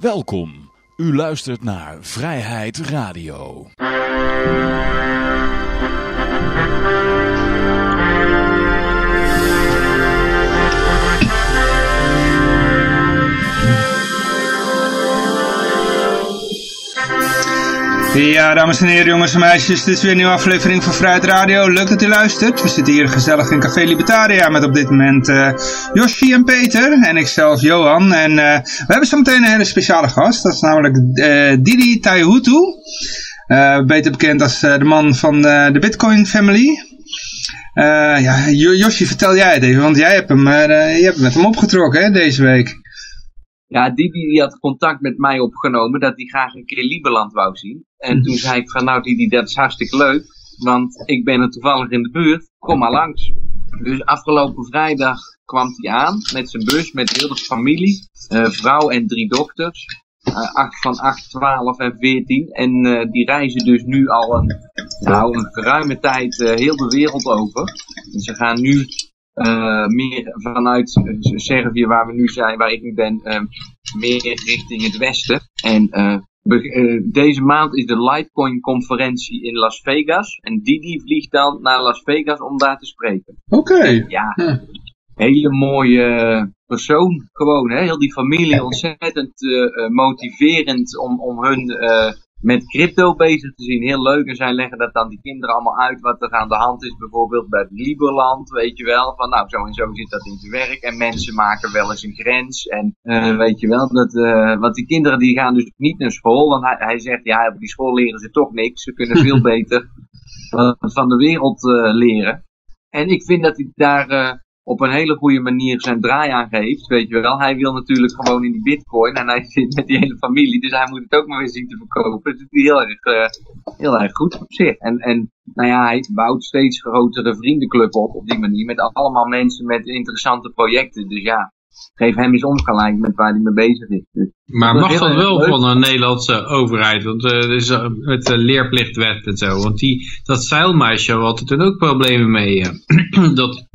Welkom. U luistert naar Vrijheid Radio. Ja, dames en heren, jongens en meisjes, dit is weer een nieuwe aflevering van Vrijheid Radio. Leuk dat u luistert. We zitten hier gezellig in Café Libertaria met op dit moment uh, Joshi en Peter en ikzelf Johan. En uh, we hebben zo meteen een hele speciale gast, dat is namelijk uh, Didi Taihutu. beter bekend als de man van de Bitcoin Family. ja, Joshi, vertel jij het even, want jij hebt, hem, je hebt met hem opgetrokken deze week. Ja, die, die, had contact met mij opgenomen dat hij graag een keer Lieberland wou zien. En toen zei ik van nou die, die, dat is hartstikke leuk, want ik ben er toevallig in de buurt, kom maar langs. Dus afgelopen vrijdag kwam hij aan met zijn bus, met heel de familie, uh, vrouw en drie dokters. Uh, acht, van 8, 12 en 14. En uh, die reizen dus nu al een, nou, een geruime tijd heel de wereld over. En ze gaan nu meer vanuit Servië, waar we nu zijn, waar ik nu ben, uh, meer richting het westen. En deze maand is de Litecoin-conferentie in Las Vegas. En Didi vliegt dan naar Las Vegas om daar te spreken. Oké. Okay. Ja, hm. hele mooie persoon gewoon. Hè? Heel die familie ontzettend motiverend om, om hun met crypto bezig te zien. Heel leuk. En zij leggen dat dan die kinderen allemaal uit wat er aan de hand is. Bijvoorbeeld bij het Liberland, weet je wel. Van nou, zo en zo zit dat in te werk. En mensen maken wel eens een grens. En uh, weet je wel, dat, uh, want die kinderen die gaan dus niet naar school. Want hij, hij zegt, ja, op die school leren ze toch niks. Ze kunnen veel beter van de wereld leren. En ik vind dat hij daar op een hele goede manier zijn draai aan geeft. Weet je wel, hij wil natuurlijk gewoon in die bitcoin en hij zit met die hele familie, dus hij moet het ook maar weer zien te verkopen. Dat doet hij heel erg, uh, heel erg goed op zich. En, en nou ja, hij bouwt steeds grotere vriendenclub op op die manier, met allemaal mensen met interessante projecten. Dus ja, geef hem eens ongelijk met waar hij mee bezig is. Dus maar mag dat wel van een Nederlandse overheid? Want uh, is, uh, met de leerplichtwet en zo. Want die, dat zeilmeisje had er toen ook problemen mee. dat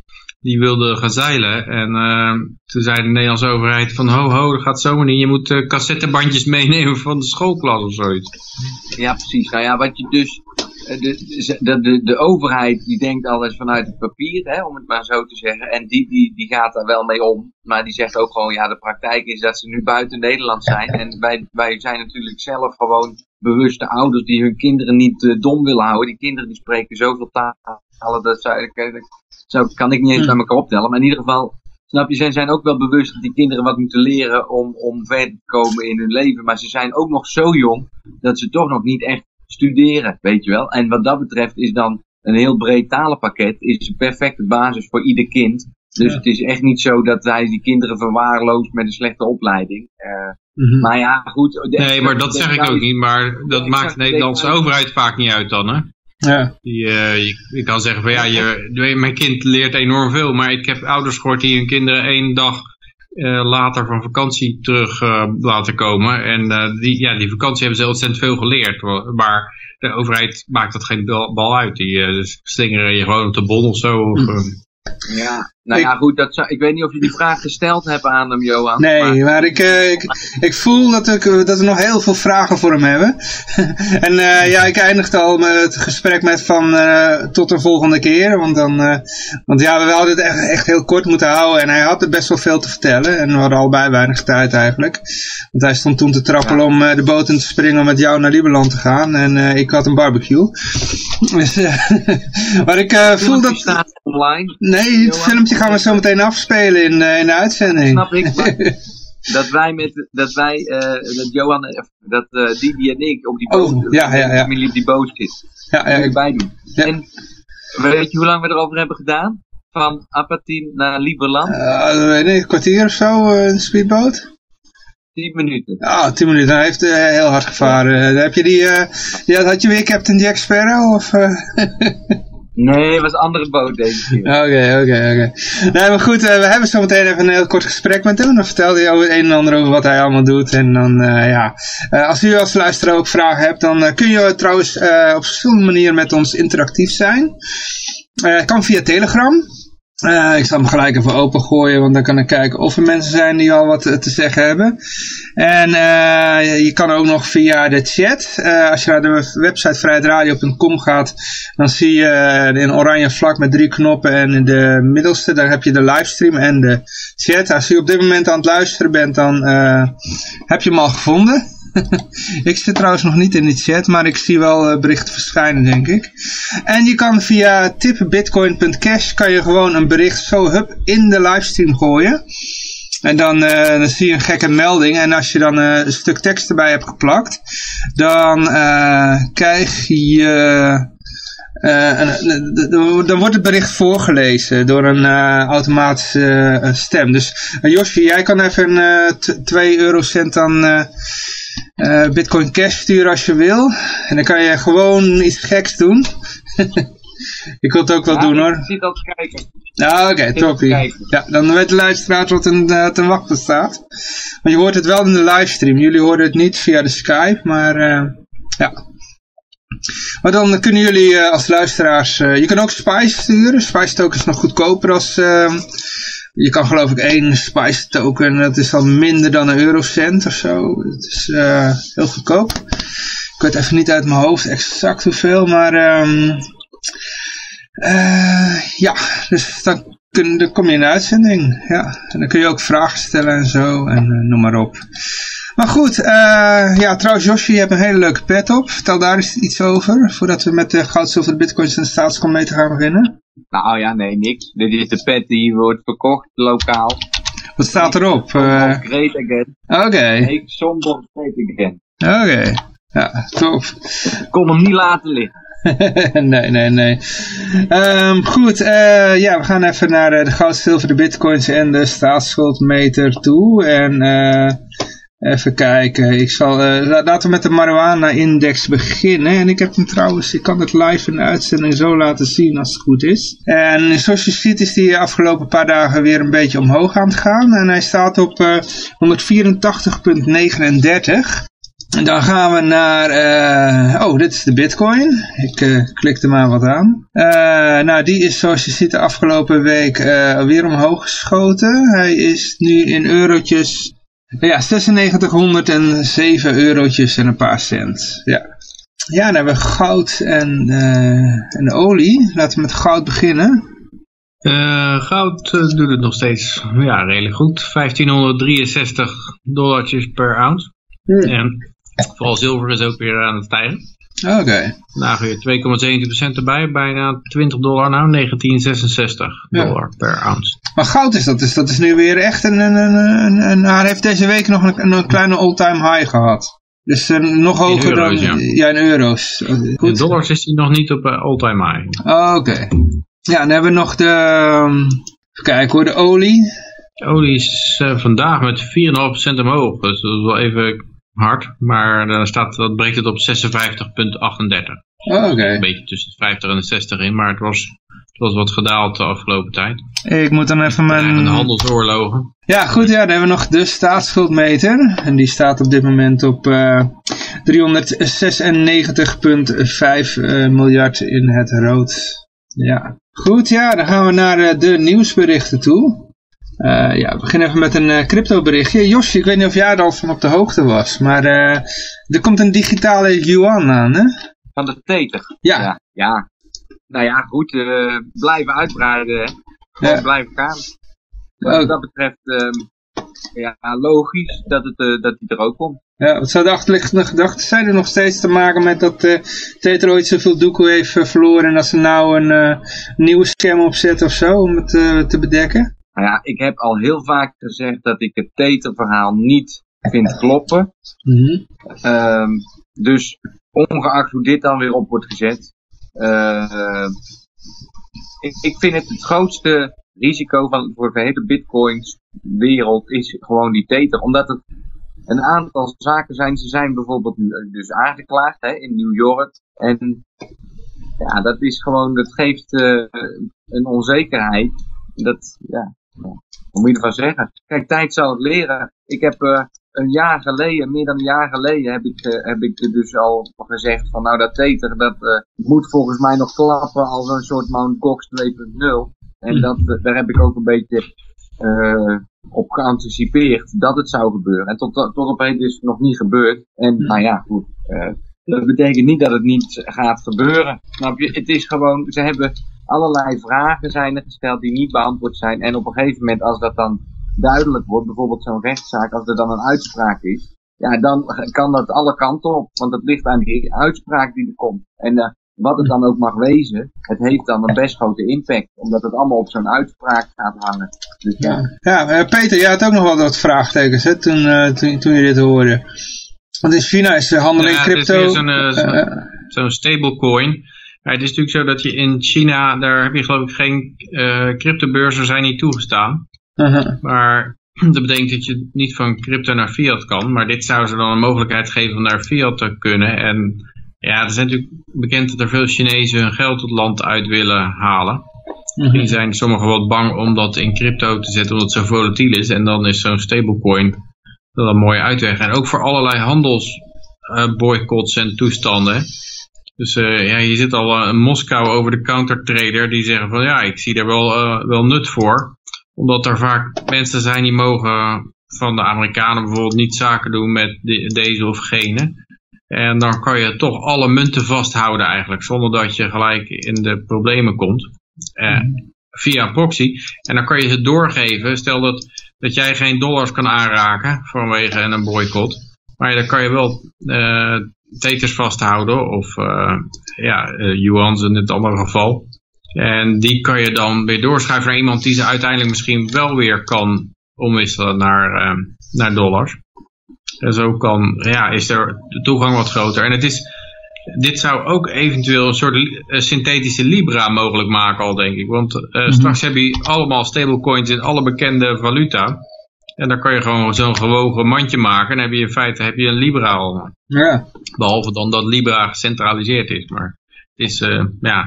die wilde gaan zeilen. En uh, toen zei de Nederlandse overheid van ho ho, dat gaat zomaar niet. Je moet uh, cassettebandjes meenemen van de schoolklas of zoiets. Ja, precies. Nou ja, wat je dus... Eh, de, de, de, de overheid die denkt alles vanuit het papier, hè, om het maar zo te zeggen. En die, die, die gaat daar wel mee om. Maar die zegt ook gewoon, ja, de praktijk is dat ze nu buiten Nederland zijn. En wij, wij zijn natuurlijk zelf gewoon bewuste ouders die hun kinderen niet uh, dom willen houden. Die kinderen die spreken zoveel talen, dat zou, zo kan ik niet eens bij elkaar optellen. Maar in ieder geval, snap je, zij zijn ook wel bewust dat die kinderen wat moeten leren om, om verder te komen in hun leven. Maar ze zijn ook nog zo jong dat ze toch nog niet echt studeren, weet je wel. En wat dat betreft is dan een heel breed talenpakket is een perfecte basis voor ieder kind. Dus het is echt niet zo dat wij die kinderen verwaarloost met een slechte opleiding. Uh, Maar ja, goed. nee, maar dat zeg ik ook niet. Maar dat maakt de Nederlandse overheid vaak niet uit dan, hè? Ja. Die, uh, je, je, kan zeggen van ja, je, mijn kind leert enorm veel, maar ik heb ouders gehoord die hun kinderen één dag uh, later van vakantie terug uh, laten komen. En die, ja, die vakantie hebben ze ontzettend veel geleerd. Maar de overheid maakt dat geen bal uit. Die slingeren je gewoon op de bon of zo. Of, ja, nou ja, goed, dat zou, ik weet niet of je die vraag gesteld hebt aan hem, Johan. Nee, maar, ik, uh, ik, ik, voel dat, ik, dat we nog heel veel vragen voor hem hebben. en uh, ja, ik eindigde al met het gesprek met van uh, tot de volgende keer. Want, dan, want ja, we hadden het echt, echt heel kort moeten houden. En hij had er best wel veel te vertellen. En we hadden al bij weinig tijd eigenlijk. Want hij stond toen te trappelen om de boot in te springen om met jou naar Lieberland te gaan. En ik had een barbecue. dus, maar ik voel dat... staat online. Nee, het filmpje gaan we zo meteen afspelen in, uh, in de uitzending. Snap ik. dat wij met, dat wij, uh, dat Johan, eh, dat uh, Didi en ik op die boot, oh, ja, ja, ja. familie op die boot zit. Ja, ja. Ik bij doen. Ja. En weet je hoe lang we erover hebben gedaan? Van Apatine naar Lieberland? Uh, weet ik, een kwartier of zo, een speedboot? 10 minuten. Ah, oh, 10 minuten. Hij heeft uh, heel hard gevaren. heb je die, ja, had je weer Captain Jack Sparrow? Of, Nee, het was een andere boot deze keer. Oké, oké, oké. Nee, maar goed, uh, we hebben zo meteen even een heel kort gesprek met hem. Dan vertelde hij over een en ander over wat hij allemaal doet. En dan, uh, ja, uh, als u als luisteraar ook vragen hebt, dan kun je trouwens op verschillende manieren met ons interactief zijn. kan via Telegram. Uh, ik zal hem gelijk even opengooien, want dan kan ik kijken of er mensen zijn die al wat te zeggen hebben. En uh, je kan ook nog via de chat, als je naar de website vrijheidradio.com gaat, dan zie je een oranje vlak met drie knoppen en in de middelste, daar heb je de livestream en de chat. Als je op dit moment aan het luisteren bent, dan heb je hem al gevonden. ik zit trouwens nog niet in de chat, maar ik zie wel uh, berichten verschijnen, denk ik. En je kan via tipbitcoin.cash kan je gewoon een bericht zo hup in de livestream gooien. En dan, dan zie je een gekke melding. En als je dan uh, een stuk tekst erbij hebt geplakt, dan krijg je... dan wordt het bericht voorgelezen door een automatische stem. Dus Josje, jij kan even 2 eurocent dan uh, Bitcoin Cash sturen als je wil. En dan kan je gewoon iets geks doen. ik wil het ook wel doen hoor. Ik zit al te kijken. Ja, oké, okay, Ja, dan weet de luisteraar wat een, uh, ten wachten staat. Maar je hoort het wel in de livestream. Jullie horen het niet via de Skype, maar uh, ja. Maar dan kunnen jullie uh, als luisteraars, je kan ook Spice sturen. Spice token is nog goedkoper als je kan geloof ik één Spice token, dat is dan minder dan een eurocent of zo. Het is uh, heel goedkoop. Ik weet even niet uit mijn hoofd exact hoeveel, maar um, ja, dus dan, kom je in de uitzending. Ja. En dan kun je ook vragen stellen en zo en uh, noem maar op. Maar goed, ja, trouwens Josje, je hebt een hele leuke pet op. Vertel daar eens iets over, voordat we met de goud, zilver, bitcoins en mee te gaan beginnen. Nou ja, nee, niks. Dit is de pet die wordt verkocht lokaal. Wat staat erop? Uh... Great again. Oké. Okay. Somber great again. Oké. Ja, tof. Ik kon hem niet laten liggen. nee, nee, nee. Um, goed, uh, ja, we gaan even naar de goud, zilver, de bitcoins en de staatsschuldmeter toe. En uh, Even kijken. Ik zal, uh, laten we met de marijuana-index beginnen. En ik heb hem trouwens, ik kan het live in de uitzending zo laten zien als het goed is. En zoals je ziet is die afgelopen paar dagen weer een beetje omhoog aan het gaan. En hij staat op uh, eh, 184,39. En dan gaan we naar, uh, oh dit is de bitcoin. Ik uh, klik er maar wat aan. Nou die is zoals je ziet de afgelopen week weer omhoog geschoten. Hij is nu in eurotjes ja, 9607 eurotjes en een paar cent. Ja. Ja, dan hebben we goud en, uh, en olie. Laten we met goud beginnen. Uh, goud uh, doet het nog steeds ja, redelijk goed. 1563 dollartjes per ounce. Hmm. En vooral zilver is ook weer aan het stijgen. Oké. Okay. Nou weer 2,17% erbij, bijna 20 dollar nou, 1966 dollar per ounce. Maar goud is dat, dus dat is nu weer echt een, een, een, een hij heeft deze week nog een, een kleine all-time high gehad. Dus uh, nog hoger dan, ja. in euro's. Goed. In dollars is hij nog niet op uh, all-time high. Oh, Oké. Ja, dan hebben we nog de, um, even kijken hoor, de olie. De olie is uh, vandaag met 4,5% omhoog, dus dat is wel even hard, maar dan staat, dat breekt het op 56,38. Oh, Oké. Een beetje tussen de 50 en de 60 in, maar het was, het was wat gedaald de afgelopen tijd. Ik moet dan even mijn... De handelsoorlogen. Ja, goed, ja, dan hebben we nog de staatsschuldmeter. En die staat op dit moment op uh, eh, 396,5 uh, miljard in het rood. Ja. Goed, ja, dan gaan we naar uh, de nieuwsberichten toe. Uh, ja, we beginnen even met een uh, crypto berichtje. Josje, ik weet niet of jij er al van op de hoogte was, maar uh, er komt een digitale yuan aan, hè? Van de Tether. Ja. ja. ja. Nou ja, goed, blijven uitbreiden, hè. blijven gaan. Wat dat betreft, ehm, ja, logisch dat, het, dat die er ook komt. Ja, wat zou de achterliggende gedachten zijn er nog steeds te maken met dat uh, Tether ooit zoveel doekoe heeft verloren en dat ze nou een nieuwe scam opzetten of zo om het te bedekken? Nou ja, ik heb al heel vaak gezegd dat ik het Tether-verhaal niet vind kloppen. Mm dus ongeacht hoe dit dan weer op wordt gezet. Uh, ik, ik, vind het het grootste risico van, voor de hele bitcoins wereld is gewoon die Tether. Omdat het een aantal zaken zijn. Ze zijn bijvoorbeeld dus aangeklaagd hè, in New York. En ja, dat is gewoon, dat geeft uh, een onzekerheid. Dat, ja, wat moet je ervan zeggen? Kijk, tijd zal het leren. Ik heb uh, een jaar geleden, meer dan een jaar geleden, heb ik, uh, heb ik dus al gezegd van nou dat Tether, dat uh, moet volgens mij nog klappen als een soort Mount Gox 2.0. En dat, daar heb ik ook een beetje op geanticipeerd dat het zou gebeuren. En tot, tot op heden is het nog niet gebeurd. En nou ja, goed. dat betekent niet dat het niet gaat gebeuren. Je? Het is gewoon, ze hebben allerlei vragen zijn er gesteld die niet beantwoord zijn. En op een gegeven moment, als dat dan duidelijk wordt, bijvoorbeeld zo'n rechtszaak, als er dan een uitspraak is, ja, dan kan dat alle kanten op. Want het ligt aan die uitspraak die er komt. En uh, wat het dan ook mag wezen, het heeft dan een best grote impact. Omdat het allemaal op zo'n uitspraak gaat hangen. Dus, ja, ja uh, Peter, jij had ook nog wel wat vraagtekens hè, toen, uh, toen, toen je dit hoorde. Want in China is de handel in crypto... Ja, zo'n zo stablecoin. Het is natuurlijk zo dat je in China, daar heb je geloof ik geen uh, cryptobeurzen zijn niet toegestaan. Uh-huh. Maar dat betekent dat je niet van crypto naar fiat kan. Maar dit zou ze dan een mogelijkheid geven om naar fiat te kunnen. En ja, er zijn natuurlijk bekend dat er veel Chinezen hun geld het land uit willen halen. Misschien uh-huh. zijn sommigen wat bang om dat in crypto te zetten omdat het zo volatiel is. En dan is zo'n stablecoin wel een mooie uitweg. En ook voor allerlei handelsboycotts en toestanden. Dus uh, ja, je zit al uh, in Moskou over de countertrader die zeggen van ja, ik zie daar wel, uh, wel nut voor. Omdat er vaak mensen zijn die mogen van de Amerikanen bijvoorbeeld niet zaken doen met deze of gene. En dan kan je toch alle munten vasthouden eigenlijk, zonder dat je gelijk in de problemen komt. via proxy. En dan kan je ze doorgeven. Stel dat, dat jij geen dollars kan aanraken vanwege een boycott. Maar dan kan je wel tekens vasthouden of uh, ja, uh, yuans in het andere geval. En die kan je dan weer doorschuiven naar iemand die ze uiteindelijk misschien wel weer kan omwisselen naar, uh, naar dollars. En zo kan, ja, is er de toegang wat groter. En het is, dit zou ook eventueel een soort synthetische Libra mogelijk maken al, denk ik. Want mm -hmm. straks heb je allemaal stablecoins in alle bekende valuta. En dan kan je gewoon zo'n gewogen mandje maken. En heb je in feite heb je een Libra al. Ja. Behalve dan dat Libra gecentraliseerd is. Maar het is, uh, ja,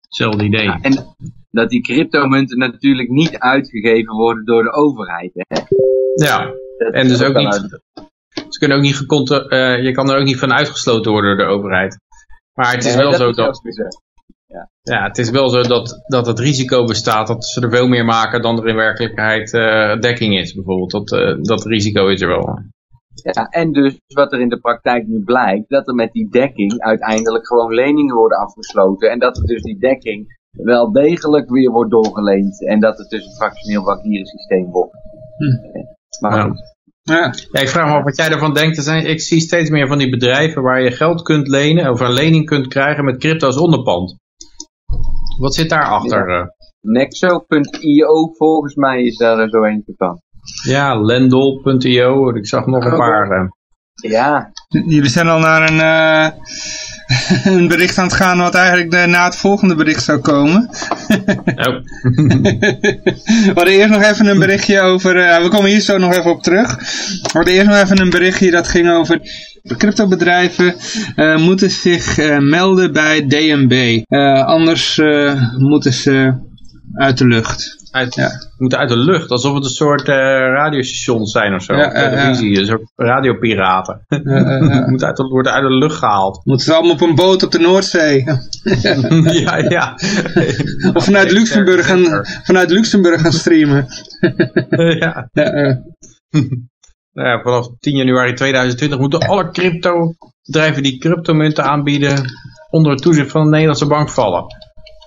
hetzelfde idee. Ja, en dat die cryptomunten natuurlijk niet uitgegeven worden door de overheid. Hè? Ja, en dus ook niet... Ze kunnen ook niet uh, je kan er ook niet van uitgesloten worden door de overheid. Maar het is wel zo dat... Ja. ja, het is wel zo dat, dat het risico bestaat dat ze er veel meer maken dan er in werkelijkheid uh, dekking is bijvoorbeeld. Dat, uh, dat risico is er wel. Ja, en dus wat er in de praktijk nu blijkt, dat er met die dekking uiteindelijk gewoon leningen worden afgesloten. En dat er dus die dekking wel degelijk weer wordt doorgeleend. En dat het dus een fractioneel bankieren systeem wordt. Hm. Maar ja. Ja. ja. ik vraag me af wat jij ervan denkt. Er zijn, ik zie steeds meer van die bedrijven waar je geld kunt lenen of een lening kunt krijgen met crypto als onderpand. Wat zit daarachter? Ja. Eh? Nexo.io volgens mij is daar zo eentje van. Ja, Lendl.io. Ik zag nog een paar. Uh. Ja. Jullie zijn al naar een, uh, een bericht aan het gaan wat eigenlijk de, na het volgende bericht zou komen. oh. we hadden eerst nog even een berichtje over, uh, we komen hier zo nog even op terug. We hadden eerst nog even een berichtje dat ging over cryptobedrijven uh, moeten zich melden bij DNB. Anders moeten ze uit de lucht. Uit, ja. Moeten uit de lucht, alsof het een soort radiostations zijn of zo. Ja, televisie, een soort radiopiraten. Moet uit, worden uit de lucht gehaald. Moeten ze allemaal op een boot op de Noordzee. ja, ja. of vanuit Luxemburg, gaan, vanuit Luxemburg gaan streamen. ja. Nou ja, vanaf 10 januari 2020 moeten alle crypto bedrijven die cryptomunten aanbieden onder het toezicht van de Nederlandse bank vallen.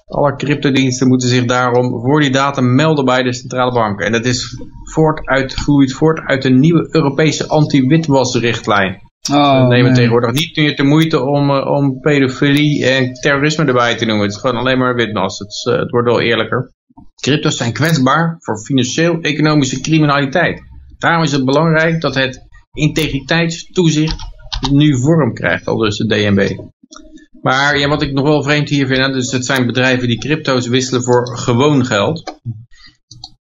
Alle cryptodiensten moeten zich daarom voor die datum melden bij de centrale bank. En dat is voort uit, voort uit de nieuwe Europese anti-witwasrichtlijn. Oh, we nemen tegenwoordig niet meer de moeite om, uh, om pedofilie en terrorisme erbij te noemen. Het is gewoon alleen maar witwas. Het, uh, het wordt wel eerlijker. Crypto's zijn kwetsbaar voor financieel-economische criminaliteit. Daarom is het belangrijk dat het integriteitstoezicht nu vorm krijgt, al dus de DNB. Maar ja, wat ik nog wel vreemd hier vind, dus het zijn bedrijven die crypto's wisselen voor gewoon geld.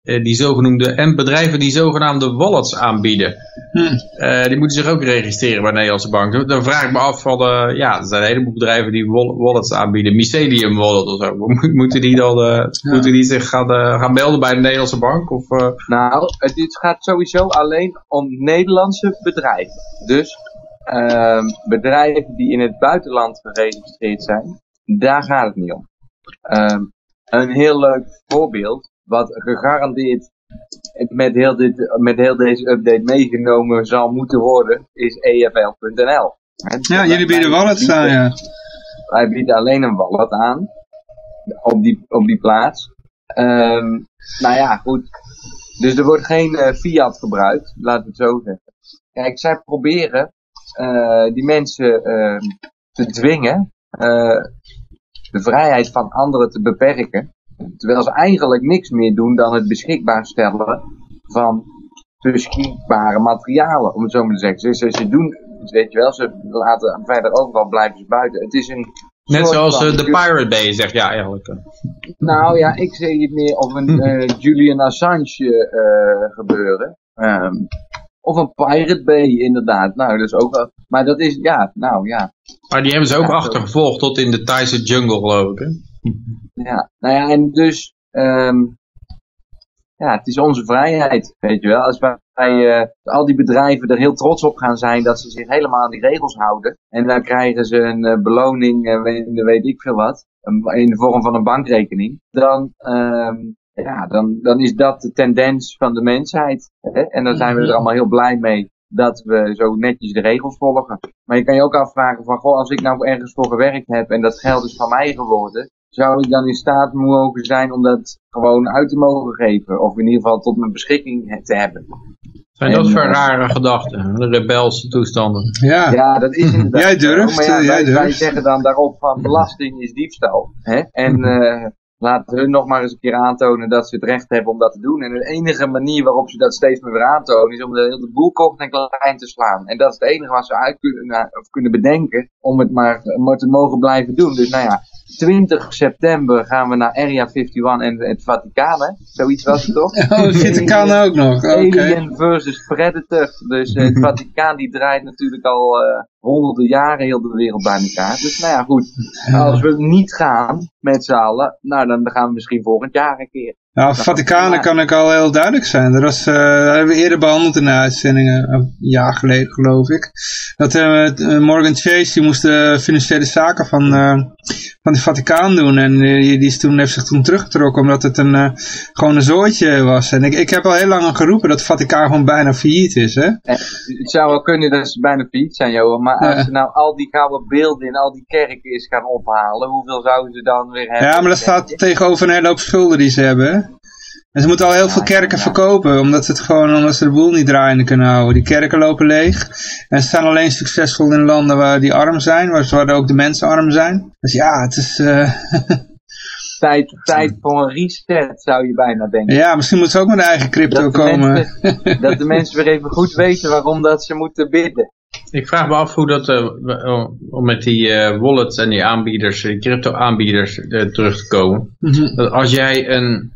Eh, die zogenoemde, en bedrijven die zogenaamde wallets aanbieden. Hm. Uh, die moeten zich ook registreren bij de Nederlandse bank. Dan vraag ik me af van, uh, ja, er zijn een heleboel bedrijven die wallets aanbieden. Mycelium wallet of zo. Moeten die dan, ja. moeten die zich gaan, gaan melden bij de Nederlandse bank? Of, Nou, het gaat sowieso alleen om Nederlandse bedrijven. Dus ehm, bedrijven die in het buitenland geregistreerd zijn, daar gaat het niet om. Ehm, een heel leuk voorbeeld, wat gegarandeerd met heel, dit, met heel deze update meegenomen zal moeten worden, is EFL.nl. Ja, jullie bieden wallets aan, ja. Wij bieden alleen een wallet aan, op die, op die plaats. Um, nou ja, goed. Dus er wordt geen uh, fiat gebruikt, laten we het zo zeggen. Kijk, zij proberen die mensen uh, te dwingen uh, de vrijheid van anderen te beperken. Terwijl ze eigenlijk niks meer doen dan het beschikbaar stellen van beschikbare materialen, om het zo maar te zeggen. Ze, ze, doen, weet je wel, ze laten verder overal blijven ze buiten. Het is een Net zoals uh, de Pirate Bay, zeg ja eigenlijk. Nou ja, ik zie het meer of een uh, Julian Assange uh, gebeuren. Um, of een Pirate Bay, inderdaad. Nou, dat is ook wel. Maar dat is, ja, nou ja. Maar die hebben ze ook ja, achtergevolgd tot in de Thaise jungle, geloof ik. Hè? Ja, nou ja, en dus. Um, ja, het is onze vrijheid, weet je wel. Als wij uh, al die bedrijven er heel trots op gaan zijn dat ze zich helemaal aan die regels houden. En dan krijgen ze een uh, beloning, uh, weet, weet, ik veel wat, in de vorm van een bankrekening. Dan, um, ja, dan, dan is dat de tendens van de mensheid. Hè? En dan zijn we er allemaal heel blij mee dat we zo netjes de regels volgen. Maar je kan je ook afvragen van, goh, als ik nou ergens voor gewerkt heb en dat geld is van mij geworden, zou ik dan in staat mogen zijn om dat gewoon uit te mogen geven? Of in ieder geval tot mijn beschikking te hebben? Zijn dat voor rare gedachten? De rebelse toestanden. Ja, ja dat is inderdaad. Jij durft. Maar ja, jij wij, durft. wij zeggen dan daarop van belasting is diefstal. Hè? En uh, laten hun nog maar eens een keer aantonen dat ze het recht hebben om dat te doen. En de enige manier waarop ze dat steeds meer weer aantonen is om de hele boel kort en klein te slaan. En dat is het enige wat ze uit kunnen, of kunnen bedenken om het maar, maar te mogen blijven doen. Dus nou ja, 20 september gaan we naar Area 51 en het Vaticaan, hè? Zoiets was het toch? Oh, het Vaticaan ook nog. Oké. Alien versus Predator. Dus uh, het Vaticaan die draait natuurlijk al uh, honderden jaren heel de wereld bij elkaar. Dus nou ja, goed. Als we niet gaan met z'n allen, nou dan gaan we misschien volgend jaar een keer. Nou, Vaticanen kan ik al heel duidelijk zijn. Dat, was, uh, dat hebben we eerder behandeld in de uitzendingen, een jaar geleden geloof ik. Dat uh, Morgan Chase, die moest de financiële zaken van, uh, van de Vaticaan doen. En die, die is toen, heeft zich toen teruggetrokken omdat het een, gewoon een zooitje was. En ik, ik heb al heel lang geroepen dat het Vaticaan gewoon bijna failliet is. Hè? Het zou wel kunnen dat ze bijna failliet zijn, Johan. Maar als ze nou al die gouden beelden in al die kerken eens gaan ophalen, hoeveel zouden ze dan weer hebben? Ja, maar dat staat tegenover een hele hoop schulden die ze hebben. En ze moeten al heel veel kerken verkopen, omdat, het gewoon, omdat ze de boel niet draaiende kunnen houden. Die kerken lopen leeg. En ze staan alleen succesvol in landen waar die arm zijn, waar ook de mensen arm zijn. Dus ja, het is... Uh... tijd, tijd voor een reset, zou je bijna denken. Ja, misschien moeten ze ook met eigen crypto dat komen. Mensen, dat de mensen weer even goed weten waarom dat ze moeten bidden. Ik vraag me af hoe dat, uh, om met die uh, wallets en die aanbieders, die crypto aanbieders uh, terug te komen. Mm -hmm. Dat als jij een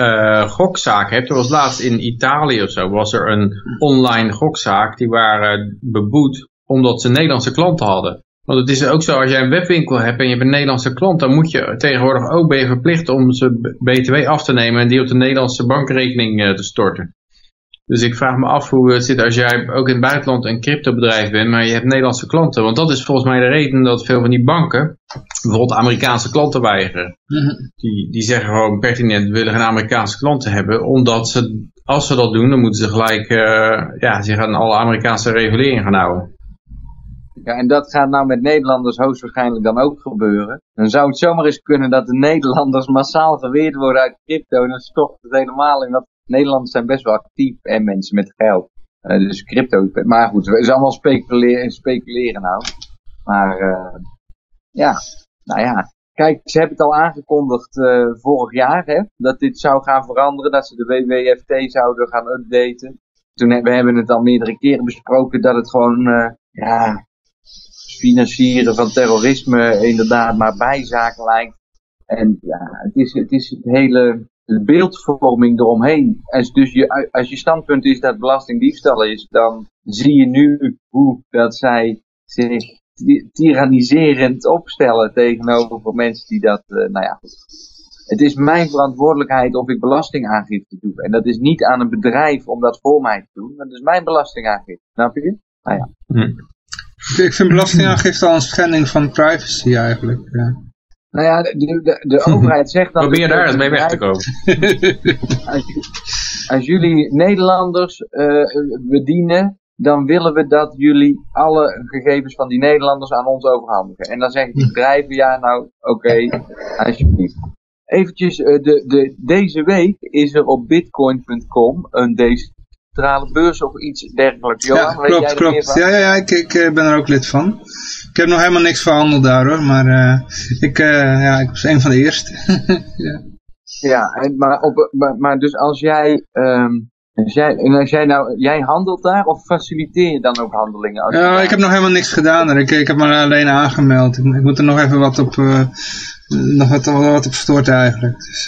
uh, gokzaak hebt. Er was laatst in Italië of zo, was er een online gokzaak. Die waren beboet omdat ze Nederlandse klanten hadden. Want het is ook zo, als jij een webwinkel hebt en je hebt een Nederlandse klant, dan moet je tegenwoordig ook ben je verplicht om ze BTW af te nemen en die op de Nederlandse bankrekening uh, te storten. Dus ik vraag me af hoe het zit als jij ook in het buitenland een cryptobedrijf bent, maar je hebt Nederlandse klanten. Want dat is volgens mij de reden dat veel van die banken bijvoorbeeld Amerikaanse klanten weigeren. Mm -hmm. die, die zeggen gewoon pertinent, we willen geen Amerikaanse klanten hebben, omdat ze, als ze dat doen, dan moeten ze gelijk, uh, ja, zich aan alle Amerikaanse regulering gaan houden. Ja, en dat gaat nou met Nederlanders hoogstwaarschijnlijk dan ook gebeuren. Dan zou het zomaar eens kunnen dat de Nederlanders massaal geweerd worden uit crypto. En dan stopt het helemaal in dat Nederlanders zijn best wel actief en mensen met geld. Uh, dus crypto. Maar goed, het is allemaal speculeren, speculeren nou. Maar uh, ja, nou ja. Kijk, ze hebben het al aangekondigd uh, vorig jaar, hè, dat dit zou gaan veranderen, dat ze de WWFT zouden gaan updaten. Toen hebben we hebben het al meerdere keren besproken dat het gewoon, ja, financieren van terrorisme inderdaad maar bijzaak lijkt. En ja, het is het, is het hele de beeldvorming eromheen. Als, dus je, als je standpunt is dat belastingdiefstal is, dan zie je nu hoe dat zij zich tyranniserend opstellen tegenover mensen die dat, uh, nou ja, het is mijn verantwoordelijkheid of ik belastingaangifte doe. En dat is niet aan een bedrijf om dat voor mij te doen, maar dat is mijn belastingaangifte. Snap je? Nou ja. Hm. Ik vind belastingaangifte al een schending van privacy eigenlijk. Ja. Nou ja, de, de, de overheid zegt dan... Probeer daar eens mee weg te komen. Als, als jullie Nederlanders uh, bedienen, dan willen we dat jullie alle gegevens van die Nederlanders aan ons overhandigen. En dan zeggen die bedrijven, ja nou, oké, okay, alsjeblieft. Eventjes, uh, de, de, deze week is er op bitcoin.com een decentrale beurs of iets dergelijks. Johan, ja, klopt, klopt. Ja, ja, ja ik, ik uh, ben er ook lid van. Ik heb nog helemaal niks verhandeld daar hoor, maar uh, ik, ja, ik was een van de eerste. ja, ja en, maar, op, maar, maar dus als jij... Um, als jij, en als jij nou, jij handelt daar of faciliteer je dan ook handelingen? Als ja, ik heb nog helemaal niks gedaan. Ik, ik heb me alleen aangemeld. Ik, ik moet er nog even wat op, uh, nog wat, wat op verstoord eigenlijk. Dus,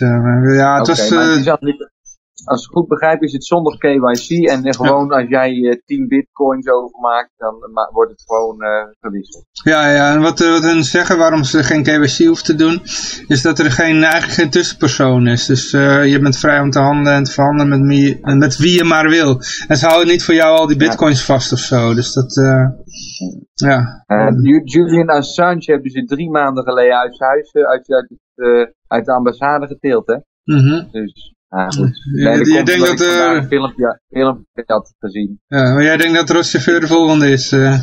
ja, het was... Het als ik goed begrijp is het zonder KYC en gewoon als jij uh, 10 bitcoins overmaakt, dan wordt het gewoon uh, gewisseld. Ja, ja, en wat, wat hun zeggen waarom ze geen KYC hoeven te doen, is dat er geen, eigenlijk geen tussenpersoon is. Dus uh, je bent vrij om te handelen en te verhandelen met, wie, met wie je maar wil. En ze houden niet voor jou al die bitcoins vast of zo. Dus dat, ja. Julian Assange hebben ze drie maanden geleden uit huis, uit, uit, uit de ambassade geteeld, hè? Mm Dus ja, je denkt dat er... Een filmpje, filmpje had gezien. Ja, maar jij denkt dat chauffeur de volgende is. Uh.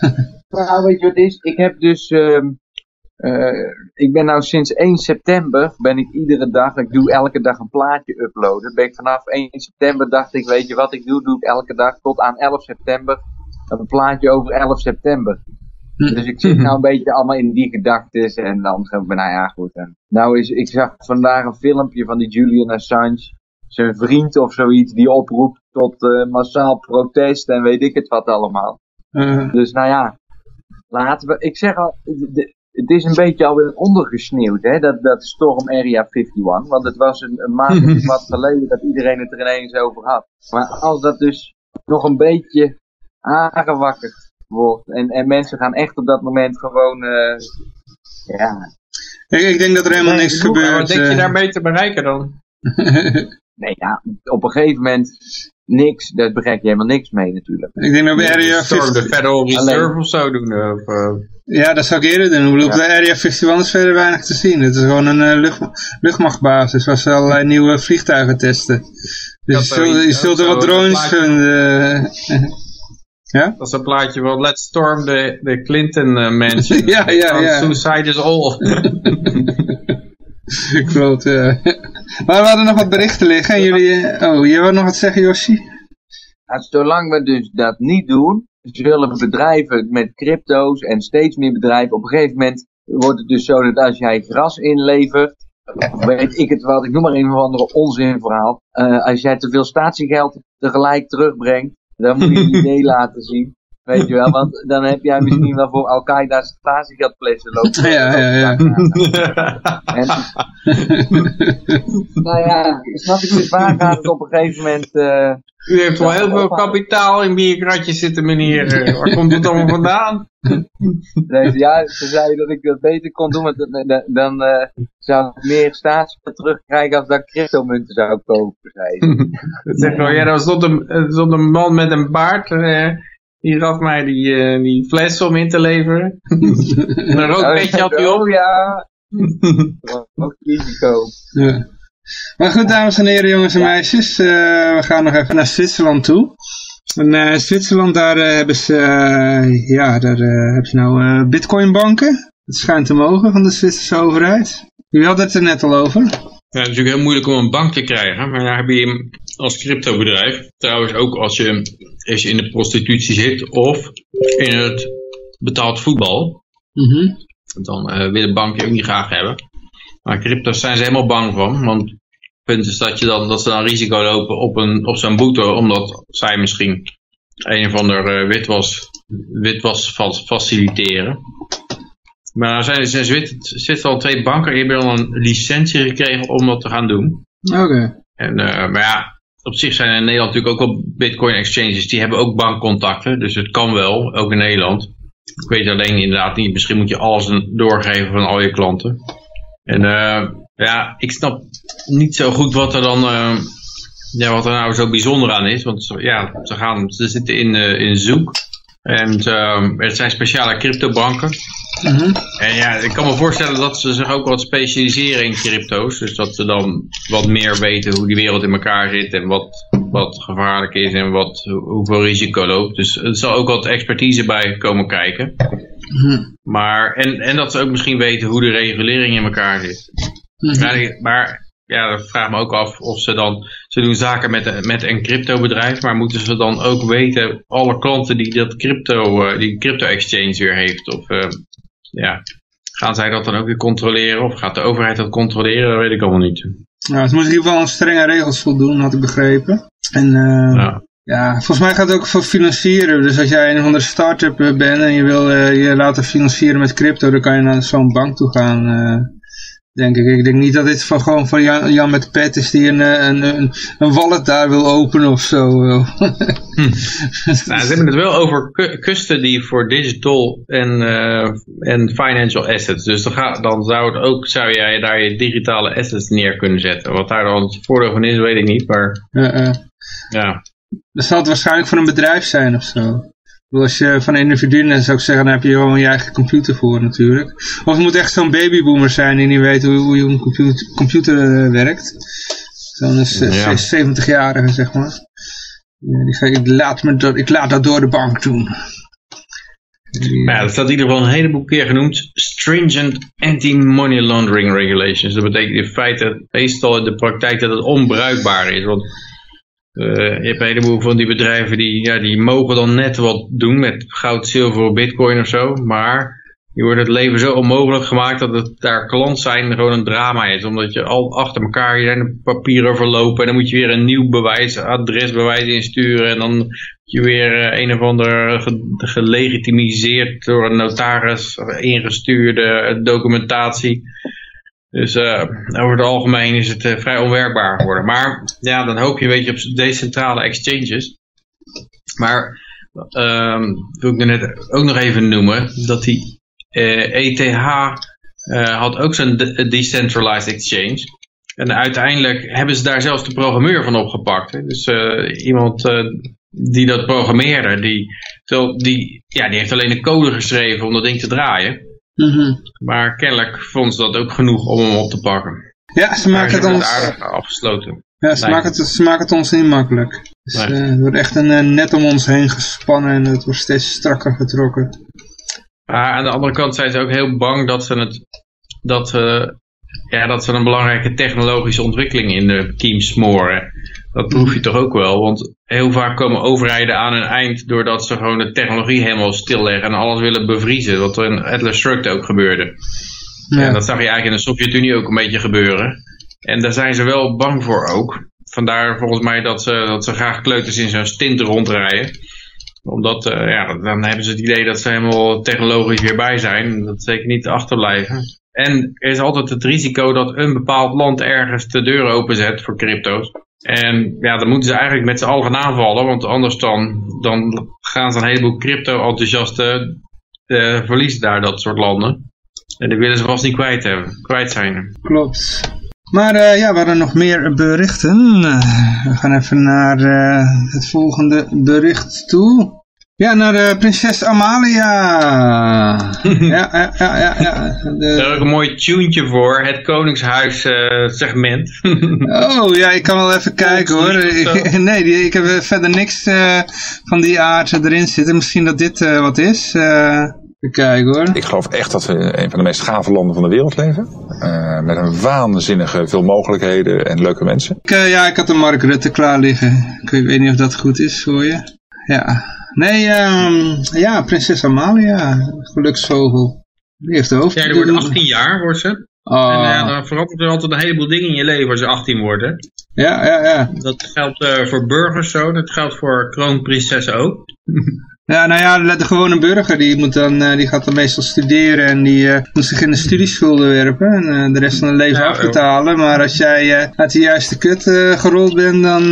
nou, weet je wat is? Ik heb dus... Uh, uh, ik ben nou sinds 1 september, ben ik iedere dag, ik doe elke dag een plaatje uploaden. Ben ik vanaf 1 september dacht ik, weet je wat ik doe? Doe ik elke dag tot aan 11 september een plaatje over 11 september. Hm. Dus ik zit nou een beetje allemaal in die gedachtes en dan ga ik ben nou ja goed. En nou is, ik zag vandaag een filmpje van die Julian Assange, zijn vriend of zoiets, die oproept tot uh, massaal protest en weet ik het wat allemaal. Uh. Dus nou ja, laten we, ik zeg al, de, het is een beetje alweer ondergesneeuwd, hè, dat, dat Storm Area 51. Want het was een, een maand of wat geleden dat iedereen het er ineens over had. Maar als dat dus nog een beetje aangewakkerd wordt. En, en mensen gaan echt op dat moment gewoon, uh, ja. Ik, ik, denk dat er helemaal niks gebeurt. Wat denk je eh. daarmee te bereiken dan? nee, ja, op een gegeven moment niks, daar bereik je helemaal niks mee natuurlijk. Ik denk dat we Area 50... de Federal Reserve of zo doen. Of, uh... Ja, dat zou ik eerder doen. Ik bedoel, ja. op de Area 51 is verder weinig te zien. Het is gewoon een uh, lucht, luchtmachtbasis waar ze allerlei nieuwe vliegtuigen testen. Dus je zult, je zult er wat drones vinden. Ja? Dat is een plaatje van Let's Storm the, the Clinton uh, Mansion. ja, ja, ja. Suicide is all. Klopt, ja. Maar we hadden nog wat berichten liggen. En jullie, oh, je wil nog wat zeggen, Yoshi? zolang we dus dat niet doen, zullen bedrijven met crypto's en steeds meer bedrijven, op een gegeven moment wordt het dus zo dat als jij gras inlevert, weet ik het wat, ik noem maar een of andere onzinverhaal, uh, als jij te veel statiegeld tegelijk terugbrengt, dan moet je je idee laten zien. Weet je wel, want dan heb jij misschien wel voor Al-Qaeda's statiegeld lopen. Ja, ja, ja. En, nou ja, snap ik dus waar gaat het op een gegeven moment... Uh, U heeft wel heel veel kapitaal in bierkratjes zitten, meneer. Waar komt het allemaal vandaan? Nee, ja, ze zeiden dat ik dat beter kon doen, want dan uh, zou ik meer staatsgeld terugkrijgen als dat ik cryptomunten zou kopen, zei zeg nou, ja, stond een, stond een man met een baard... Uh, die gaf mij die, uh, die fles om in te leveren. en een rookbeetje had hij op. Oh ja. Ook risico. Ja. Maar goed, dames en heren, jongens en meisjes. Uh, we gaan nog even naar Zwitserland toe. En uh, Zwitserland, daar hebben ze, ja, daar heb je nou bitcoinbanken. Het schijnt te mogen van de Zwitserse overheid. Jullie hadden het er net al over. Ja, het is natuurlijk heel moeilijk om een bank te krijgen. Maar dan heb je als cryptobedrijf, trouwens ook als je, als je in de prostitutie zit of in het betaald voetbal, mm dan uh, willen banken ook niet graag hebben. Maar crypto's zijn ze helemaal bang van, want het punt is dat, je dan, dat ze dan risico lopen op, een, op zo'n boete, omdat zij misschien een of ander uh, witwas, witwas faciliteren. Maar er zijn, zijn zitten al twee banken, die hebben al een licentie gekregen om dat te gaan doen. Oké. En, uh, maar ja, op zich zijn er in Nederland natuurlijk ook al bitcoin exchanges, die hebben ook bankcontacten, dus het kan wel, ook in Nederland. Ik weet alleen inderdaad niet, misschien moet je alles doorgeven van al je klanten. En uh, ja, ik snap niet zo goed wat er dan, uh, ja, wat er nou zo bijzonder aan is, want ja, ze, gaan, ze zitten in, in Zoek. En uh, er zijn speciale cryptobanken. Mm En ja, ik kan me voorstellen dat ze zich ook wat specialiseren in crypto's. Dus dat ze dan wat meer weten hoe die wereld in elkaar zit en wat, wat gevaarlijk is en wat, hoeveel risico loopt. Dus er zal ook wat expertise bij komen kijken. Mm Maar, en, en dat ze ook misschien weten hoe de regulering in elkaar zit. Mm maar ja, dat vraag me ook af of ze dan, ze doen zaken met, met een cryptobedrijf, maar moeten ze dan ook weten, alle klanten die dat crypto, uh, die crypto exchange weer heeft, of uh, ja, gaan zij dat dan ook weer controleren, of gaat de overheid dat controleren, dat weet ik allemaal niet. Nou, het moet in ieder geval aan strenge regels voldoen, had ik begrepen. En uh, ja. ja. volgens mij gaat het ook voor financieren. Dus als jij een of andere start-up bent en je wil je laten financieren met crypto, dan kan je naar zo'n bank toe gaan denk ik. Ik denk niet dat dit van, gewoon van Jan, Jan met pet is die een, eh, een, een, een wallet daar wil openen of zo. hm. nou, ze hebben het wel over custody voor digital en, uh, en financial assets. Dus dan, ga, dan zou, het ook, zou jij daar je digitale assets neer kunnen zetten. Wat daar dan het voordeel van is, weet ik niet. Maar uh, uh. ja. Dat zal het waarschijnlijk voor een bedrijf zijn of zo. Als je van individuen zou ik zeggen, dan heb je gewoon je eigen computer voor natuurlijk. Of het moet echt zo'n babyboomer zijn die niet weet hoe, hoe je een computer, computer uh, werkt. Zo'n ja. 70-jarige zeg maar. Ja, die zei, ik laat, me dat, ik laat dat door de bank doen. Ja, dat staat in ieder geval een heleboel keer genoemd. Stringent anti-money laundering regulations. Dat betekent in feite meestal in de praktijk dat het onbruikbaar is. Want uh, je hebt een heleboel van die bedrijven die, ja, die mogen dan net wat doen met goud, zilver of bitcoin of zo. Maar die wordt het leven zo onmogelijk gemaakt dat het daar klant zijn gewoon een drama is. Omdat je al achter elkaar, je papieren verlopen en dan moet je weer een nieuw bewijs, adresbewijs insturen. En dan moet je weer uh, een of ander gelegitimiseerd door een notaris ingestuurde documentatie. Dus uh, over het algemeen is het uh, vrij onwerkbaar geworden. Maar ja, dan hoop je een beetje op decentrale exchanges. Maar um, wil ik net ook nog even noemen, dat die uh, ETH had ook zo'n de decentralized exchange. En uiteindelijk hebben ze daar zelfs de programmeur van opgepakt. Dus iemand die dat programmeerde, die, die, ja, die heeft alleen de code geschreven om dat ding te draaien. Mhm. Maar kennelijk vond ze dat ook genoeg om hem op te pakken. Ja, ze maken het ons... aardig afgesloten. Ja, ze maken, het, ze maken het ons niet makkelijk. Dus, nee. uh, er wordt echt een uh, net om ons heen gespannen en het wordt steeds strakker getrokken. Maar aan de andere kant zijn ze ook heel bang dat ze, het, dat, uh, ja, dat ze een belangrijke technologische ontwikkeling in de kiem smoren. Dat proef je toch ook wel, want heel vaak komen overheden aan een eind doordat ze gewoon de technologie helemaal stilleggen en alles willen bevriezen, wat er in Atlas Shrugged ook gebeurde. Ja. En dat zag je eigenlijk in de Sovjet-Unie ook een beetje gebeuren. En daar zijn ze wel bang voor ook. Vandaar volgens mij dat ze, dat ze graag kleuters in zo'n stint rondrijden. Omdat, uh, ja, dan hebben ze het idee dat ze helemaal technologisch weer bij zijn. Dat zeker niet achterblijven. En er is altijd het risico dat een bepaald land ergens de deur openzet voor crypto's. En ja, dan moeten ze eigenlijk met z'n allen gaan aanvallen, want anders dan, dan gaan ze een heleboel crypto-enthousiasten uh, verliezen daar, dat soort landen. En die willen ze vast niet kwijt, hebben, kwijt zijn. Klopt. Maar uh, ja, we hadden nog meer berichten. Uh, we gaan even naar het volgende bericht toe. Ja, naar de prinses Amalia. ja, ja, ja, ja. ja. De... Daar ook een mooi tuentje voor, het Koningshuis uh, segment. oh, ja, ik kan wel even kijken hoor. nee, die, ik heb verder niks uh, van die aard erin zitten. Misschien dat dit uh, wat is. even kijken hoor. Ik geloof echt dat we een van de meest gave landen van de wereld leven. met een waanzinnige veel mogelijkheden en leuke mensen. Ik, ja, ik had een Mark Rutte klaar liggen. Ik weet niet of dat goed is voor je. Ja. Nee, um, ja, prinses Amalia, geluksvogel. Die heeft de hoofd. Ja, die wordt 18 jaar, wordt ze. Oh. En uh, dan verandert er altijd een heleboel dingen in je leven als je 18 wordt, hè? Ja, ja, ja. Dat geldt uh, voor burgers zo, dat geldt voor kroonprinsessen ook. Ja, nou ja, de gewone burger die, moet dan, uh, die gaat dan meestal studeren en die uh, moet zich in de studieschulden werpen en uh, de rest van het leven ja, afbetalen. Maar als jij uit de juiste kut gerold bent, dan,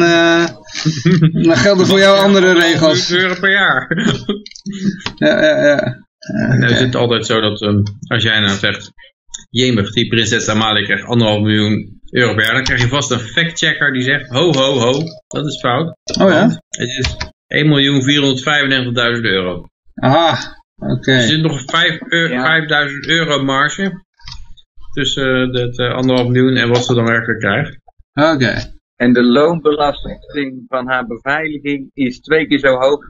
dan gelden voor jou andere regels. euro per jaar. ja, ja, ja. Het is altijd zo dat um, als jij nou zegt, jemig, die prinses Amalia krijgt anderhalf miljoen euro per jaar, dan krijg je vast een factchecker die zegt, ho, ho, ho, dat is fout. Oh ja? Het is 1.495.000 euro. Ah, oké. Er zit nog 5 5000 euro marge tussen het anderhalf miljoen en wat ze dan werkelijk krijgt. Oké. En de loonbelasting van haar beveiliging is twee keer zo hoog.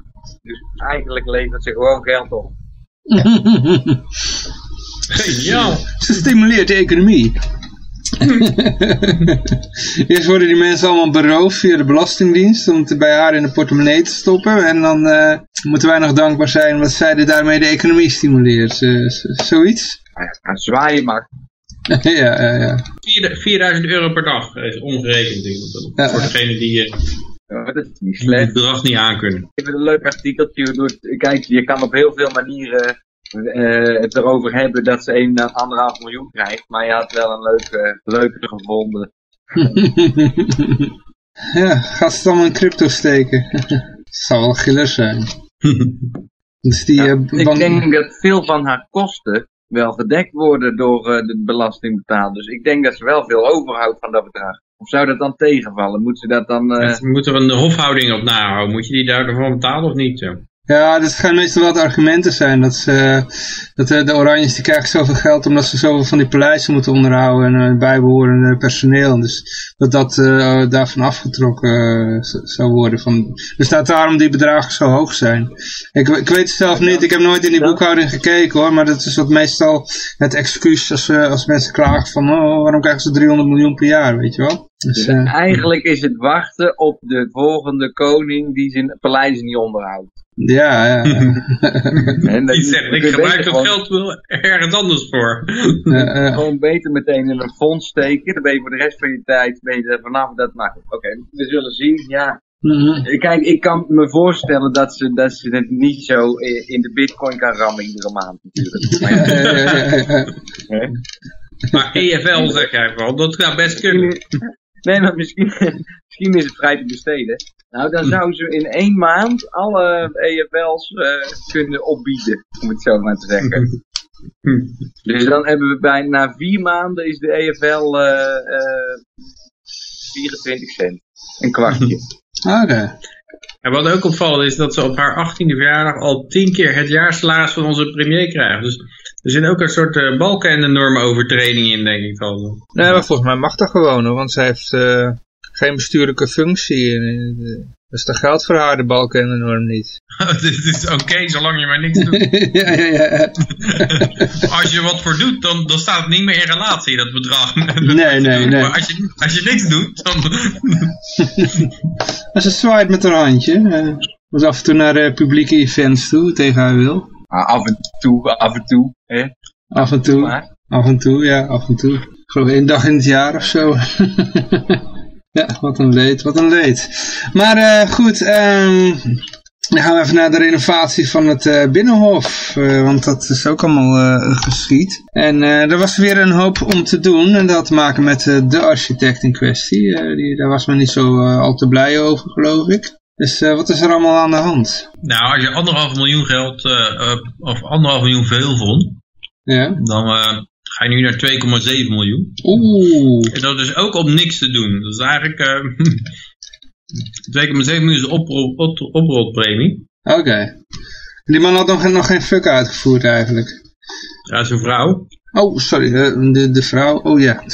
Dus eigenlijk levert ze gewoon geld op. Geniaal. Ze stimuleert de economie. Eerst worden die mensen allemaal beroofd via de Belastingdienst om het bij haar in de portemonnee te stoppen. En dan uh, moeten wij nog dankbaar zijn omdat zij daarmee de economie stimuleert. Uh, zoiets? Ja, zwaaien maar. ja, ja, ja. 4000 euro per dag is omgerekend. Ja. Voor degene die uh, ja, dat is niet slecht. het bedrag niet aankunnen. Ik heb een leuk artikeltje. Kijk, je kan op heel veel manieren uh, het erover hebben dat ze een anderhalf miljoen krijgt. Maar je had wel een leuke, leuke gevonden. ja, gaat ze dan in crypto steken? dat zou wel giller zijn. dus die, ja, uh, ik denk dat veel van haar kosten wel gedekt worden door uh, de belastingbetaler. Dus ik denk dat ze wel veel overhoudt van dat bedrag. Of zou dat dan tegenvallen? Moet ze dat dan... Uh... Moet er een hofhouding op nahouden? Moet je die daarvoor betalen of niet? Ja, dat gaan meestal wel de argumenten zijn. Dat, ze, dat de, Oranjes die krijgen zoveel geld omdat ze zoveel van die paleizen moeten onderhouden en uh, bijbehorende personeel. Dus dat dat uh, daarvan afgetrokken uh, zou worden. Van, dus dat daarom die bedragen zo hoog zijn. Ik, ik weet het zelf niet, ik heb nooit in die boekhouding gekeken hoor. Maar dat is wat meestal het excuus als, als mensen klagen van oh, waarom krijgen ze 300 miljoen per jaar, weet je wel. Dus, eigenlijk is het wachten op de volgende koning die zijn paleis niet onderhoudt. Ja, ja. en die zegt, ik gebruik dat geld wel ergens anders voor. Gewoon beter meteen in een fonds steken. Dan ben je voor de rest van je tijd ben je vanaf dat maakt. Oké, we zullen zien. Ja. Mhm. Kijk, ik kan me voorstellen dat ze, dat ze het niet zo in de bitcoin kan rammen iedere maand natuurlijk. Maar, maar EFL zeg jij wel, dat gaat best kunnen. Nee, maar misschien, misschien is het vrij te besteden. Nou, dan zou ze in één maand alle EFL's uh, eh, kunnen opbieden, om het zo maar te zeggen. dus dan hebben we bijna na vier maanden is de EFL uh, uh, 24 cent. Een kwartje. Oké. En wat ook opvallend is dat ze op haar 18e verjaardag al tien keer het jaarsalaris van onze premier krijgt. Dus er zit ook een soort uh, balken en de normovertreding in, denk ik al. Nee, maar volgens mij mag dat gewoon hoor, want zij heeft uh, geen bestuurlijke functie. Dus dat geldt voor haar de balken en de norm niet. Dit is oké, zolang je maar niks doet. ja, ja, ja. als je wat voor doet, dan, dan staat het niet meer in relatie, dat bedrag. nee, nee, nee. Maar als je, als je niks doet, dan... als ze zwaait met haar handje, uh, af en toe naar uh, publieke events toe, tegen haar wil. Ah, af en toe, af en toe. Hè? Af en toe, af en toe, ja, af en toe. Ik geloof één dag in het jaar of zo. ja, wat een leed, wat een leed. Maar uh, goed, um, dan gaan we even naar de renovatie van het uh, Binnenhof. Uh, want dat is ook allemaal geschied. En er was weer een hoop om te doen. En dat had te maken met de architect in kwestie. die, daar was men niet zo al te blij over, geloof ik. Dus uh, wat is er allemaal aan de hand? Nou, als je anderhalf miljoen geld, uh, of anderhalf miljoen veel vond, ja. dan uh, ga je nu naar 2,7 miljoen. Oeh. En dat is ook om niks te doen. Dat is eigenlijk 2,7 miljoen is de oprolpremie. Oké. Die man had nog, nog geen fuck uitgevoerd eigenlijk. Ja, zijn vrouw. Oh, sorry, de, de vrouw. Oh ja.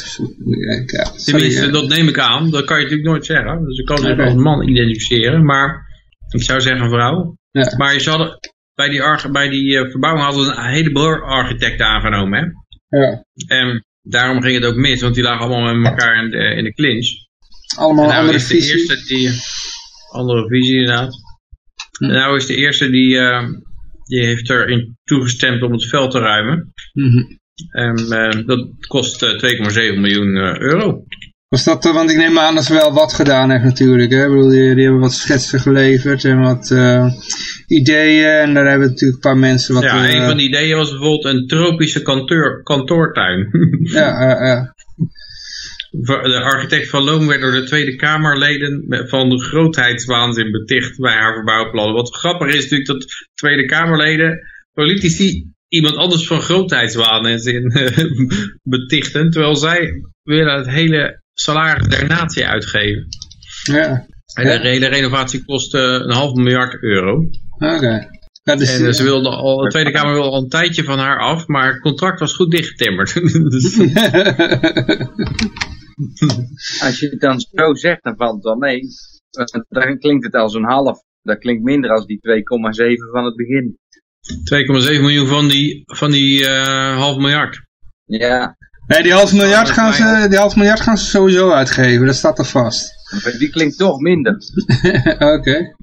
ja Tenminste, dat neem ik aan. Dat kan je natuurlijk nooit zeggen. Dus ik kan zich als man identificeren. Maar ik zou zeggen vrouw. Ja. Maar je zal, bij die, bij die uh, verbouwing hadden we een heleboel architecten aangenomen. Hè? Ja. En daarom ging het ook mis. Want die lagen allemaal met elkaar in de, in de clinch. Allemaal nou andere visie. De eerste die, andere visie inderdaad. Hm. En nou is de eerste die, uh, die heeft erin toegestemd om het veld te ruimen. Mm en uh, dat kost 2,7 eh, miljoen eh, euro. Was dat, want ik neem aan dat ze wel wat gedaan heeft natuurlijk. Hè? Ik bedoel, die, die hebben wat schetsen geleverd en wat ideeën. En daar hebben natuurlijk een paar mensen wat... Ja, een van die ideeën was bijvoorbeeld een tropische kantoor, kantoortuin. ja, ja. De architect van Loom werd door de Tweede Kamerleden van de grootheidswaanzin beticht bij haar verbouwplannen. Wat grappig is natuurlijk dat Tweede Kamerleden, politici iemand anders van grootheidswaan betichten, terwijl zij willen het hele salaris der natie uitgeven. Ja. En de hele renovatie kost een half miljard euro. Oké. en ze wilde al, de Tweede Kamer wilde al een tijdje van haar af, maar het contract was goed dichtgetimmerd. Dus- als je het dan zo zegt, dan valt het wel mee. Dan klinkt het als een half. Dat klinkt minder als die 2,7 van het begin. 2,7 miljoen van die, van die uh, half miljard. Ja. Nee, die half, miljard gaan ze, die half miljard gaan ze sowieso uitgeven, dat staat er vast. Die klinkt toch minder. Oké.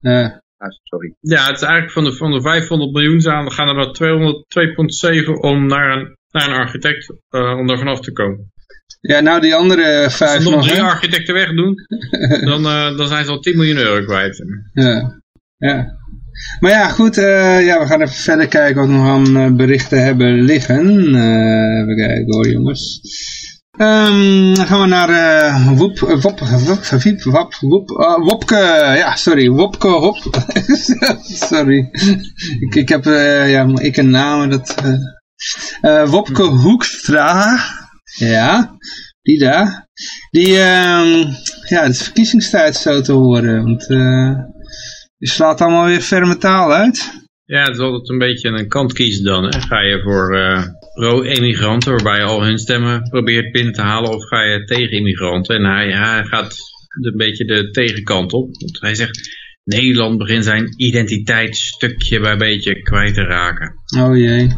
Okay. Ah, sorry. Ja, het is eigenlijk van de, van de 500 miljoen aan, gaan er wel 202,7 om naar een, naar een architect, uh, om daar vanaf te komen. Ja, nou die andere vijf Als ze nog, drie architecten wegdoen, dan, uh, dan zijn ze al 10 miljoen euro kwijt. Ja, ja. Maar ja, goed, uh, ja, we gaan even verder kijken wat we nog aan berichten hebben liggen. Uh, even kijken hoor jongens. Um, dan gaan we naar uh, Wop, Wop, Wop, Wop, Wopke, ja, sorry, Wopke, Hop, sorry, ik, ik heb, uh, ja, ik een naam, dat, Wopke Hoekstra, ja, die daar, die, um, ja, het is verkiezingstijd zo te horen, want die slaat allemaal weer ferme taal uit. Ja, het is altijd een beetje een kant kiezen dan, hè. ga je voor pro-immigranten, waarbij je al hun stemmen probeert binnen te halen, of ga je tegen immigranten. En hij, hij gaat een beetje de tegenkant op. Want hij zegt, Nederland begint zijn identiteit stukje bij beetje kwijt te raken. Oh jee.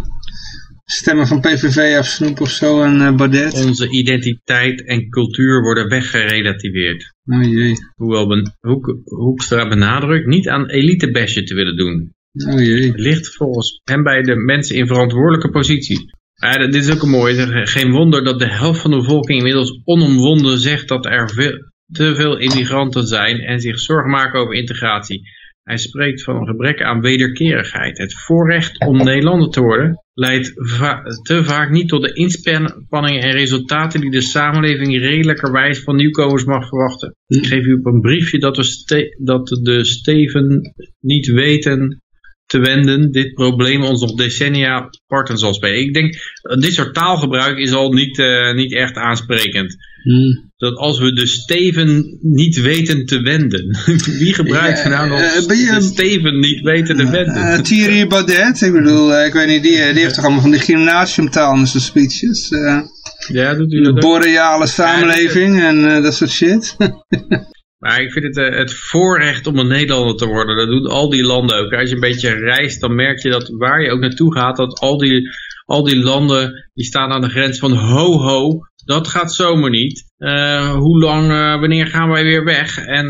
Stemmen van PVV of Snoep of zo en uh, Baudet. Onze identiteit en cultuur worden weggerelativeerd. Oh jee. Hoewel ben, Hoek, Hoekstra benadrukt niet aan elitebesje te willen doen. Oh jee. Ligt volgens hem bij de mensen in verantwoordelijke posities. Ja, dit is ook een mooie. Geen wonder dat de helft van de bevolking inmiddels onomwonden zegt dat er veel, te veel immigranten zijn en zich zorgen maken over integratie. Hij spreekt van een gebrek aan wederkerigheid. Het voorrecht om Nederlander te worden leidt te vaak niet tot de inspanningen en resultaten die de samenleving redelijkerwijs van nieuwkomers mag verwachten. Ik geef u op een briefje dat, we dat de Steven niet weten te wenden, dit probleem ons nog decennia parten zal spelen. Ik denk, dit soort taalgebruik is al niet, uh, niet echt aansprekend. Hmm. Dat als we de steven niet weten te wenden. Wie gebruikt ja, nou nog uh, de steven niet weten te wenden? Uh, Thierry Baudet, ik bedoel, ik weet niet, die, die heeft toch allemaal van die gymnasiumtaal in zijn speeches. ja, doet u dat De boreale samenleving en dat soort shit. Maar ik vind het uh, het voorrecht om een Nederlander te worden. Dat doen al die landen ook. Als je een beetje reist, dan merk je dat waar je ook naartoe gaat, dat al die, al die landen, die staan aan de grens van ho ho, dat gaat zomaar niet. Uh, hoe lang, uh, wanneer gaan wij weer weg? En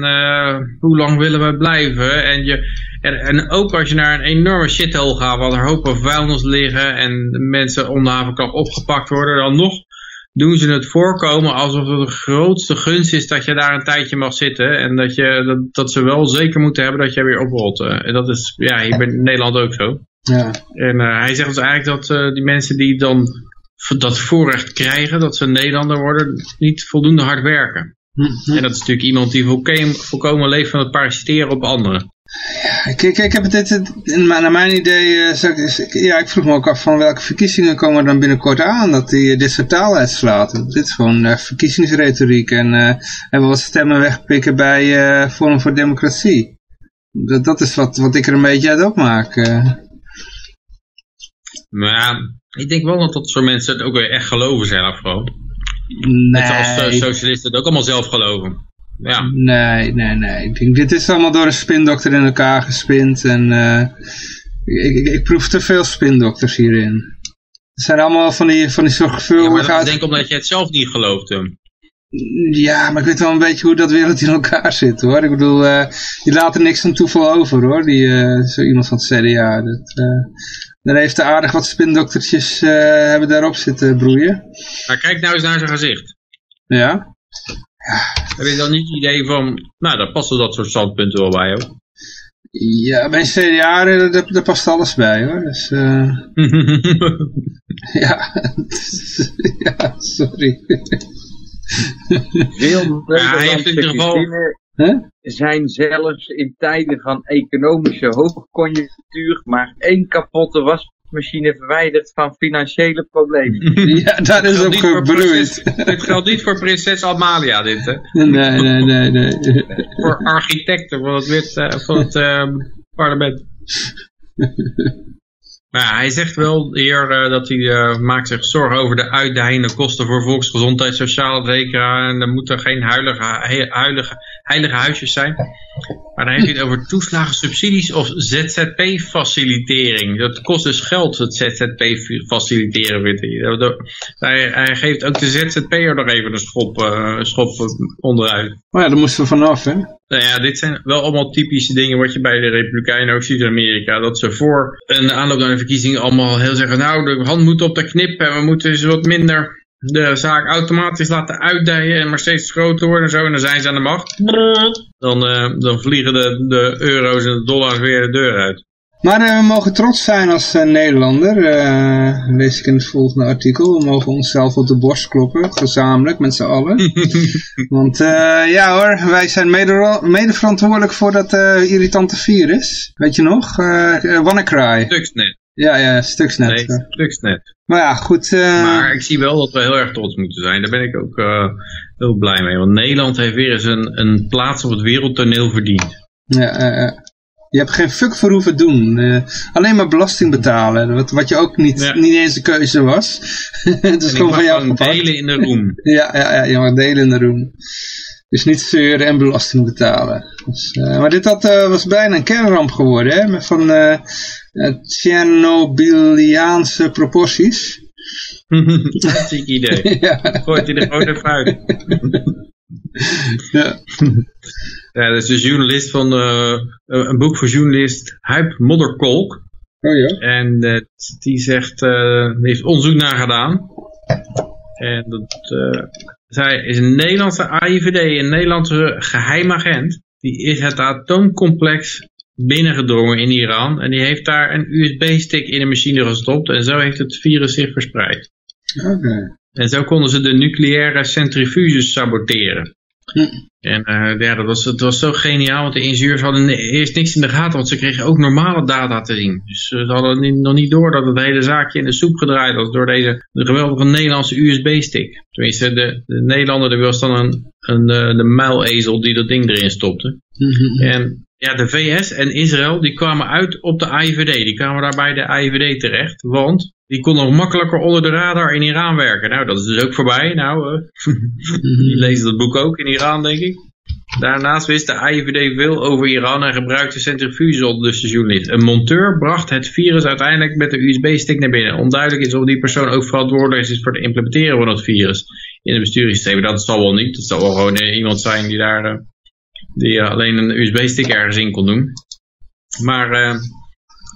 hoe lang willen wij blijven? En, je, en, en, ook als je naar een enorme shithole gaat, waar er hopen vuilnis liggen en mensen om de havenkant opgepakt worden, dan nog doen ze het voorkomen alsof het de grootste gunst is dat je daar een tijdje mag zitten. En dat, je, dat, dat ze wel zeker moeten hebben dat je weer oprolt. Eh. En dat is ja, hier in Nederland ook zo. Ja. En hij zegt dus eigenlijk dat die mensen die dan dat voorrecht krijgen, dat ze Nederlander worden, niet voldoende hard werken. Hm, En dat is natuurlijk iemand die volkomen, volkomen leeft van het parasiteren op anderen. Ja, ik, ik heb het, dit, naar mijn idee, uh, ja, ik vroeg me ook af van welke verkiezingen komen er dan binnenkort aan, dat die dit soort taal uitslaat. Dit is gewoon uh, verkiezingsretoriek en hebben wat stemmen wegpikken bij Forum voor Democratie. Dat, dat is wat, wat ik er een beetje uit opmaak. Maar ja, ik denk wel dat dat soort mensen het ook weer echt geloven zelf gewoon. Nee. Net zoals socialisten het ook allemaal zelf geloven. Ja. Nee, nee, nee. Ik denk, dit is allemaal door een spindokter in elkaar gespind. En uh, ik, ik, ik, proef te veel spindokters hierin. Het zijn allemaal van die, van die zorgvuldig ja, Ik denk omdat je het zelf niet gelooft, hem. Ja, maar ik weet wel een beetje hoe dat wereld in elkaar zit, hoor. Ik bedoel, uh, die laten niks van toeval over, hoor. Die, uh, zo iemand van het CDA. Dat, daar heeft de aardig wat spindoktertjes hebben daarop zitten broeien. Maar kijk nou eens naar zijn gezicht. Ja? Heb je dan niet het idee van, nou, daar passen dat soort standpunten wel bij, hoor. Ja, bij CDA, daar, daar past alles bij, hoor. Dus, uh... ja. ja, sorry. Veel ja, hij heeft in ieder geval... Huh? zijn zelfs in tijden van economische hoogconjunctuur maar één kapotte was machine verwijderd van financiële problemen. Ja, dat is ook gebroeid. Dit geldt niet voor prinses Amalia, dit hè? Nee, nee, nee, nee. voor architecten van het, wit, uh, van het uh, parlement. Maar hij zegt wel hier uh, dat hij uh, maakt zich zorgen over de uitdijende kosten voor volksgezondheid, sociale verzekeraar. En er moeten geen huilige, heilige, heilige huisjes zijn. Maar dan heeft hij het over toeslagen, subsidies of ZZP-facilitering. Dat kost dus geld, het ZZP-faciliteren, vindt hij. hij. Hij geeft ook de ZZP'er nog even een schop, uh, een schop onderuit. Oh ja, daar moesten we vanaf, hè? Nou ja, dit zijn wel allemaal typische dingen wat je bij de Republikeinen ook ziet in Amerika. Dat ze voor een aanloop naar de verkiezingen allemaal heel zeggen, nou de hand moet op de knip en we moeten eens wat minder de zaak automatisch laten uitdijen en maar steeds groter worden en zo. En dan zijn ze aan de macht. Dan, uh, dan vliegen de, de euro's en de dollars weer de deur uit. Maar uh, we mogen trots zijn als uh, Nederlander, uh, lees ik in het volgende artikel. We mogen onszelf op de borst kloppen, gezamenlijk, met z'n allen. Want ja hoor, wij zijn mede, mede verantwoordelijk voor dat irritante virus. Weet je nog? WannaCry. Stuxnet. Ja, ja, Stuxnet. Nee, Stuxnet. Maar ja, goed. Maar ik zie wel dat we heel erg trots moeten zijn. Daar ben ik ook heel blij mee. Want Nederland heeft weer eens een, een plaats op het wereldtoneel verdiend. Ja, ja. Je hebt geen fuck voor hoeven doen. Uh, alleen maar belasting betalen. Wat, wat je ook niet, ja. niet eens een keuze was. het is gewoon van jou delen in de room. ja, ja, ja, je mag delen in de room. Dus niet zeuren en belasting betalen. Dus, uh, maar dit had, uh, was bijna een kernramp geworden. Hè? Van uh, Tjernobyliaanse proporties. Ziek idee. ja. Gooit hij er gewoon even uit. ja. Ja, dat is een journalist van, uh, een boek voor journalist Huip Modderkolk. Oh ja. En uh, die zegt, uh, heeft onderzoek naar gedaan. En dat, zij is een Nederlandse AIVD, een Nederlandse geheimagent. Die is het atoomcomplex binnengedrongen in Iran. En die heeft daar een USB-stick in de machine gestopt. En zo heeft het virus zich verspreid. Okay. En zo konden ze de nucleaire centrifuges saboteren. Hm. En uh, ja, dat was, het was zo geniaal, want de ingenieurs hadden eerst niks in de gaten, want ze kregen ook normale data te zien. Dus ze hadden niet, nog niet door dat het hele zaakje in de soep gedraaid was door deze de geweldige Nederlandse USB-stick. Tenminste, de, de Nederlander was dan een, een, eh, de muilezel die dat ding erin stopte. Hm. En ja, de VS en Israël die kwamen uit op de AIVD. Die kwamen daar bij de AIVD terecht, want die kon nog makkelijker onder de radar in Iran werken. Nou, dat is dus ook voorbij. Nou, uh, die lezen dat boek ook in Iran, denk ik. Daarnaast wist de AIVD veel over Iran en gebruikte centrifuges op dus de journalist. Een monteur bracht het virus uiteindelijk met de USB-stick naar binnen. Onduidelijk is of die persoon ook verantwoordelijk is voor het implementeren van het virus in het besturingssysteem. Dat zal wel niet. Dat zal wel gewoon iemand zijn die daar uh, die alleen een USB-stick ergens in kon doen. Maar uh,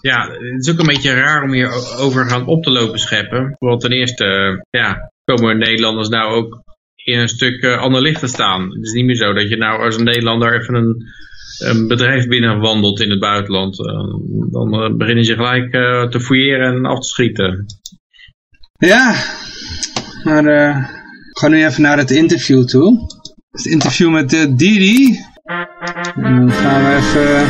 ja, het is ook een beetje raar om hier over gaan op te lopen scheppen. Want ten eerste, uh, ja, komen Nederlanders nou ook in een stuk uh, ander licht te staan. Het is niet meer zo dat je nou als een Nederlander even een, bedrijf binnenwandelt in het buitenland. dan beginnen ze gelijk te fouilleren en af te schieten. Ja, maar we gaan nu even naar het interview toe. Het interview met Didi. Dan gaan we even...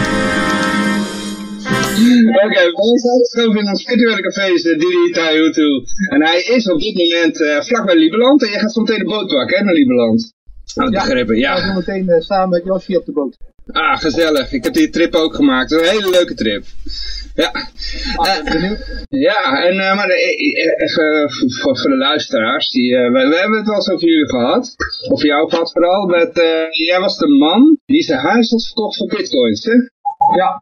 Oké, okay, we zijn geschoven in ons virtuele café, Didi Tahutu. En hij is op dit moment uh, vlakbij Lieberland. En je gaat zo meteen de boot pakken, hè, naar Lieberland. Oh, ja, begrepen, ja. We gaan meteen uh, samen met Josje op de boot. Ah, gezellig. Ik heb die trip ook gemaakt. Een hele leuke trip. Ja. Uh, ja, en, uh, maar even voor, voor, de luisteraars. Die, uh, we, we, hebben het wel eens over jullie gehad. Of jou gehad vooral. Met, jij was de man die zijn huis had verkocht voor bitcoins, hè? Ja.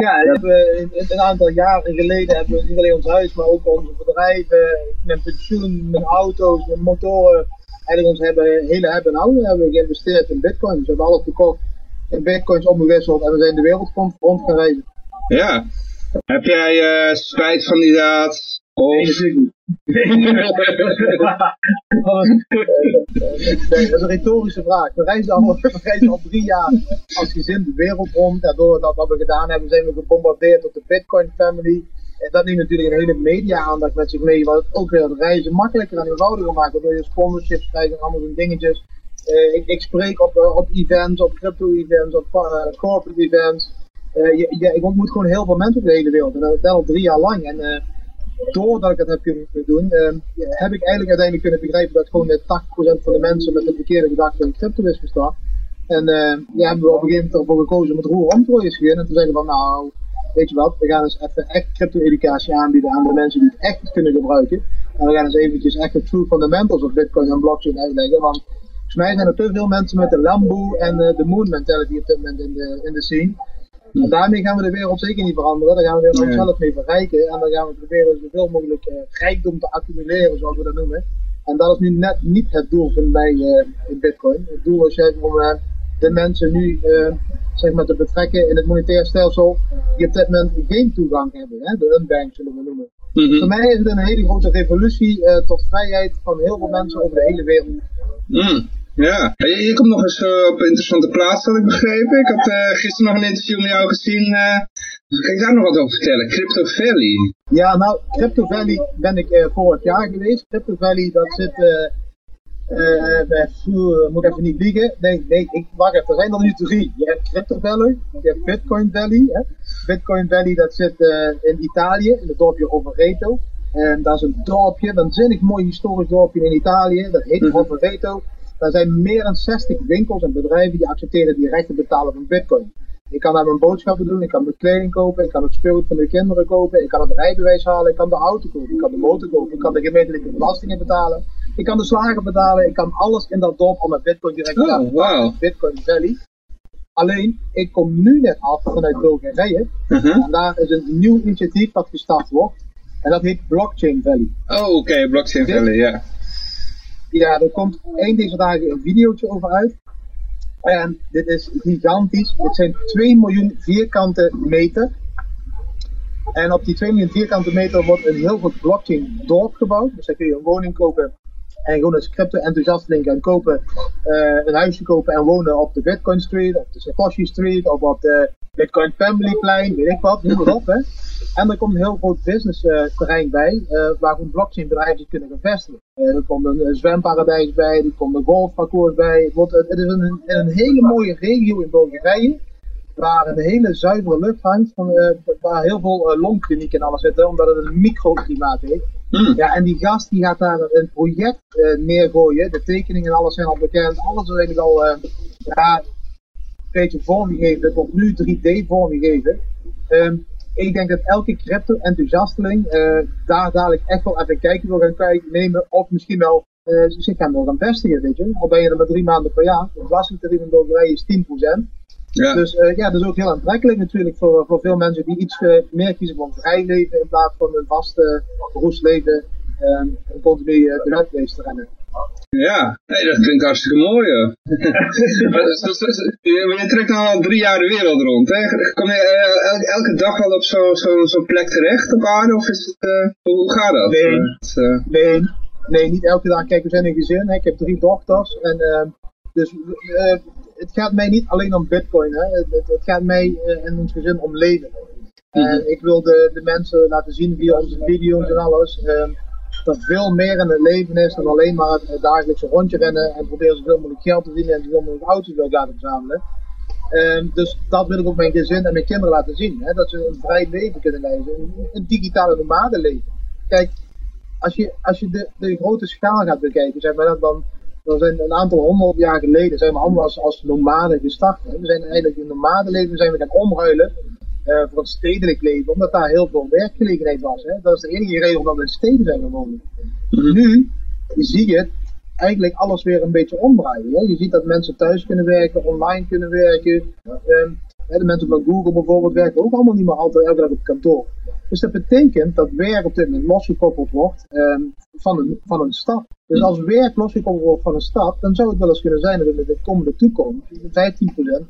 Ja, hebben een aantal jaren geleden hebben we niet alleen ons huis, maar ook onze bedrijven, mijn pensioen, mijn auto's, mijn motoren. Eigenlijk ons hebben, hele hebben en houden hebben we geïnvesteerd in bitcoins. We hebben alles verkocht in bitcoins omgewisseld en we zijn de wereld rond gaan reizen. Ja. Heb jij uh, spijt van die daad? Of... Nee, natuurlijk niet. dat is een retorische vraag. We reizen al, we reizen al drie jaar als gezin de wereld rond. En door dat wat we gedaan hebben, zijn we gebombardeerd op de Bitcoin family. En dat neemt natuurlijk een hele media-aandacht met zich mee, wat ook weer het reizen makkelijker en eenvoudiger maakt. Waardoor je sponsorships krijgt en allemaal zo'n dingetjes. Uh, ik, ik, spreek op, uh, op events, op crypto-events, op uh, corporate events. Je, ik ontmoet gewoon heel veel mensen op de hele wereld. En dat al drie jaar lang. En doordat ik dat heb kunnen doen, heb ik eigenlijk uiteindelijk kunnen begrijpen dat gewoon 80% van de mensen met de verkeerde gedachte in crypto is gestart. En ja, hebben we op een gegeven moment ervoor gekozen om het roer om te gooien En te zeggen van nou, weet je wat, we gaan eens even echt crypto-educatie aanbieden aan de mensen die het echt kunnen gebruiken. En we gaan eens eventjes echt de true fundamentals of Bitcoin en blockchain uitleggen. Want volgens mij zijn er te veel mensen met de Lambo en de Moon mentality op dit moment in de, in de scene. En daarmee gaan we de wereld zeker niet veranderen. Daar gaan we weer onszelf mee verrijken. En dan gaan we proberen zoveel mogelijk uh, rijkdom te accumuleren, zoals we dat noemen. En dat is nu net niet het doel van mij uh, in Bitcoin. Het doel is juist om uh, de mensen nu zeg maar te betrekken in het monetair stelsel die op dit moment geen toegang hebben. Hè? De unbank zullen we noemen. Mm Voor mij is het een hele grote revolutie tot vrijheid van heel veel mensen over de hele wereld. Mm. Ja, je, komt nog eens uh, op interessante plaats, had ik begrepen. Ik had uh, gisteren nog een interview met jou gezien. Uh, kan je daar nog wat over vertellen? Crypto Valley. Ja, nou, Crypto Valley ben ik vorig jaar geweest. Crypto Valley, dat zit... bij, moet ik even niet liegen. Nee, nee, ik, wacht even, er zijn er nu drie. Je hebt Crypto Valley, je hebt Bitcoin Valley. Hè. Bitcoin Valley, dat zit in Italië, in het dorpje Rovereto. En dat is een dorpje, een waanzinnig mooi historisch dorpje in Italië. Dat heet Rovereto. Er zijn meer dan 60 winkels en bedrijven die accepteren direct te betalen van bitcoin. Ik kan daar mijn boodschappen doen, ik kan mijn kleding kopen, ik kan het speelgoed van de kinderen kopen, ik kan het rijbewijs halen, ik kan de auto kopen, ik kan de motor kopen, ik kan de gemeentelijke belastingen betalen, ik kan de slagen betalen, ik kan alles in dat dorp al met bitcoin direct betalen. Oh, wow. Bitcoin Valley. Alleen, ik kom nu net af vanuit Bulgarije. Uh -huh. En daar is een nieuw initiatief dat gestart wordt. En dat heet Blockchain Valley. Oh, oké, Blockchain Valley, ja. Ja, er komt één deze dagen een videootje over uit. En dit is gigantisch. Dit zijn 2 miljoen vierkante meter. En op die 2 miljoen vierkante meter wordt een heel goed blockchain dorp gebouwd. Dus daar kun je een woning kopen en gewoon als crypto-enthousiasteling gaan kopen, uh, een huisje kopen en wonen op de Bitcoin Street, op de Satoshi Street, of op de Bitcoin Family Plein, weet ik wat, noem maar op. Hè. En er komt een heel groot business uh, terrein bij, uh, waar gewoon blockchain bedrijven kunnen gaan vestigen. er komt een zwemparadijs bij, er komt een golfparcours bij. Het, wordt, het is een, een hele mooie regio in Bulgarije waar een hele zuivere lucht hangt, van, waar heel veel longkliniek en alles zitten, omdat het een microklimaat heeft. Mm. Ja, en die gast die gaat daar een project neergooien, de tekeningen en alles zijn al bekend, alles is eigenlijk al ja, een beetje vormgegeven, het wordt nu 3D vormgegeven. Um, ik denk dat elke crypto-enthousiasteling daar dadelijk echt wel even kijken wil gaan kijken, nemen, of misschien wel zich gaan wil gaan vestigen, weet je. Al ben je er maar drie maanden per jaar, de belastingtarief in Bulgarije is 10%. Ja. Dus uh, ja, dat is ook heel aantrekkelijk natuurlijk voor, voor veel mensen die iets uh, meer kiezen voor een vrij leven in plaats van een vaste beroepsleven en continu uh, de te rennen. Ja, nee, dat klinkt hartstikke mooi hoor. je trekt al drie jaar de wereld rond. Hè? Kom je elke dag wel op zo'n zo, zo plek terecht op aarde? Of is het, hoe gaat dat? Nee, nee, nee, niet elke dag. Kijk, we zijn een gezin. Hè? Ik heb drie dochters. En, ehm, dus het gaat mij niet alleen om bitcoin. Hè. Het, het, gaat mij uh, en ons gezin om leven. En mhm. ik wil de, de mensen laten zien via onze video's en alles. Dat veel meer in het leven is dan alleen maar het dagelijkse rondje rennen en proberen zoveel mogelijk geld te verdienen en zoveel mogelijk auto's elkaar te verzamelen. Uh, dus dat wil ik ook mijn gezin en mijn kinderen laten zien. Hè, dat ze een vrij leven kunnen leiden. Een, digitale leven. Kijk, als je, als je de, de grote schaal gaat bekijken, zeg maar, dan, we zijn een aantal honderd jaar geleden zijn we allemaal als, als nomaden gestart. Hè. We zijn eigenlijk in nomadenleven zijn we gaan omruilen voor een stedelijk leven, omdat daar heel veel werkgelegenheid was. Hè. Dat is de enige reden omdat we in steden zijn gewoond. Mhm. Nu zie je eigenlijk alles weer een beetje omdraaien. Hè. Je ziet dat mensen thuis kunnen werken, online kunnen werken. Uh, de mensen van Google bijvoorbeeld werken ook allemaal niet meer altijd elke dag op kantoor. Dus dat betekent dat werk op dit moment losgekoppeld wordt um, van, een, van een stad. Dus als werk losgekoppeld wordt van een stad, dan zou het wel eens kunnen zijn dat in de komende toekomst 15%, 20%,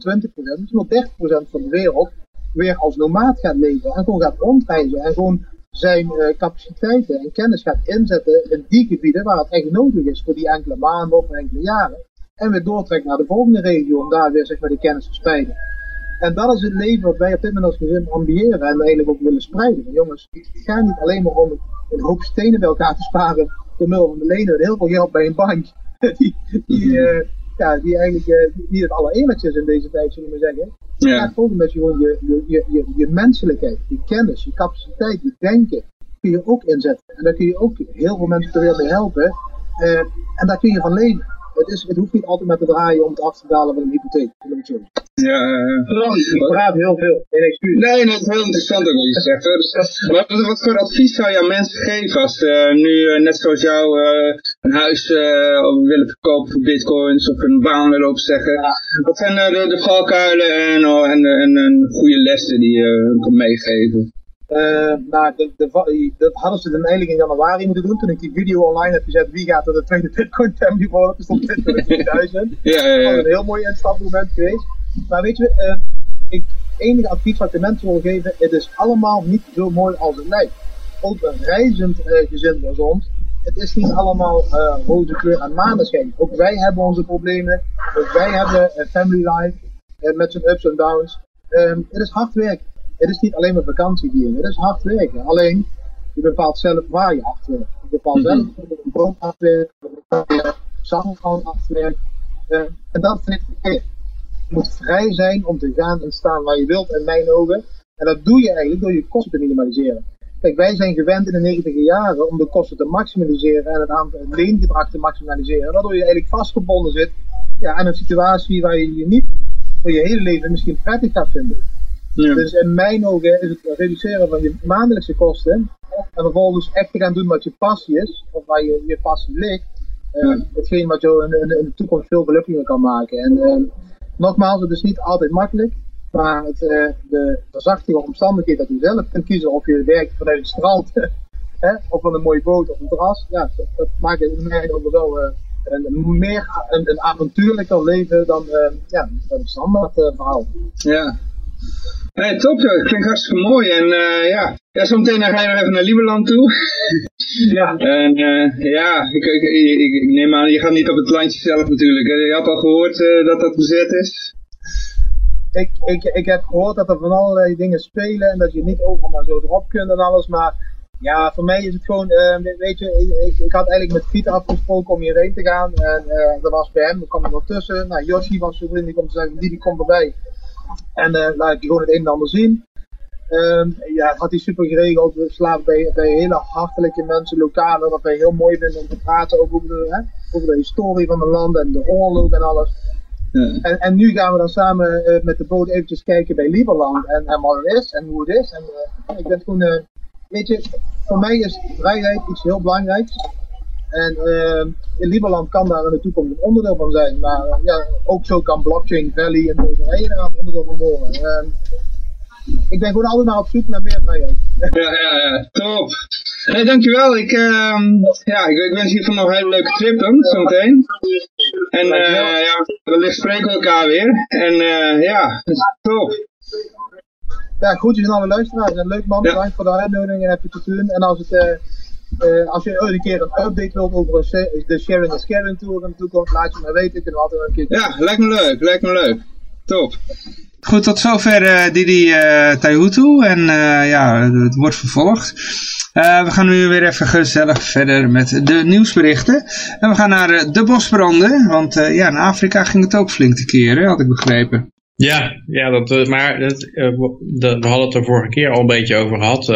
misschien wel 30% van de wereld weer als nomaat gaat leven en gewoon gaat rondreizen en gewoon zijn uh, capaciteiten en kennis gaat inzetten in die gebieden waar het echt nodig is voor die enkele maanden of enkele jaren. En weer doortrekt naar de volgende regio om daar weer zeg maar, de kennis te spreiden. En dat is het leven wat wij op dit moment als gezin ambiëren en eigenlijk ook willen spreiden. jongens, het gaat niet alleen maar om een hoop stenen bij elkaar te sparen door middel van de lenen heel veel geld bij een bank. die, die, uh, ja, die eigenlijk uh, niet het allereerlijkste is in deze tijd, zullen we zeggen. Ja. gaat ook met gewoon je, je, je, je, menselijkheid, je kennis, je capaciteit, je denken, kun je ook inzetten. En daar kun je ook heel veel mensen ter wereld mee helpen. Uh, en daar kun je van leven. Het, is, het hoeft niet altijd met te draaien om het af te dalen van een hypotheek. Ja, ik praat heel veel. Excuus. Nee, dat is heel interessant ook wat je zegt. Dus, wat, wat, voor advies zou je aan mensen geven als uh, nu uh, net zoals jou uh, een huis willen verkopen voor bitcoins of een baan willen opzeggen? Ja. Wat zijn de, de valkuilen en, oh, en, en, en goede lessen die je kan meegeven? Uh, nou, de, de, dat hadden ze dan eigenlijk in januari moeten doen. Toen ik die video online heb gezet, wie gaat er de tweede Bitcoin family worden? Dus stond 20.000. ja, ja, ja. Dat was een heel mooi instapmoment geweest. Maar weet je, uh, ik, enige advies wat ik de mensen wil geven, het is allemaal niet zo mooi als het lijkt. Ook een reizend uh, gezin als ons, het is niet allemaal uh, roze kleur en maneschijn. Ook wij hebben onze problemen, ook wij hebben een family life met zijn ups en downs. Um, het is hard werk het is niet alleen maar vakantie het is hard werken. Alleen, je bepaalt zelf waar je hard werkt. Je bepaalt zelf mm -hmm. een boom hard werkt, samen gewoon hard werkt. Uh, en dat vind ik verkeerd. Je moet vrij zijn om te gaan en staan waar je wilt, in mijn ogen. En dat doe je eigenlijk door je kosten te minimaliseren. Kijk, wij zijn gewend in de 90 jaren om de kosten te maximaliseren en het aantal leengedrag te maximaliseren. Waardoor je eigenlijk vastgebonden zit ja, aan een situatie waar je je niet voor je hele leven misschien prettig gaat vinden. Dus in mijn ogen is het reduceren van je maandelijkse kosten en vervolgens echt te gaan doen wat je passie is, of waar je, je passie ligt. Uh, hetgeen wat jou in, in, in, de toekomst veel gelukkiger kan maken. En uh, nogmaals, het is niet altijd makkelijk, maar het, uh, de verzachtige omstandigheid dat je zelf kunt kiezen of je werkt vanuit het strand hè, of van een mooie boot of een terras, ja, dat, dat maakt het in mijn ogen wel een, meer een, een avontuurlijker leven dan, ja, dan een standaard verhaal. Ja, Hey, top, dat klinkt hartstikke mooi. En uh, ja, ja, zometeen ga je nog even naar Lieberland toe. ja. En uh, ja, ik, ik, ik, ik, neem aan, je gaat niet op het landje zelf natuurlijk. Je had al gehoord uh, dat dat bezet is. Ik, ik, ik heb gehoord dat er van allerlei dingen spelen en dat je niet overal maar zo erop kunt en alles. Maar ja, voor mij is het gewoon, weet je, ik, ik, had eigenlijk met Piet afgesproken om hierheen te gaan. En dat was bij hem, er kwam er wel tussen. Nou, Yoshi was zo vriendelijk om te zeggen, die, die komt erbij. En uh, laat ik je gewoon het een en ander zien. Um, ja, had hij super geregeld. We slapen bij, bij hele hartelijke mensen, lokale, wat wij heel mooi vinden om te praten over de, hè, over de historie van het land en de oorlog en alles. Ja. En, en nu gaan we dan samen uh, met de boot eventjes kijken bij Lieberland en, en wat het is en hoe het is. En uh, ik ben gewoon, weet je, voor mij is vrijheid iets heel belangrijks. En uh, in Lieberland kan daar in de toekomst een onderdeel van zijn. Maar uh, ja, ook zo kan Blockchain Valley en deze daar een onderdeel van worden. Uh, ik ben gewoon altijd maar op zoek naar meer vrijheid. Ja, ja, ja, top. Hey, dankjewel. Ik, uh, ja, ik, ik wens je van nog een hele leuke trip dan, zometeen. En uh, ja, wellicht spreken we elkaar weer. En uh, ja, top. Ja, groetjes aan alle luisteraars. En leuk man, bedankt voor de uitnodiging en heb je te doen. En als het uh, als je ooit een keer een update wilt over de Sharing is Caring Tour in de toekomst, laat je me weten. Kunnen we altijd een keer... Ja, lijkt me leuk, lijkt me leuk. Top. Goed, tot zover uh, Didi uh, Taihutu. En uh, ja, het wordt vervolgd. we gaan nu weer even gezellig verder met de nieuwsberichten. En we gaan naar de bosbranden. Want ja, in Afrika ging het ook flink te keren, had ik begrepen. Ja, ja dat, maar dat, we hadden het er vorige keer al een beetje over gehad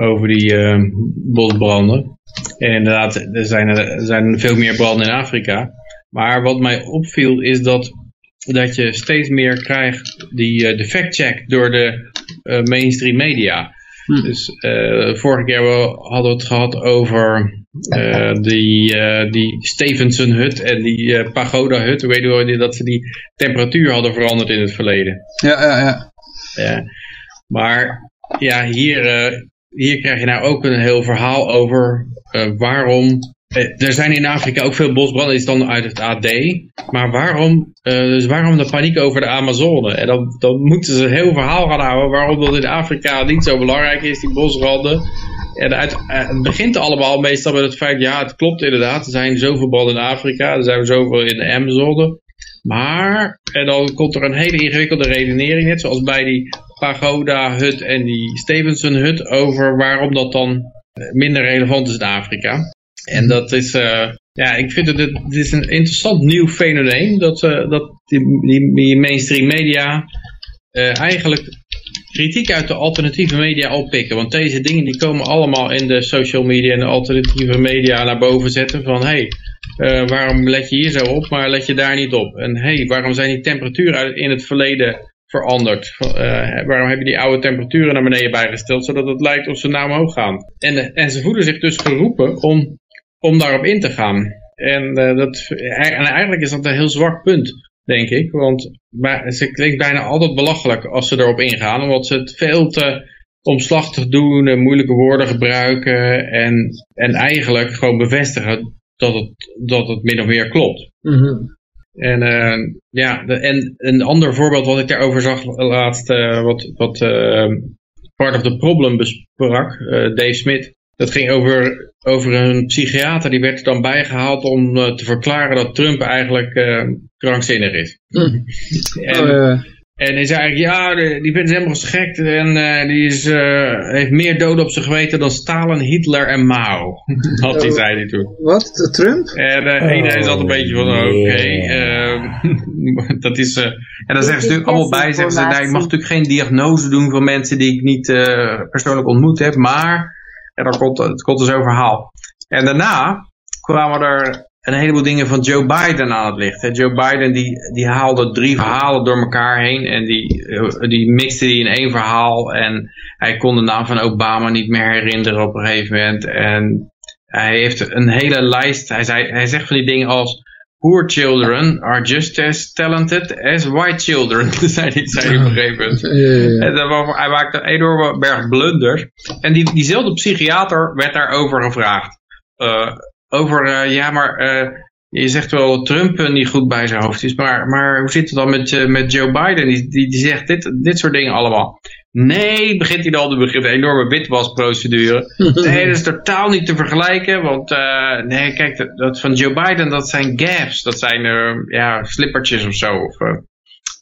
over die uh, bosbranden. En inderdaad, er zijn, er zijn veel meer branden in Afrika. Maar wat mij opviel is dat, dat je steeds meer krijgt die, uh, de fact-check door de uh, mainstream media. Hm. Dus vorige keer hadden we het gehad over die, die Stevenson hut en die pagoda hut. Weet je dat ze die temperatuur hadden veranderd in het verleden. Ja, ja, ja. ja. Maar ja, hier hier krijg je nou ook een heel verhaal over uh, waarom... Uh, er zijn in Afrika ook veel bosbranden, is dan uit het AD. Maar waarom, uh, dus waarom de paniek over de Amazone? En dan, dan moeten ze een heel verhaal gaan houden waarom dat in Afrika niet zo belangrijk is, die bosbranden. En het begint allemaal meestal met het feit, ja het klopt inderdaad, er zijn zoveel branden in Afrika, er zijn zoveel in de Amazone. Maar, en dan komt er een hele ingewikkelde redenering, net zoals bij die Pagoda hut en die Stevenson hut over waarom dat dan eh, minder relevant is in Afrika. En dat is, uh, ja, ik vind het, het is een interessant nieuw fenomeen dat, uh, dat die, die, mainstream media eigenlijk kritiek uit de alternatieve media oppikken. Want deze dingen die komen allemaal in de social media en de alternatieve media naar boven zetten van, hey, waarom let je hier zo op, maar let je daar niet op? En hey, waarom zijn die temperaturen in het verleden veranderd? waarom heb je die oude temperaturen naar beneden bijgesteld, zodat het lijkt of ze naar omhoog gaan? En, en ze voelen zich dus geroepen om, om daarop in te gaan. En, dat, en eigenlijk is dat een heel zwak punt, denk ik. Want ze klinkt bijna altijd belachelijk als ze erop ingaan, omdat ze het veel te omslachtig doen, en moeilijke woorden gebruiken en, en eigenlijk gewoon bevestigen dat het, dat het min of meer klopt. Mhm. En uh, ja, de, en een ander voorbeeld wat ik daarover zag laatst, uh, wat, wat uh, Part of the Problem besprak, Dave Smith, dat ging over, over een psychiater, die werd er dan bijgehaald om te verklaren dat Trump eigenlijk krankzinnig is. Mm. En, oh, en hij zei eigenlijk, ja, die vent is helemaal geschikt en uh, die is, uh, heeft meer doden op zijn geweten dan Stalin, Hitler en Mao. Had hij, zei hij toen. Wat? Trump? En uh, oh, iedereen zat een beetje van, oké, okay, ehm, dat is... en dan zeggen ze natuurlijk allemaal bij, zeggen ze, nou, ik mag natuurlijk geen diagnose doen van mensen die ik niet persoonlijk ontmoet heb, maar... En dan komt, het komt er zo'n verhaal. En daarna kwamen er een heleboel dingen van Joe Biden aan het licht. Joe Biden die, die haalde drie verhalen door elkaar heen en die, die mixte die in één verhaal. En hij kon de naam van Obama niet meer herinneren op een gegeven moment. En hij heeft een hele lijst, hij, zei, hij zegt van die dingen als... Poor children are just as talented as white children, zei hij, zei op een gegeven moment. En dan, hij maakte een enorme berg blunders. En die, diezelfde psychiater werd daarover gevraagd. Uh, over, uh, ja, maar uh, je zegt wel dat Trump niet goed bij zijn hoofd is, maar, maar hoe zit het dan met, met Joe Biden? Die, die, die zegt dit, dit soort dingen allemaal. Nee, begint hij dan de enorme witwasprocedure. nee, dat is totaal niet te vergelijken, want uh, nee, kijk, dat, dat, van Joe Biden, dat zijn gaps, dat zijn ja, slippertjes of zo. Of,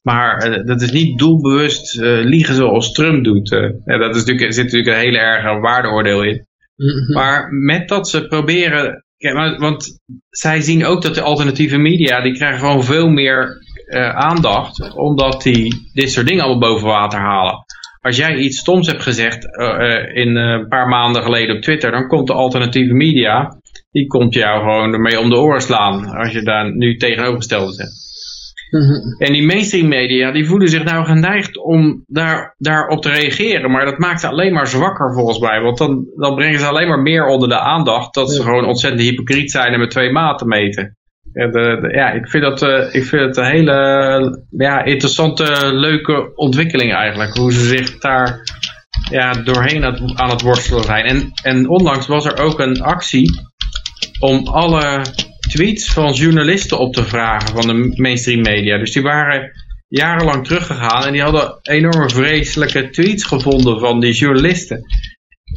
maar dat is niet doelbewust liegen zoals Trump doet. Ja, dat is natuurlijk, er zit natuurlijk een hele erge waardeoordeel in. Mhm. Maar met dat ze proberen maar, want zij zien ook dat de alternatieve media, die krijgen gewoon veel meer uh, aandacht, omdat die dit soort dingen allemaal boven water halen. Als jij iets stoms hebt gezegd uh, in een paar maanden geleden op Twitter, dan komt de alternatieve media, die komt jou gewoon ermee om de oren slaan, als je daar nu tegenovergestelde Mhm. En die mainstream media die voelen zich nou geneigd om daar, daarop te reageren. Maar dat maakt ze alleen maar zwakker volgens mij. Want dan, dan brengen ze alleen maar meer onder de aandacht. Dat ze gewoon ontzettend hypocriet zijn en met twee maten meten. Ja, de, ja ik vind dat, uh, ik vind het een hele ja, interessante, leuke ontwikkeling eigenlijk. Hoe ze zich daar ja, doorheen aan het worstelen zijn. En, en onlangs was er ook een actie om alle tweets van journalisten op te vragen van de mainstream media. Dus die waren jarenlang teruggegaan en die hadden enorme vreselijke tweets gevonden van die journalisten.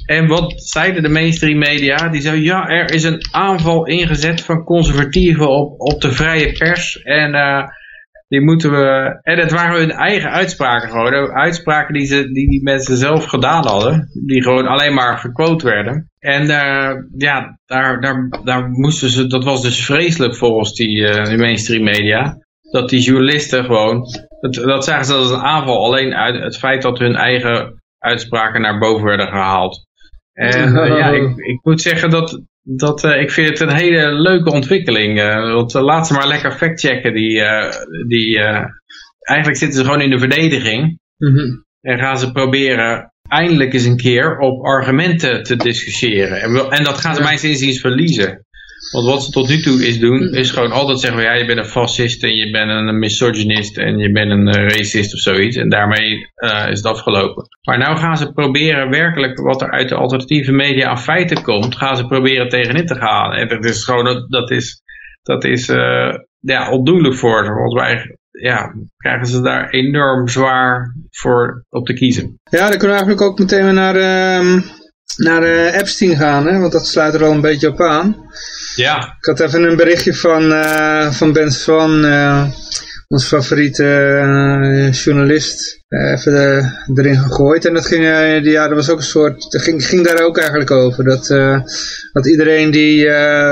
En wat zeiden de mainstream media? Die zeiden, ja, er is een aanval ingezet van conservatieven op, op de vrije pers. En uh, die moeten we... En dat waren hun eigen uitspraken gewoon. Uitspraken die, ze, die die mensen zelf gedaan hadden. Die gewoon alleen maar gequote werden. En uh, ja, daar, daar, daar moesten ze... Dat was dus vreselijk volgens die, uh, die mainstream media. Dat die journalisten gewoon... Dat, dat zagen ze als een aanval. Alleen uit het feit dat hun eigen uitspraken naar boven werden gehaald. En uh, ja, ik, ik moet zeggen dat dat, uh, ik vind het een hele leuke ontwikkeling. Want laat ze maar lekker factchecken. Die, die, eigenlijk zitten ze gewoon in de verdediging. Mm -hmm. En gaan ze proberen eindelijk eens een keer op argumenten te discussiëren. En, en dat gaan ze mijn inziens verliezen. Want wat ze tot nu toe is doen, hm. is gewoon altijd zeggen, ja, je bent een fascist en je bent een misogynist en je bent een uh, racist of zoiets. En daarmee uh, is het afgelopen. Maar nou gaan ze proberen werkelijk wat er uit de alternatieve media aan feiten komt, gaan ze proberen tegenin te gaan. En dat is gewoon, dat, is, dat is uh, ja, ondoenlijk voor ze. Want wij ja, krijgen ze daar enorm zwaar voor op te kiezen. Ja, dan kunnen we eigenlijk ook meteen naar, uh, naar uh, Epstein gaan, hè? want dat sluit er al een beetje op aan. Ja. Ik had even een berichtje van, uh, van Ben Swan, uh, ons favoriete journalist, even erin gegooid. En dat ging, ja, dat was ook een soort, dat ging, ging daar ook eigenlijk over. Dat, dat iedereen die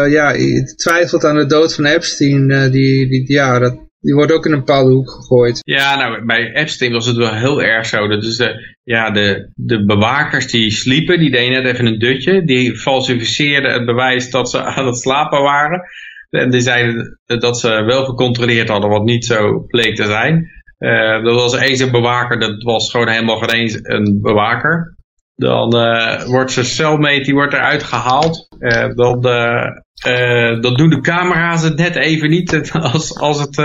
ja, twijfelt aan de dood van Epstein, die, die, ja, dat, die wordt ook in een bepaalde hoek gegooid. Ja, nou, bij Epstein was het wel heel erg zo. Dat is de, ja, de, de bewakers die sliepen, die deden net even een dutje. Die falsificeerden het bewijs dat ze aan het slapen waren. En die zeiden dat ze wel gecontroleerd hadden, wat niet zo bleek te zijn. Uh, dat was eens een bewaker, dat was gewoon helemaal geen eens een bewaker. Dan uh, wordt zijn cellmate die wordt eruit gehaald. Uh, dan, uh, dan doen de camera's het net even niet als, als, het,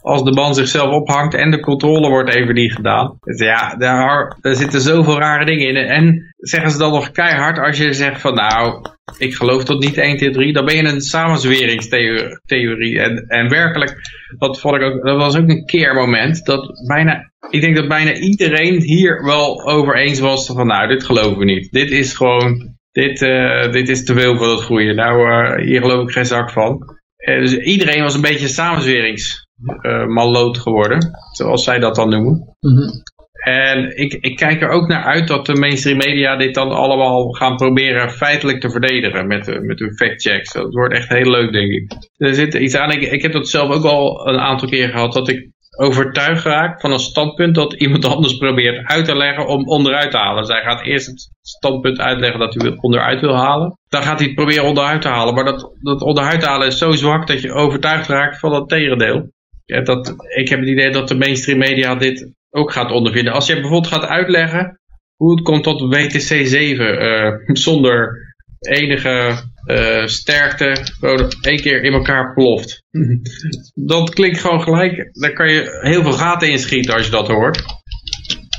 als de man zichzelf ophangt en de controle wordt even niet gedaan. Dus ja, daar, daar zitten zoveel rare dingen in. En zeggen ze dan nog keihard als je zegt van nou, ik geloof dat niet 1, 2, 3, dan ben je een samenzweringstheorie. En, en werkelijk, dat, vond ik ook, dat was ook een keermoment, dat bijna ik denk dat bijna iedereen hier wel over eens was van nou, dit geloven we niet. Dit is gewoon, dit, uh, dit is te veel voor het groeien. Nou, uh, hier geloof ik geen zak van. Uh, dus iedereen was een beetje samenzweringsmalloot geworden, zoals zij dat dan noemen. Mm -hmm. En ik, ik kijk er ook naar uit dat de mainstream media dit dan allemaal gaan proberen feitelijk te verdedigen met, met hun factchecks. Dat wordt echt heel leuk, denk ik. Er zit iets aan, ik, ik heb dat zelf ook al een aantal keer gehad, dat ik overtuigd raakt van een standpunt dat iemand anders probeert uit te leggen om onderuit te halen. Zij gaat eerst het standpunt uitleggen dat hij onderuit wil halen. Dan gaat hij het proberen onderuit te halen. Maar dat, dat onderuit halen is zo zwak dat je overtuigd raakt van het tegendeel. Ja, dat, ik heb het idee dat de mainstream media dit ook gaat ondervinden. Als je bijvoorbeeld gaat uitleggen hoe het komt tot WTC 7 uh, zonder enige uh, sterkte gewoon één keer in elkaar ploft. dat klinkt gewoon gelijk, daar kan je heel veel gaten inschieten als je dat hoort.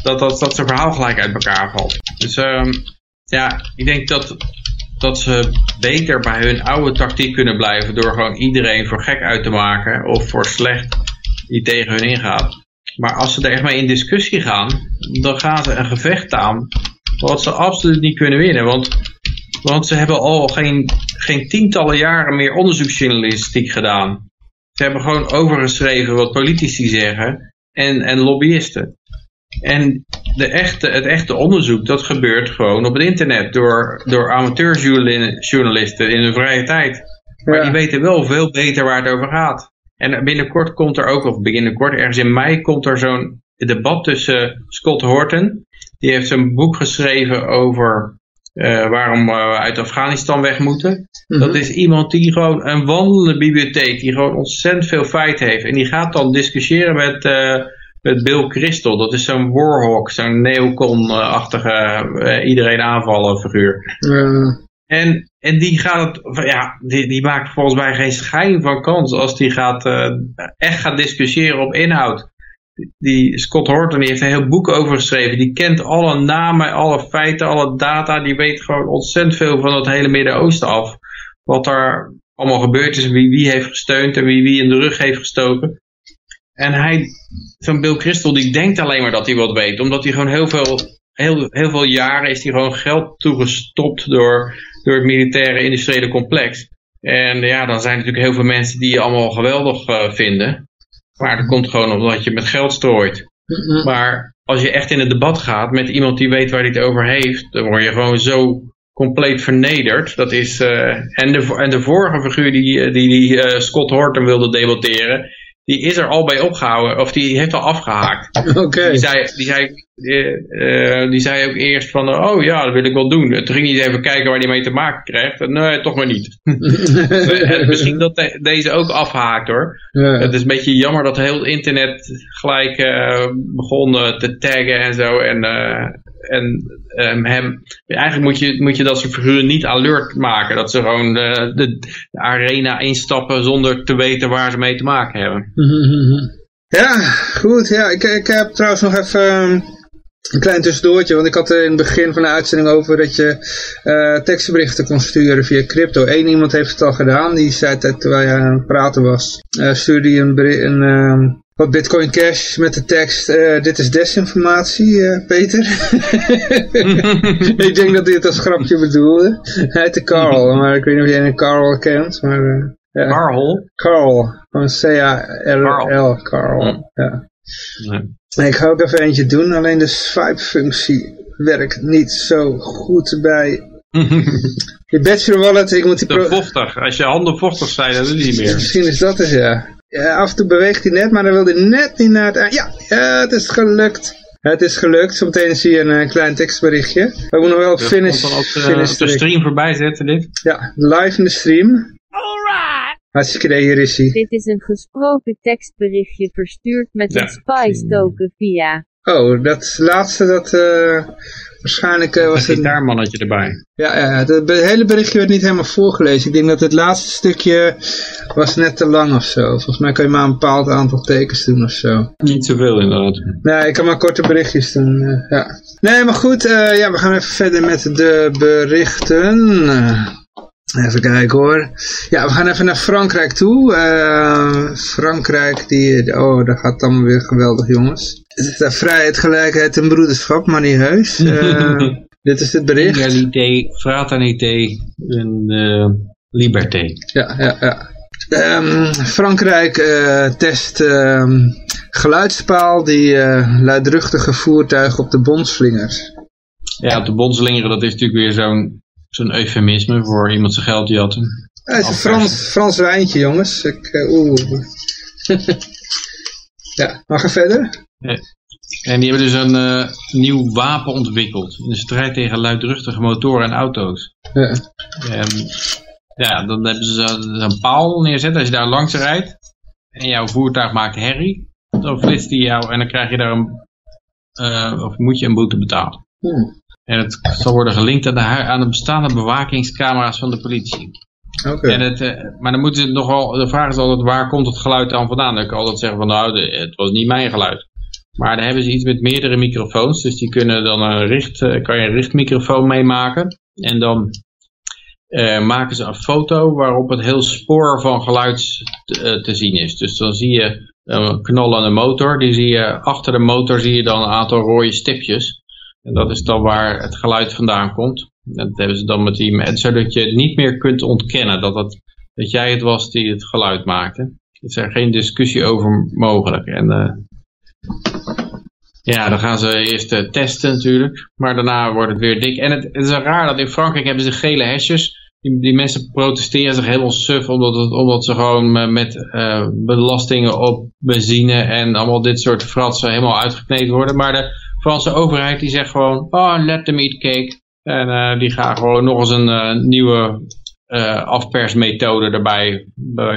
Dat, dat, dat zijn verhaal gelijk uit elkaar valt. Dus um, ja, ik denk dat, dat ze beter bij hun oude tactiek kunnen blijven door gewoon iedereen voor gek uit te maken of voor slecht die tegen hun ingaat. Maar als ze er echt mee in discussie gaan, dan gaan ze een gevecht aan wat ze absoluut niet kunnen winnen. Want want ze hebben al geen, geen tientallen jaren meer onderzoeksjournalistiek gedaan. Ze hebben gewoon overgeschreven wat politici zeggen en, en lobbyisten. En de echte, het echte onderzoek, dat gebeurt gewoon op het internet door, door amateurjournalisten in hun vrije tijd. Maar die weten wel veel beter waar het over gaat. En binnenkort komt er ook, of binnenkort, ergens in mei, komt er zo'n debat tussen Scott Horton. Die heeft een boek geschreven over uh, waarom we uit Afghanistan weg moeten. Mhm. Dat is iemand die gewoon een wandelende bibliotheek, die gewoon ontzettend veel feiten heeft. En die gaat dan discussiëren met, uh, met Bill Crystal. Dat is zo'n warhawk, zo'n neocon-achtige uh, iedereen aanvallen figuur. En, en die gaat het, ja, die, die maakt volgens mij geen schijn van kans als die gaat, echt gaat discussiëren op inhoud die Scott Horton heeft een heel boek over geschreven. Die kent alle namen, alle feiten, alle data. Die weet gewoon ontzettend veel van het hele Midden-Oosten af. Wat daar allemaal gebeurd is. Wie wie heeft gesteund en wie wie in de rug heeft gestoken. En hij, zo'n Bill Crystal, die denkt alleen maar dat hij wat weet. Omdat hij gewoon heel veel, heel, heel veel jaren is hij gewoon geld toegestopt door, door het militaire industriële complex. En ja, dan zijn er natuurlijk heel veel mensen die je allemaal geweldig uh, vinden. Maar dat komt gewoon omdat je met geld strooit. Maar als je echt in het debat gaat met iemand die weet waar hij het over heeft, dan word je gewoon zo compleet vernederd. Dat is, uh, en, de, en de vorige figuur die, eh, die, die uh, Scott Horton wilde debatteren, die is er al bij opgehouden, of die heeft al afgehaakt. Oké. Die zei, die, zei, uh, die zei ook eerst van, oh ja, dat wil ik wel doen. Toen ging hij even kijken waar hij mee te maken krijgt. Nee, toch maar niet. Misschien dat de, deze ook afhaakt hoor. Ja. Het is een beetje jammer dat heel het internet gelijk uh, begon te taggen en zo. En, en um, hem, eigenlijk moet je, moet je dat soort figuren niet alert maken. Dat ze gewoon de, de, de arena instappen zonder te weten waar ze mee te maken hebben. Ja, goed. Ja, ik, ik heb trouwens nog even um, een klein tussendoortje. Want ik had in het begin van de uitzending over dat je uh, tekstberichten kon sturen via crypto. Eén iemand heeft het al gedaan. Die zei dat terwijl je aan het praten was. Uh, stuurde hij een, um, wat Bitcoin Cash met de tekst, uh, dit is desinformatie, uh, Peter. ik denk dat hij het als grapje bedoelde. Hij heette Carl, maar ik weet niet of jij een Carl kent. Maar, uh, ja. Carl? Carl, van C-A-R-L, Carl. Ja. Nee. Ik ga ook even eentje doen, alleen de swipe functie werkt niet zo goed bij je bachelor wallet. Ik moet die Te vochtig, als je handen vochtig zijn, dan je niet meer. Misschien is dat het, ja. Ja, af en toe beweegt hij net, maar dan wil hij net niet naar het eind. Ja, ja, het is gelukt. Het is gelukt. Zometeen zie je een uh, klein tekstberichtje. We moeten nog wel finish. Dan ook, uh, op de stream voorbij zetten dit. Ja, live in de stream. Alright. Hartstikke idee, hier is hij. Dit is een gesproken tekstberichtje verstuurd met een spice token via. Oh, dat laatste, dat uh, waarschijnlijk uh, was het... Een mannetje erbij. Ja, ja, het hele berichtje werd niet helemaal voorgelezen. Ik denk dat het laatste stukje was net te lang of zo. Volgens mij kan je maar een bepaald aantal tekens doen of zo. Niet zoveel inderdaad. Nee, ik kan maar korte berichtjes doen, uh, ja. Nee, maar goed, ja, we gaan even verder met de berichten. Even kijken hoor. Ja, we gaan even naar Frankrijk toe. Uh, Frankrijk, die, oh, dat gaat allemaal weer geweldig jongens. Het is daar vrijheid, gelijkheid en broederschap, maar niet heus. Uh, dit is het bericht. Egalité, fraternité en uh, liberté. Ja, ja, ja. Um, Frankrijk test um, geluidspaal die luidruchtige voertuigen op de bonslingers. Ja, op de bonslingeren, dat is natuurlijk weer zo'n zo'n eufemisme voor iemand zijn geld die had. Ja, het is een Frans, Frans wijntje, jongens. Ik, uh, oeh. ja, mag ik verder? Ja. En die hebben dus een uh, nieuw wapen ontwikkeld. In de strijd tegen luidruchtige motoren en auto's. Ja. En, ja, dan hebben ze een paal neerzet. Als je daar langs rijdt en jouw voertuig maakt herrie, dan flitst die jou en dan krijg je daar een, uh, of moet je een boete betalen. Hmm. En het zal worden gelinkt aan de, aan de bestaande bewakingscamera's van de politie. Oké. En het, eh, maar dan moeten ze nogal, de vraag is altijd waar komt het geluid dan vandaan? Dan kan ik altijd zeggen van nou, het was niet mijn geluid. Maar dan hebben ze iets met meerdere microfoons. Dus die kunnen dan een richt, eh, kan je een richtmicrofoon meemaken. En dan uh, maken ze een foto waarop het heel spoor van geluid te, te zien is. Dus dan zie je een knallende motor. Die zie je, achter de motor zie je dan een aantal rode stipjes. En dat is dan waar het geluid vandaan komt. Dat hebben ze dan met die, zodat je het niet meer kunt ontkennen dat, het, dat jij het was die het geluid maakte. Er is er geen discussie over mogelijk. En uh, ja, dan gaan ze eerst uh, testen natuurlijk. Maar daarna wordt het weer dik. En het, is raar dat in Frankrijk hebben ze gele hesjes. Die, die mensen protesteren zich helemaal suf omdat, het, omdat ze gewoon met uh, belastingen op benzine en allemaal dit soort fratsen helemaal uitgekneed worden. Maar de Franse overheid die zegt gewoon, oh, let them eat cake. En uh, die gaan gewoon nog eens een uh, nieuwe uh, afpersmethode erbij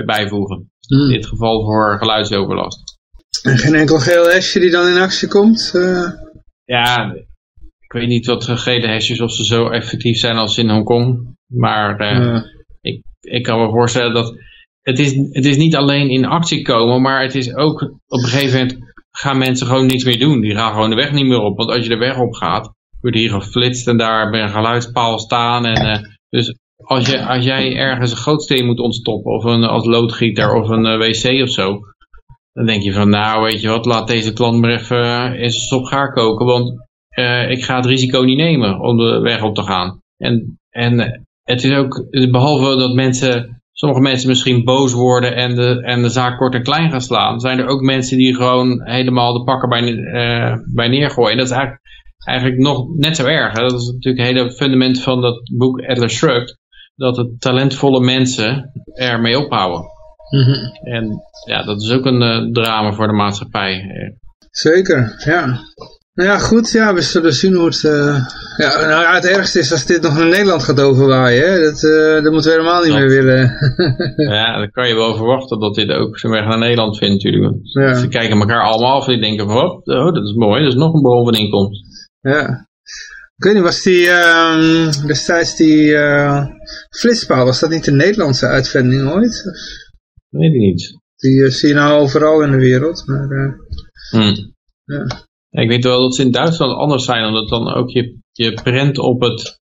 bijvoegen. Hmm. In dit geval voor geluidsoverlast. En geen enkel geel hesje die dan in actie komt? Ja, ik weet niet wat gele hesjes, of ze zo effectief zijn als in Hongkong. Maar ik, ik kan me voorstellen dat het is, het is niet alleen in actie komen, maar het is ook op een gegeven moment gaan mensen gewoon niks meer doen. Die gaan gewoon de weg niet meer op. Want als je de weg op gaat, wordt hier geflitst en daar bij een geluidspaal staan. En, uh, dus als, je, als jij ergens een gootsteen moet ontstoppen, of een, als loodgieter of een uh, wc of zo, dan denk je van, nou weet je wat, laat deze klant maar even eens op gaar koken, want ik ga het risico niet nemen om de weg op te gaan. En, en het is ook, behalve dat mensen sommige mensen misschien boos worden en de, en de zaak kort en klein gaan slaan, zijn er ook mensen die gewoon helemaal de pakken bij, uh, bij neergooien. En dat is eigenlijk, eigenlijk nog net zo erg. Hè? Dat is natuurlijk het hele fundament van dat boek Atlas Shrugged, dat de talentvolle mensen ermee ophouden. Mm En ja, dat is ook een uh, drama voor de maatschappij. Zeker, ja. Nou ja, goed, ja, we zullen zien hoe het... Uh, ja, nou ja, het ergste is als dit nog naar Nederland gaat overwaaien. Hè? Dat, uh, dat moeten we helemaal niet meer willen. ja, dan kan je wel verwachten dat dit ook zijn weg naar Nederland vindt natuurlijk. Ja. Ze kijken elkaar allemaal af en die denken van, oh, dat is mooi, dat is nog een bron van inkomst. Ja. Ik weet niet, was die uh, destijds die uh, flitspaal, was dat niet een Nederlandse uitvinding ooit? Weet ik niet. Die zie je nou overal in de wereld, maar... Hmm. Ja ik weet wel dat ze in Duitsland anders zijn, omdat dan ook je, je prent op het,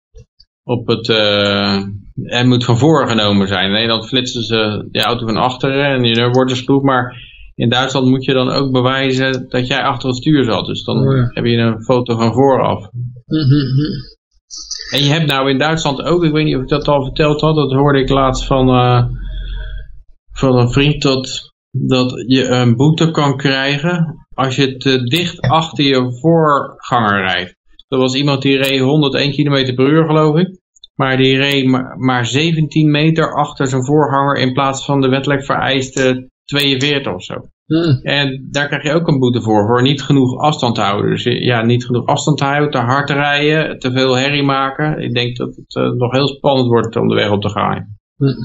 op het uh, er moet van voren genomen zijn. In Nederland flitsen ze de auto van achteren en je wordt spoed, maar in Duitsland moet je dan ook bewijzen dat jij achter het stuur zat. Dus dan oh heb je een foto van vooraf. En je hebt nou in Duitsland ook, ik weet niet of ik dat al verteld had, dat hoorde ik laatst van, uh, van een vriend, dat, dat je een boete kan krijgen als je te dicht achter je voorganger rijdt. Er was iemand die reed 101 km per uur geloof ik. Maar die reed maar 17 meter achter zijn voorganger in plaats van de wettelijk vereiste 42 of zo. Hmm. En daar krijg je ook een boete voor, voor niet genoeg afstand te houden. Dus ja, niet genoeg afstand houden, te hard rijden, te veel herrie maken. Ik denk dat het uh, nog heel spannend wordt om de weg op te gaan. Hmm.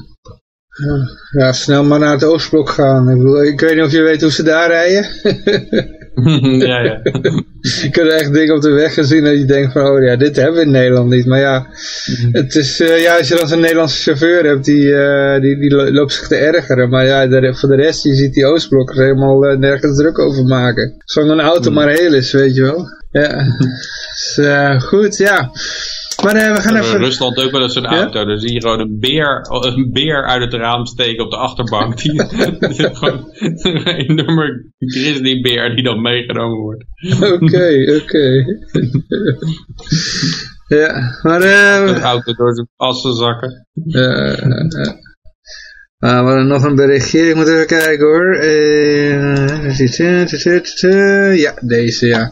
Ja, snel maar naar het Oostblok gaan. Ik, bedoel, ik weet niet of je weet hoe ze daar rijden. ja, ja. je kunt echt dingen op de weg gezien dat je denkt van, oh ja, dit hebben we in Nederland niet. Maar ja, Mhm. het is, uh, ja als je dan zo'n Nederlandse chauffeur hebt, die, uh, die, die loopt zich te ergeren. Maar ja, de, voor de rest, je ziet die Oostblokkers helemaal uh, nergens druk over maken. Zolang een auto Mhm. maar heel is, weet je wel. Ja, dus, goed, ja. Maar uh, we gaan even... Rusland ook wel eens een ja? auto. Dan zie je gewoon een beer, een beer uit het raam steken op de achterbank. Die, die gewoon een enorme grizzlybeer die dan meegenomen wordt. Oké, oké. Okay. ja, maar... Uh, een auto door zijn assen zakken. Uh, uh, uh, we hadden nog een berichtje. Ik moet even kijken hoor. ja, deze ja.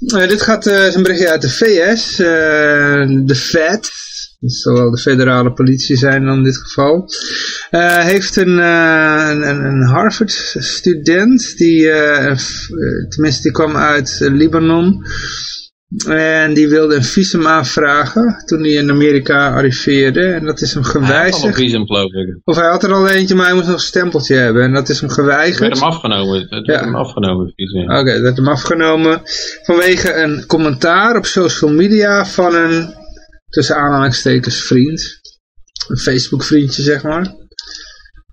Uh, dit gaat uh, een berichtje uit de VS, uh, de Fed, zal wel de federale politie zijn dan in dit geval, heeft een, een, een Harvard student, die, tenminste die kwam uit Libanon, en die wilde een visum aanvragen toen hij in Amerika arriveerde. En dat is hem geweigerd. Hij had al een visum, geloof ik. Of hij had er al eentje, maar hij moest nog een stempeltje hebben. En dat is hem geweigerd. Het werd hem afgenomen. Het werd ja. hem afgenomen, visum. Oké, okay, het werd hem afgenomen. Vanwege een commentaar op social media van een, tussen aanhalingstekens, vriend. Een Facebook vriendje, zeg maar.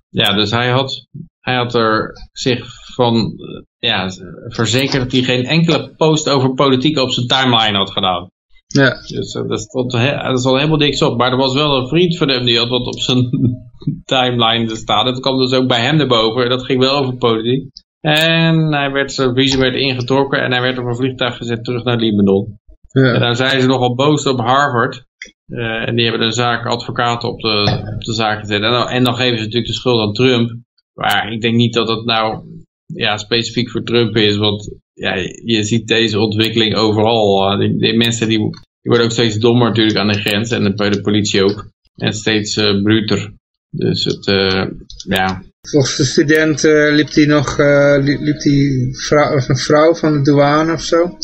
Ja, dus hij had, hij had er zich van ja, verzekerd dat hij geen enkele post over politiek op zijn timeline had gedaan. Ja. Dus uh, dat, stond, dat is al helemaal niks op. Maar er was wel een vriend van hem die had wat op zijn timeline staan. Dat kwam dus ook bij hem erboven. Dat ging wel over politiek. En hij werd, zijn visum werd ingetrokken en hij werd op een vliegtuig gezet terug naar Libanon. Ja. En daar zijn ze nogal boos op Harvard. Uh, en die hebben de zaak advocaten op de, op de zaak gezet. En dan, en dan geven ze natuurlijk de schuld aan Trump. Maar ik denk niet dat dat nou ja, specifiek voor Trump is. Want ja, je ziet deze ontwikkeling overal. Uh, die, die, mensen die, die worden ook steeds dommer natuurlijk aan de grens. En bij de politie ook. En steeds uh, bruter. Dus het, uh, ja. Volgens de student liep die nog, liep, liep die vrouw, of een vrouw van de douane of zo.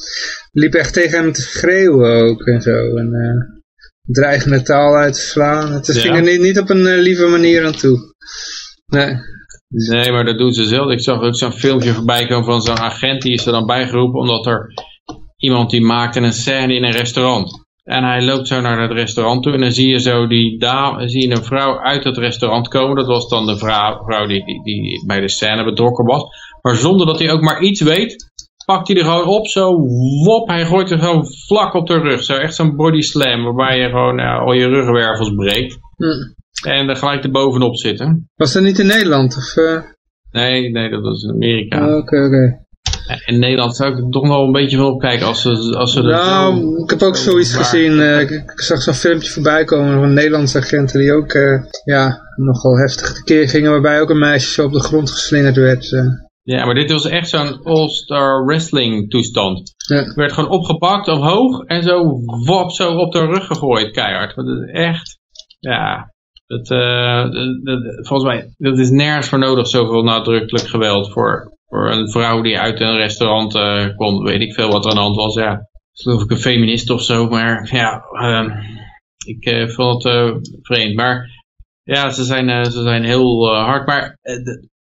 Liep echt tegen hem te schreeuwen ook en zo. En, dreigende taal uit te slaan. Het ging er niet, niet op een lieve manier aan toe. Nee. Nee, maar dat doen ze zelf. Ik zag ook zo'n filmpje voorbij komen van zo'n agent. Die is er dan bijgeroepen omdat er iemand die maakte een scène in een restaurant. En hij loopt zo naar het restaurant toe en dan zie je zo die dame, zie je een vrouw uit het restaurant komen. Dat was dan de vrouw, vrouw die, die, die bij de scène betrokken was. Maar zonder dat hij ook maar iets weet, pakt hij er gewoon op, zo wop, hij gooit er gewoon vlak op de rug. Zo echt zo'n body slam, waarbij je gewoon ja, al je ruggenwervels breekt. Hm. En er gelijk er bovenop zitten. Was dat niet in Nederland? Of, uh... Nee, nee, dat was in Amerika. Oké, oké. Okay. In Nederland zou ik er toch nog een beetje van opkijken als ze, als ze Nou, zo... ik heb ook zoiets gezien. Uh, ik, ik, zag zo'n filmpje voorbij komen van Nederlandse agenten die ook uh, ja, nogal heftig tekeer gingen. Waarbij ook een meisje zo op de grond geslingerd werd. Ja, maar dit was echt zo'n all-star wrestling toestand. Ja. Het werd gewoon opgepakt omhoog en zo wop, zo op de rug gegooid, keihard. Dat is echt, ja, dat, uh, dat, volgens mij, dat is nergens voor nodig zoveel nadrukkelijk geweld voor, voor een vrouw die uit een restaurant uh, komt. Weet ik veel wat er aan de hand was, ja. Geloof ik een feminist of zo, maar ja, uh, ik uh, vond het vreemd. Maar ja, ze zijn, ze zijn heel hard. Maar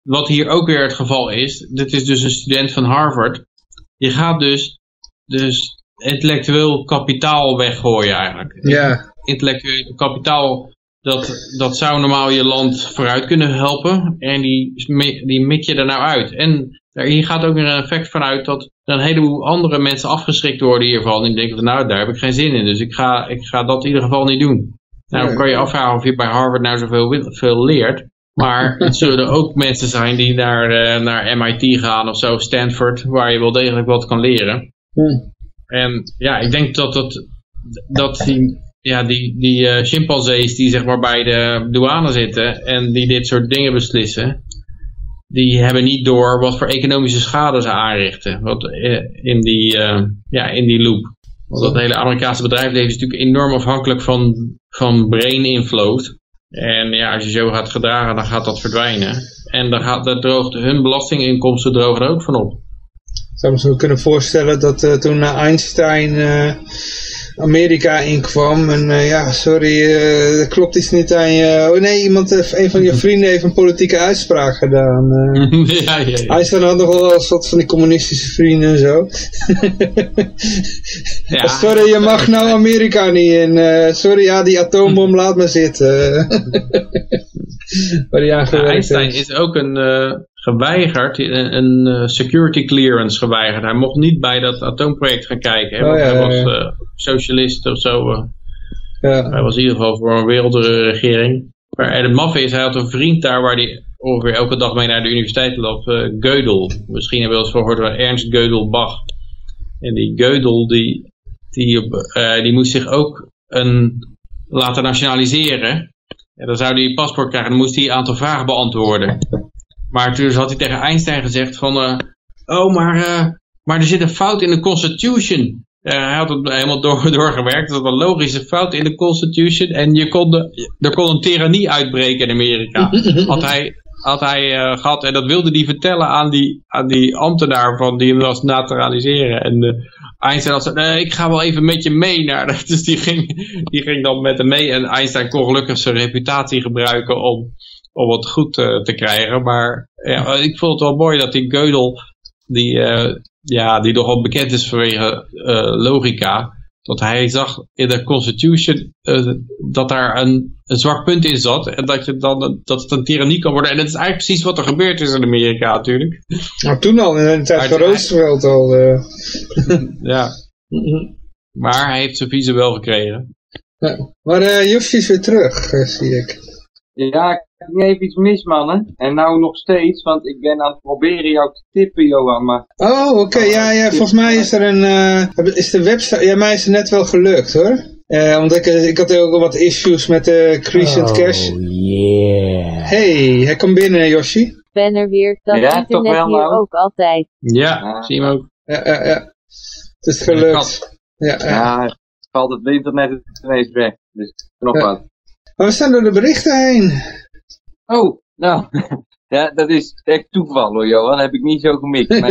wat hier ook weer het geval is, dit is dus een student van Harvard. Die gaat dus, dus intellectueel kapitaal weggooien eigenlijk. Ja. Intellectueel kapitaal, dat, dat zou normaal je land vooruit kunnen helpen. En die, die mik je er nou uit. En hier gaat ook weer een effect vanuit dat er een heleboel andere mensen afgeschrikt worden hiervan. En die denken, nou daar heb ik geen zin in. Dus ik ga, ik ga dat in ieder geval niet doen. Nou Nee. kan je afvragen of je bij Harvard nou zoveel veel leert. Maar het zullen ook mensen zijn die naar, uh, naar MIT gaan of zo, Stanford, waar je wel degelijk wat kan leren. En ja, ik denk dat, dat, dat die, ja, die, die uh, chimpansees die zeg maar bij de douane zitten en die dit soort dingen beslissen, die hebben niet door wat voor economische schade ze aanrichten wat, uh, in, die, ja, in die loop. Want dat hele Amerikaanse bedrijfsleven is natuurlijk enorm afhankelijk van, van brain inflows. En ja, als je zo gaat gedragen, dan gaat dat verdwijnen. En dan gaat, dat droogt, hun belastinginkomsten drogen er ook van op. Ik zou me zo kunnen voorstellen dat toen Einstein Amerika inkwam. En eh, ja, sorry, uh, er klopt iets niet aan je... Oh nee, iemand, een van je vrienden heeft een politieke uitspraak gedaan. ja, ja, ja. Hij staat nog wel als wat van die communistische vrienden en zo. ja. Sorry, je mag nou Amerika niet in. sorry, ja, die atoombom laat me zitten. Waar die aan Einstein is ook een geweigerd, een, een, security clearance geweigerd. Hij mocht niet bij dat atoomproject gaan kijken. Hè, oh, want hij was uh, socialist of zo. Uh, ja. Hij was in ieder geval voor een wereldregering. Maar en het maffe is, hij had een vriend daar waar hij ongeveer elke dag mee naar de universiteit loopt. Uh, Gödel. Misschien hebben we wel eens gehoord van Ernst Gödel Bach. En die Gödel, die, die, die moest zich ook een, laten nationaliseren. En dan zou hij paspoort krijgen. Dan moest hij een aantal vragen beantwoorden. Maar toen had hij tegen Einstein gezegd van... Uh, oh, maar, uh, maar er zit een fout in de Constitution. Uh, hij had het helemaal door, doorgewerkt. Dat was een logische fout in de Constitution. En je kon de, er kon een tirannie uitbreken in Amerika. Had hij, had hij uh, gehad. En dat wilde hij vertellen aan die, aan die ambtenaar van die hem was naturaliseren. En uh, Einstein had gezegd, ik ga wel even met je mee. Naar, dus die ging, die ging dan met hem mee. En Einstein kon gelukkig zijn reputatie gebruiken om om het goed uh, te krijgen. Maar ja, ik vond het wel mooi dat die Geudel, die, uh, ja, die nogal bekend is vanwege uh, logica, dat hij zag in de Constitution dat daar een, een zwak punt in zat. En dat, je dan, dat het een tirannie kan worden. En dat is eigenlijk precies wat er gebeurd is in Amerika natuurlijk. Nou, toen al, in de tijd van Roosevelt al. ja. Maar hij heeft zijn visum wel gekregen. Ja, maar uh, is weer terug, zie ik. Ja, ik heb even iets mis, mannen. En nou nog steeds, want ik ben aan het proberen jou te tippen, Johan. Maar... Oh, oké. Ja, ja, volgens mij is er een... Uh, is de website... Ja, mij is het net wel gelukt, hoor. Uh, want ik, ik had ook wel wat issues met de uh, Crescent oh, Cash. yeah. Hey, hij komt binnen, Yoshi. ben er weer. Dat ja, internet hier nou. ook altijd. Ja, zie je hem ook. Ja, ja, ja. Het is gelukt. Ja, ja. ja, valt het internet ineens weg. Dus nog wat. Maar we staan door de berichten heen. Oh, nou, ja, dat is echt toeval hoor, Johan. Dat heb ik niet zo gemikt. Maar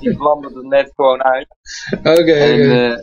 die vlamde er net gewoon uit. Oké, okay, uh,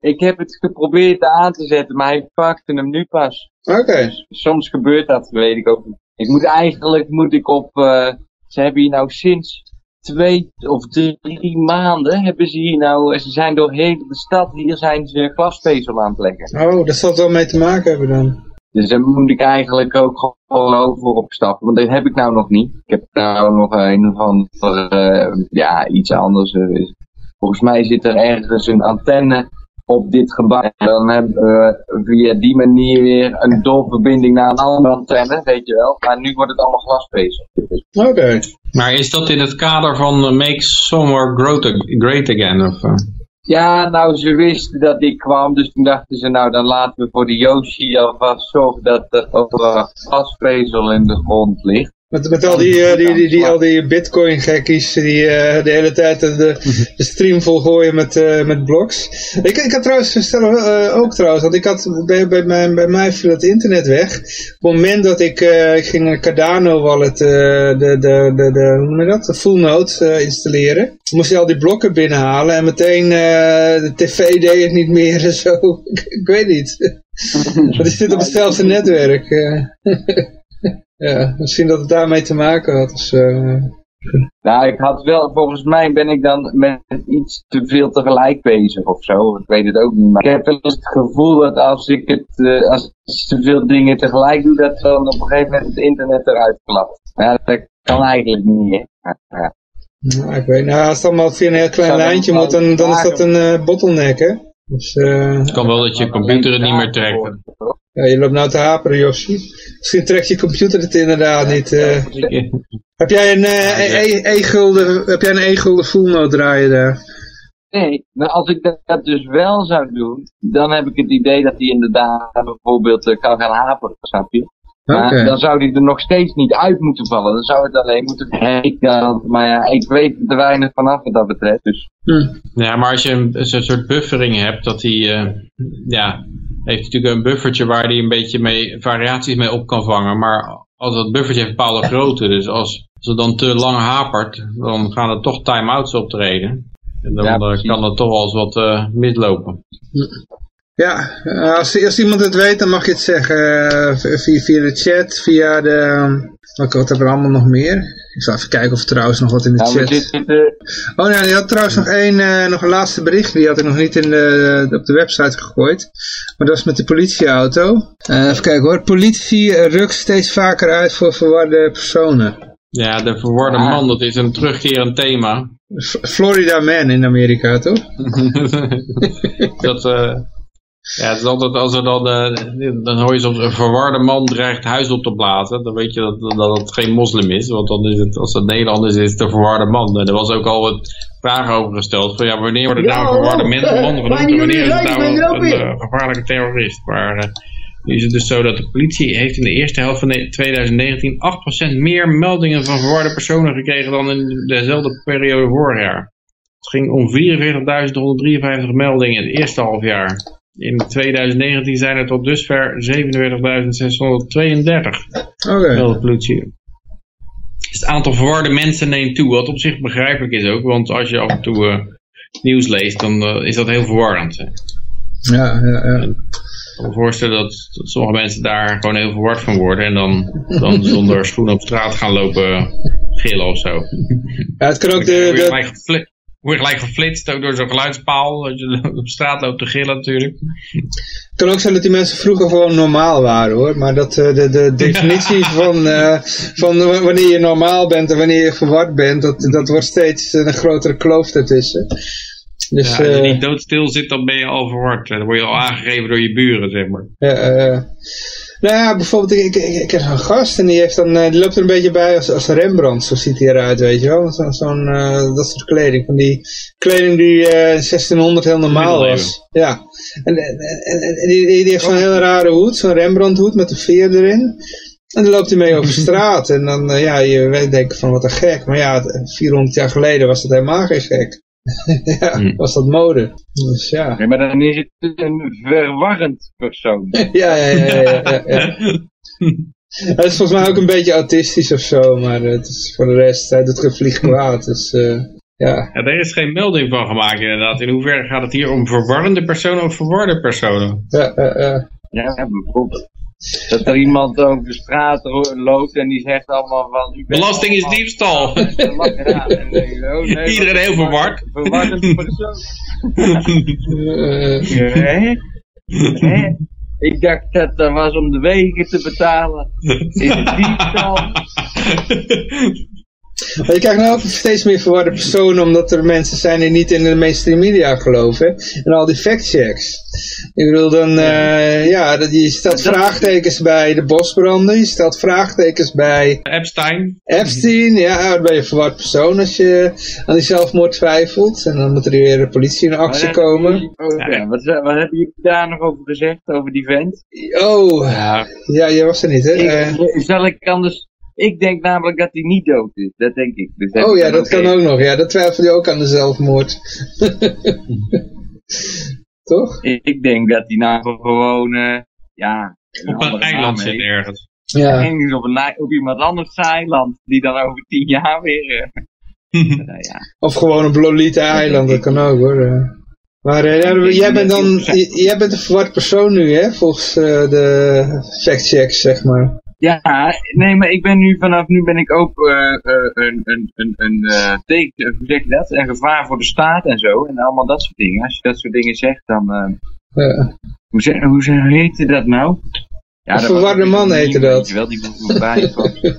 Ik heb het geprobeerd aan te zetten, maar hij pakte hem nu pas. Oké. Dus soms gebeurt dat, weet ik ook Ik moet eigenlijk, moet ik op, uh, ze hebben hier nou sinds twee of drie maanden hebben ze hier nou, ze zijn doorheen de stad, hier zijn ze glasvezel aan het leggen. Oh, dat zal wel mee te maken hebben dan. Dus daar moet ik eigenlijk ook gewoon over opstappen. Want dat heb ik nou nog niet. Ik heb nou nog een van uh, ja, iets anders. Uh, volgens mij zit er ergens een antenne op dit gebouw. Dan hebben we via die manier weer een doorverbinding naar een andere antenne, weet je wel. Maar nu wordt het allemaal glasvezel. Oké. Maar is dat in het kader van uh, Make Somewhere Great Again? Of, uh? Ja, nou, ze wisten dat ik kwam, dus toen dachten ze, nou, dan laten we voor de Yoshi alvast zorgen dat er ook gasvezel in de grond ligt. Met, met al die, uh, die, die, die, al die bitcoin gekkies die uh, de hele tijd de, de stream volgooien met, uh, met blogs. Ik, ik had trouwens stellen, ook trouwens, want ik had bij, bij, mij, bij mij viel het internet weg. Op het moment dat ik, ik ging een Cardano wallet, de, de, de, de, hoe noem je dat, de full node installeren. Moest je al die blokken binnenhalen en meteen de tv deed het niet meer en zo. ik, ik weet niet. Want die zit op hetzelfde netwerk. Ja, misschien dat het daarmee te maken had. Dus, uh... Nou, ik had wel, volgens mij ben ik dan met iets te veel tegelijk bezig of zo. Ik weet het ook niet. Maar ik heb wel eens het gevoel dat als ik het, uh, als te veel dingen tegelijk doe, dat dan op een gegeven moment het internet eruit klapt. Ja, dat kan eigenlijk niet. Ja. Nou, ik weet, nou, als het allemaal via een heel klein lijntje moet, dan, dan is dat een uh, bottleneck, hè. Dus, uh, het kan wel dat je computer het niet meer trekt. Ja, je loopt nou te haperen, Josje. Misschien trekt je computer het inderdaad niet. Uh. heb jij een e-gulden heb jij een e-gulden full draaien daar? Nee, maar als ik dat dus wel zou doen, dan heb ik het idee dat die inderdaad bijvoorbeeld kan gaan haperen, snap je? Maar dan zou die er nog steeds niet uit moeten vallen. Dan zou het alleen moeten kijken. Maar ja, ik weet er weinig vanaf wat dat betreft. Dus. Hm. Ja, maar als je een, een soort buffering hebt, dat die, uh, ja, heeft natuurlijk een buffertje waar die een beetje mee, variaties mee op kan vangen. Maar als dat buffertje heeft bepaalde grootte, dus als, als het dan te lang hapert, dan gaan er toch time-outs optreden. En dan ja, kan er toch wel eens wat uh, mislopen. Ja, als, als iemand het weet, dan mag je het zeggen via, via de chat, via de... Wat, wat hebben we allemaal nog meer? Ik zal even kijken of er trouwens nog wat in de Nou, chat... zitten, Oh nee, je had trouwens nog één, eh, nog een laatste bericht. Die had ik nog niet in de, op de website gegooid. Maar dat was met de politieauto. Eh, even kijken hoor. Politie eh, rukt steeds vaker uit voor verwarde personen. Ja, de verwarde Ah. man, dat is een terugkerend thema. F- Florida Man in Amerika, toch? dat, eh, ja, het is altijd als er dan, eh, dan hoor je soms een verwarde man dreigt huis op te blazen. Dan weet je dat, dat het geen moslim is. Want dan is het, als het Nederlanders is, het een verwarde man. En er was ook al wat vragen over gesteld. Van ja, wanneer wordt het nou een verwarde man genoemd? En wanneer is het nou een, een, eh, gevaarlijke terrorist? Maar eh, nu is het dus zo dat de politie heeft in de eerste helft van ne- 2019 8% meer meldingen van verwarde personen gekregen dan in dezelfde periode vorig jaar. Het ging om 44.153 meldingen in het eerste halfjaar. In 2019 zijn er tot dusver 47.632 Oké. meldt de politie. Dus het aantal verwarde mensen neemt toe, wat op zich begrijpelijk is ook, want als je af en toe eh, nieuws leest, dan eh, is dat heel verwarrend. hè. Ja, ja, ja. Ik kan me voorstellen dat, dat sommige mensen daar gewoon heel verward van worden en dan, dan zonder schoenen op straat gaan lopen gillen of zo. ja het kan ook de, de, word je gelijk geflitst, ook door zo'n geluidspaal, als je op straat loopt te gillen natuurlijk. Het kan ook zijn dat die mensen vroeger gewoon normaal waren hoor. Maar dat eh, de, de definitie van, eh, van wanneer je normaal bent en wanneer je verward bent, dat, dat wordt steeds een grotere kloof ertussen. Dus Ja, als je eh, niet doodstil zit, dan ben je al verward. Dan word je al aangegeven door je buren, zeg maar. ja, eh, nou ja, bijvoorbeeld, ik, ik, ik heb een gast en die, heeft dan, eh, die loopt er een beetje bij als, als Rembrandt, zo ziet hij eruit, weet je wel. Zo'n, zo'n, eh, dat soort kleding, van die kleding die eh, in 1600 heel normaal was. Ja, en, en, en, en die, heeft zo'n hele rare hoed, zo'n Rembrandt hoed met een veer erin. En dan loopt hij mee over straat en dan, eh, ja, je weet denken van wat een gek. Maar ja, 400 jaar geleden was dat helemaal geen gek. ja, Hmm. was dat mode. Dus ja. nee, maar dan is het een verwarrend persoon. Ja, ja, ja, ja, ja, ja. Hij is volgens mij ook een beetje autistisch of zo, maar eh, het is voor de rest, hij doet geen vlieg kwaad, dus eh, ja. Ja, daar is geen melding van gemaakt inderdaad. In hoeverre gaat het hier om verwarrende personen of verwarde personen? Ja, eh, eh. Ja, bijvoorbeeld. Dat er iemand over de straat loopt en die zegt allemaal van... u bent Belasting is diefstal. Ja, en je, oh nee, Iedereen heel verward. Verwarrend persoon. Eh, Hè? Hè? Ik dacht dat dat was om de wegen te betalen. Is het diefstal? Maar je krijgt nou ook steeds meer verwarde personen, omdat er mensen zijn die niet in de mainstream media geloven. En al die factchecks. Ik bedoel, dan, eh, ja, dat, je stelt vraagtekens bij de bosbranden, je stelt vraagtekens bij Epstein. Epstein, ja, dan ben je een verward persoon als je aan die zelfmoord twijfelt. En dan moet er weer de politie in actie Wat komen. jullie- oh, ja, wat, wat hebben jullie daar nog over gezegd, over die vent? Oh, Ja, ja, jij was er niet, hè? Eh, Ik, zal ik anders... Ik denk namelijk dat hij niet dood is, dat denk ik. Dus oh ja, dat kan ook nog. Ja, dat twijfel je ook aan de zelfmoord. Toch? Ik, ik denk dat hij nou gewoon, eh, ja... op een eiland zit heeft. ergens. Ja. Ergens op, een, op iemand anders eiland, die dan over tien jaar weer... eh, nou ja. Of gewoon op Lolita-eiland, dat kan ook hoor. eh. Maar eh, ja, jij bent dan, jij bent een verward persoon nu, hè? Volgens eh, de factchecks, zeg maar. Ja, nee, maar ik ben nu vanaf nu ben ik ook eh, eh, een, een, een, een eh, teken, hoe zeg je dat? Een gevaar voor de staat en zo. En allemaal dat soort dingen. Als je dat soort dingen zegt, dan. eh, Ja. hoe, zeg, hoe zeg, heette dat nou? Ja, dat verwarde een man heette dat. je Wel, die moet was.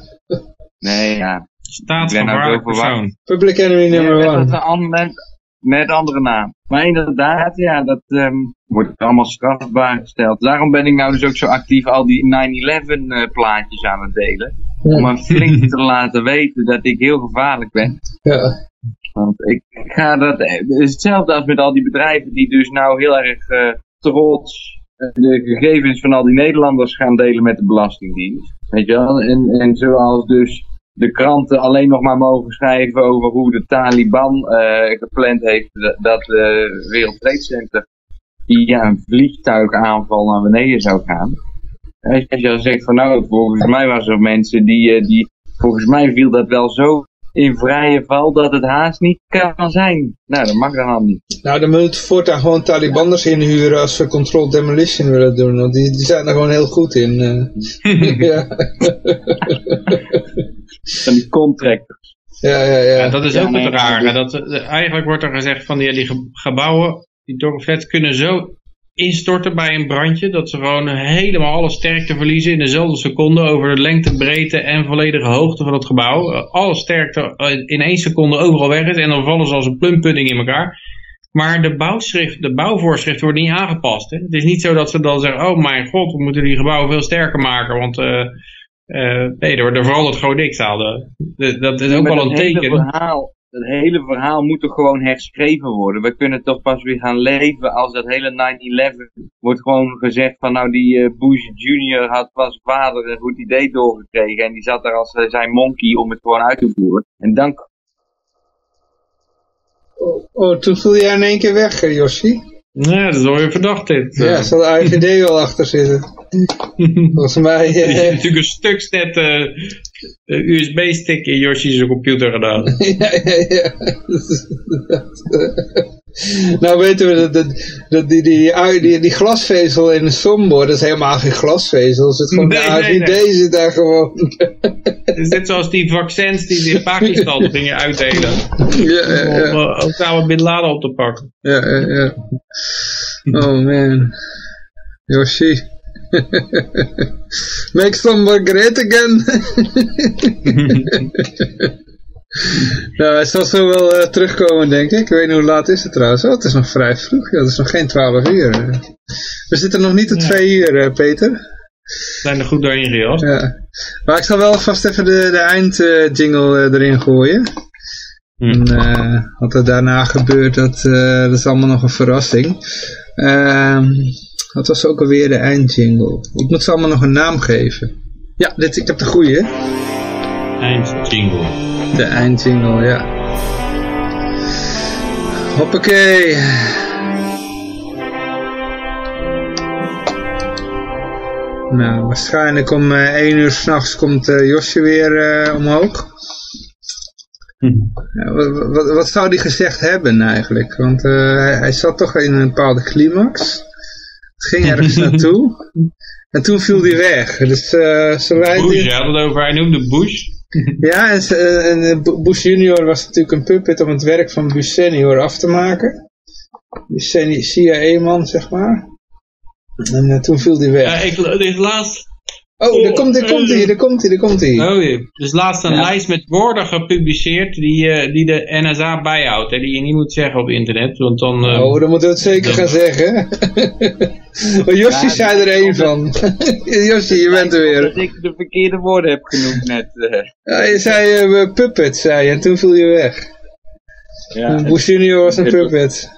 Nee, ja. Nou persoon. Public enemy number Ja, dat one. Een net andere naam. Maar inderdaad, ja, dat ehm, wordt allemaal strafbaar gesteld. Daarom ben ik nou dus ook zo actief al die 9-11 eh, plaatjes aan het delen. Om aan flink te laten weten dat ik heel gevaarlijk ben. Ja. Want ik ga dat, het is hetzelfde als met al die bedrijven die dus nou heel erg eh, trots eh, de gegevens van al die Nederlanders gaan delen met de Belastingdienst. Weet je wel? En, en zoals dus de kranten alleen nog maar mogen schrijven over hoe de Taliban eh, gepland heeft dat, de World Trade Center via een vliegtuigaanval naar beneden zou gaan. Als je dan zegt van nou, volgens mij was er mensen die, eh, die volgens mij viel dat wel zo in vrije val dat het haast niet kan zijn. Nou, dat mag dan al niet. Nou, dan moet voortaan gewoon Talibanders inhuren als we controlled demolition willen doen. Want die, die zijn er gewoon heel goed in. Uh. ja. Van die contractors. Ja, ja, ja. Ja, dat is Ja, ook nee, het rare. Dat, eh, eigenlijk wordt er gezegd van die, die ge- gebouwen, die dorpflats kunnen zo instorten bij een brandje, dat ze gewoon helemaal alle sterkte verliezen in dezelfde seconde over de lengte, breedte en volledige hoogte van het gebouw. Eh, Alle sterkte eh, in één seconde overal weg is en dan vallen ze als een plumpudding in elkaar. Maar de, bouwschrift, de bouwvoorschriften worden niet aangepast. Hè? Het is niet zo dat ze dan zeggen, oh mijn god, we moeten die gebouwen veel sterker maken, want... eh eh, nee, er, er verandert gewoon niks aan. Dat is ook wel een teken. Verhaal, dat hele verhaal moet toch gewoon herschreven worden. We kunnen toch pas weer gaan leven als dat hele 9-11 wordt gewoon gezegd van nou die eh, Bush Junior had pas vader een goed idee doorgekregen en die zat daar als eh, zijn monkey om het gewoon uit te voeren. En dan Oh, oh, toen viel jij in één keer weg, eh, Yoshi. Ja, dat is wel weer verdacht dit. Ja, Ja, zal de IVD wel achter zitten. Volgens mij... Je hebt eh, natuurlijk een stuk net eh, USB-stick in Yoshi's computer gedaan. ja, ja, ja. nou weten we dat, dat, die, die, die, glasvezel in de sombor, dat is helemaal geen glasvezel. Er zit gewoon Nee, de nee, nee. zit daar gewoon. Het is net zoals die vaccins die ze in Pakistan gingen uitdelen. ja, ja, Om ja. uh, Osama Bin Laden op te pakken. ja, ja, ja. Oh man. Yoshi. Make someone great again. nou, hij zal zo wel eh, terugkomen, denk ik. Ik weet niet hoe laat is het trouwens. Oh, het is nog vrij vroeg. Ja, het is nog geen 12 uur. We zitten nog niet tot twee uur, eh, Peter. Zijn er goed doorheen gejast. Ja. Maar ik zal wel vast even de, de eindjingle eh, erin gooien. Hm. En, eh, wat er daarna gebeurt, dat, eh, dat is allemaal nog een verrassing. Ehm wat was ook alweer de eindjingle? Ik moet ze allemaal nog een naam geven. Ja, dit, ik heb de goeie. Eindjingle. De eindjingle, ja. Hoppakee. Nou, waarschijnlijk om eh 1 uur s'nachts komt eh, Josje weer eh, omhoog. Ja, wat, wat, wat zou hij gezegd hebben eigenlijk? Want hij, hij zat toch in een bepaalde climax. Het ging ergens naartoe. En toen viel hij weg. Dus eh zullen wij... Bush, je had het over, hij noemde Bush. Ja, en, ze- eh, en eh, Bu- Bush junior was natuurlijk een puppet om het werk van Bush senior af te maken. De CIA-man, zeg maar. En eh, toen viel Ja, weg. ik, er is laatst, Oh, daar komt hij, daar komt hij, daar komt hij, daar komt hij. oh, jee. er is laatst een Ja. lijst met woorden gepubliceerd die, eh, die de NSA bijhoudt. Hè, die je niet moet zeggen op internet. Want dan... eh, Oh, dan moeten we het zeker gaan zeggen. oh, Josje Ja, zei er één van. Josje, je bent er weer. dat ik de verkeerde woorden heb genoemd net. eh. Ja, je zei eh, puppet, zei je, en toen viel je weg. ja. Junior was een puppet.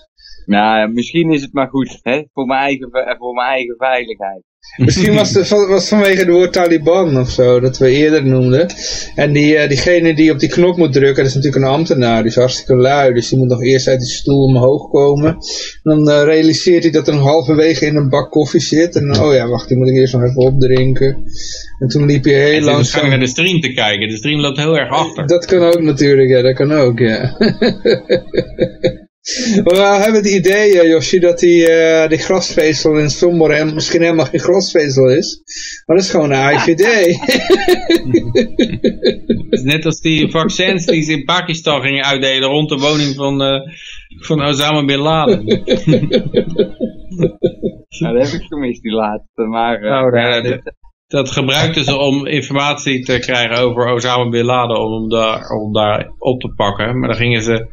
Nou, ja, misschien is het maar goed, hè? Voor mijn eigen, ve- voor mijn eigen veiligheid. Misschien was het van- was vanwege het woord Taliban of zo, dat we eerder noemden. En die, eh, diegene die op die knop moet drukken, dat is natuurlijk een ambtenaar, die is hartstikke lui. Dus die moet nog eerst uit die stoel omhoog komen. En dan eh, realiseert hij dat er nog halverwege in een bak koffie zit. En oh ja, wacht, die moet ik eerst nog even opdrinken. En toen liep hij hij heel zit waarschijnlijk naar de stream te kijken. De stream loopt heel erg achter. Dat kan ook natuurlijk, ja, dat kan ook, ja. Maar we hebben het idee, eh, Josje, dat die, eh, die glasvezel in Sombor hem- misschien helemaal geen glasvezel is. Maar dat is gewoon een IVD. Het is net als die vaccins die ze in Pakistan gingen uitdelen rond de woning van, eh, van Osama Bin Laden. Nou, dat heb ik gemist, die laatste. Maar, eh, Oh, ja, dit- Dat gebruikten ze om informatie te krijgen over Osama Bin Laden om daar, om daar op te pakken. Maar dan gingen ze eh,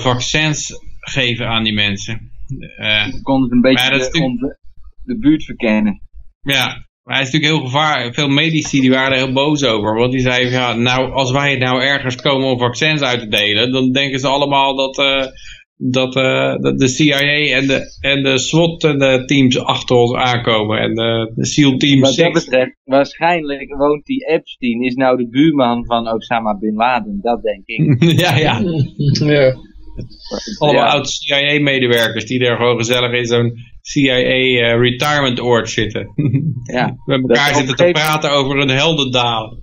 vaccins geven aan die mensen. Eh, we konden een beetje de, natuurlijk- de buurt verkennen. ja, maar hij is natuurlijk heel gevaarlijk. Veel medici die waren er heel boos over. Want die zeiden, ja, nou, als wij nou ergens komen om vaccins uit te delen, dan denken ze allemaal dat, eh, dat, eh, dat de CIA en de, en de SWAT en de teams achter ons aankomen. En de, de SEAL Team Wat dat 6. betreft, waarschijnlijk woont die Epstein, is nou de buurman van Osama Bin Laden, dat denk ik. ja, ja. ja. Allemaal Ja. oud CIA-medewerkers die er gewoon gezellig in zo'n CIA uh, retirement oord zitten. Ja, Met elkaar zitten te praten over een heldendaal.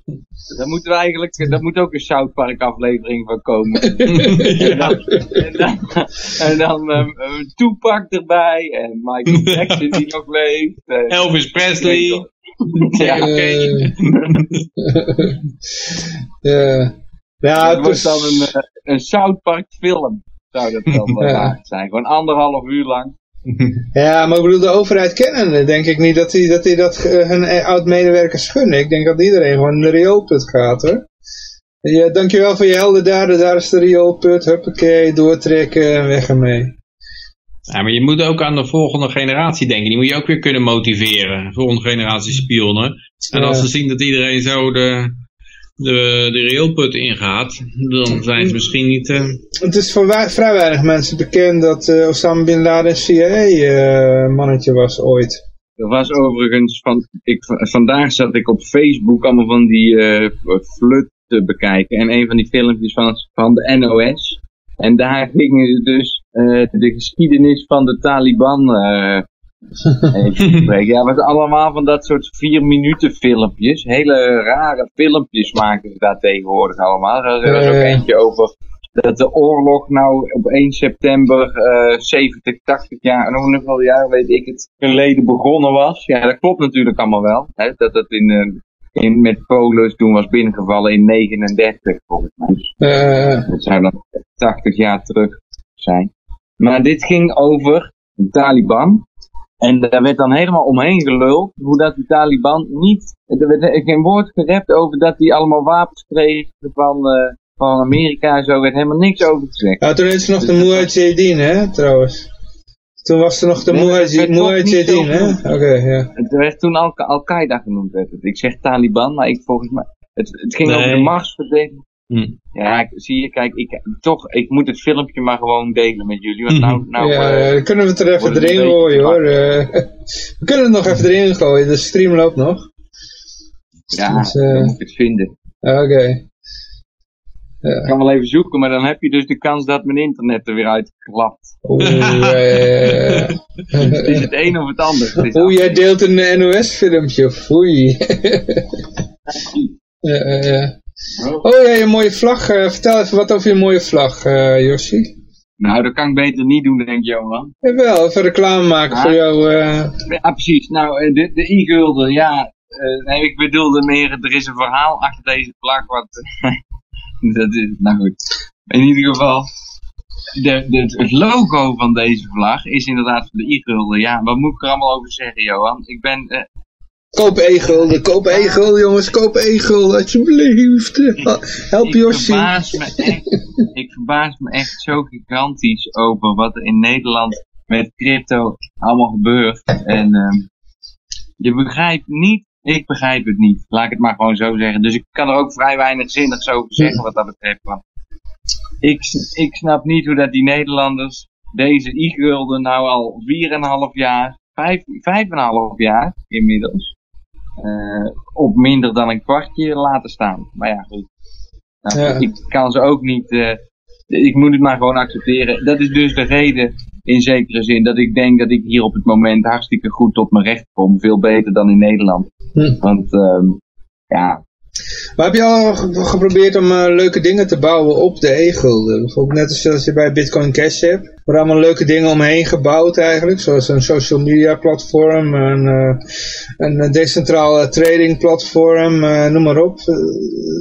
Daar moeten we eigenlijk, daar moet ook een South Park aflevering van komen. en dan, en dan, en dan um, Tupac erbij en Michael Jackson die nog leeft. En, Elvis Presley. ja, Eh, ja. Ja, het is, dan een, eh, een South Park film. Zou dat dan wel Ja. waard zijn. Gewoon anderhalf uur lang. ja, maar ik bedoel, de overheid kennen denk ik niet dat die dat, die dat eh, hun eh, oud-medewerkers gunnen. Ik denk dat iedereen gewoon naar de rioolput gaat, hoor. Ja, dankjewel voor je heldendaden, daar is de rioolput, huppakee, doortrekken en weg ermee. Ja, maar je moet ook aan de volgende generatie denken. Die moet je ook weer kunnen motiveren. Volgende generatie spionnen. En als ze zien dat iedereen zo de, de, de railput ingaat, dan zijn ze misschien niet... eh, Het is voor vrij weinig mensen bekend dat eh, Osama Bin Laden een CIA-mannetje was ooit. Er was overigens, van, ik, vandaag zat ik op Facebook allemaal van die eh flut te bekijken. En een van die filmpjes van, van de NOS. En daar gingen ze dus eh, de geschiedenis van de Taliban eh. Ja, was allemaal van dat soort vier minuten filmpjes. Hele rare filmpjes maken ze daar tegenwoordig allemaal. Er was ook Eh. eentje over dat de oorlog nou op 1 september eh 70, 80 jaar, en nog hoeveel jaar weet ik het, geleden begonnen was. Ja, dat klopt natuurlijk allemaal wel. Hè, dat het in, eh, in, met Polen toen was binnengevallen in 39 volgens mij. Dus Eh, dat zou dan 80 jaar terug zijn. Maar dit ging over de Taliban. En daar werd dan helemaal omheen geluld hoe dat de Taliban niet... Er werd geen woord gerept over dat die allemaal wapens kregen van, eh, van Amerika en zo. Er werd helemaal niks over gezegd. toen heette ze nog de Mujahideen, hè, trouwens. Toen was er nog de Nee, Mujahideen, hè? Oké, ja. Het werd toen Al- Al-Qaeda genoemd. Werd het. Ik zeg Taliban, maar ik volgens mij... Het, het ging Nee. over de machtsverdeling. Hm. Ja, zie je, kijk, ik, toch, ik moet het filmpje maar gewoon delen met jullie. Want nou, nou ja, eh, kunnen we het er even erin gooien, hoor. Eh, we kunnen het nog even erin gooien, de stream loopt nog. ja, dus, eh, dan moet ik het vinden. Oké. Ik kan wel even zoeken, maar dan heb je dus de kans dat mijn internet er weer uitklapt. Oeh, ja, ja, ja. Het is het een of het ander. Oeh, jij deelt een NOS-filmpje. Oei. Ja, ja, ja. Oh ja, je mooie vlag. eh, vertel even wat over je mooie vlag, Yoshi. Nou, dat kan ik beter niet doen, denk je, Johan. Jawel, even reclame maken Ah. voor jou. eh, Ja, precies. Nou, de, de i-gulden, ja. nee, ik bedoelde meer, er is een verhaal achter deze vlag, wat... dat is, nou goed. In ieder geval, de, de, het logo van deze vlag is inderdaad van de i-gulden. Ja, wat moet ik er allemaal over zeggen, Johan? Ik ben... koop e-gulden, koop e-gulden jongens, koop e-gulden alsjeblieft. Help ik Yoshi. verbaas me echt, ik verbaas me echt zo gigantisch over wat er in Nederland met crypto allemaal gebeurt. En ehm, je begrijpt niet, ik begrijp het niet. Laat ik het maar gewoon zo zeggen. Dus ik kan er ook vrij weinig zinnigs over zeggen wat dat betreft. Want ik, ik snap niet hoe dat die Nederlanders deze i-gulden nou al 4,5 jaar, 5, 5,5 jaar inmiddels, eh, op minder dan een kwartje laten staan. Maar ja, goed. Nou, Ja. Ik kan ze ook niet, eh, ik moet het maar gewoon accepteren. Dat is dus de reden, in zekere zin, dat ik denk dat ik hier op het moment hartstikke goed tot mijn recht kom. Veel beter dan in Nederland. Hm. Want, ehm, ja, Maar heb je al ge- geprobeerd om eh, leuke dingen te bouwen op de e-gulden? Bijvoorbeeld net als als je bij Bitcoin Cash hebt. Er worden allemaal leuke dingen omheen gebouwd eigenlijk. Zoals een social media platform, een, eh, een eh, decentraal trading platform, eh, noem maar op. Eh,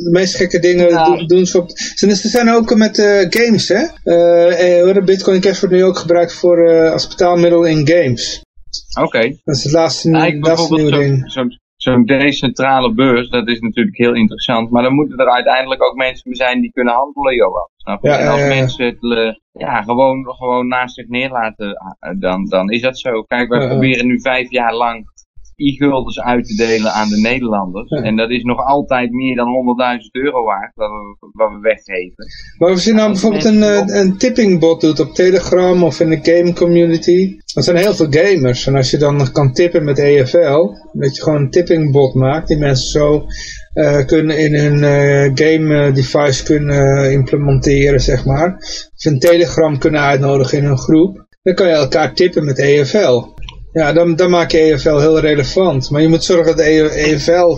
de meest gekke dingen Ja. doen, doen ze op... Ze ze zijn ook met eh, games, hè? Eh, eh, Bitcoin Cash wordt nu ook gebruikt voor, eh, als betaalmiddel in games. oké. Dat is het laatste, Ja, laatste nieuwe ding. zo'n zo'n decentrale beurs, dat is natuurlijk heel interessant. Maar dan moeten er uiteindelijk ook mensen zijn die kunnen handelen, Johan. Snap je? Ja, en als ja, ja. mensen het eh, ja, gewoon, gewoon naast zich neerlaten, eh, dan, dan is dat zo. Kijk, wij proberen nu vijf jaar lang e-guldens uit te delen aan de Nederlanders. Ja. En dat is nog altijd meer dan 100.000 euro waard, wat we, wat we weggeven. Maar als je nou bijvoorbeeld een, eh, een tippingbot doet op Telegram of in de game community, er zijn heel veel gamers. En als je dan kan tippen met EFL, dat je gewoon een tippingbot maakt, die mensen zo eh, kunnen in hun eh, game device kunnen implementeren, zeg maar. Of een Telegram kunnen uitnodigen in een groep, dan kan je elkaar tippen met EFL. Ja, dan, dan maak je EFL heel relevant. Maar je moet zorgen dat de EFL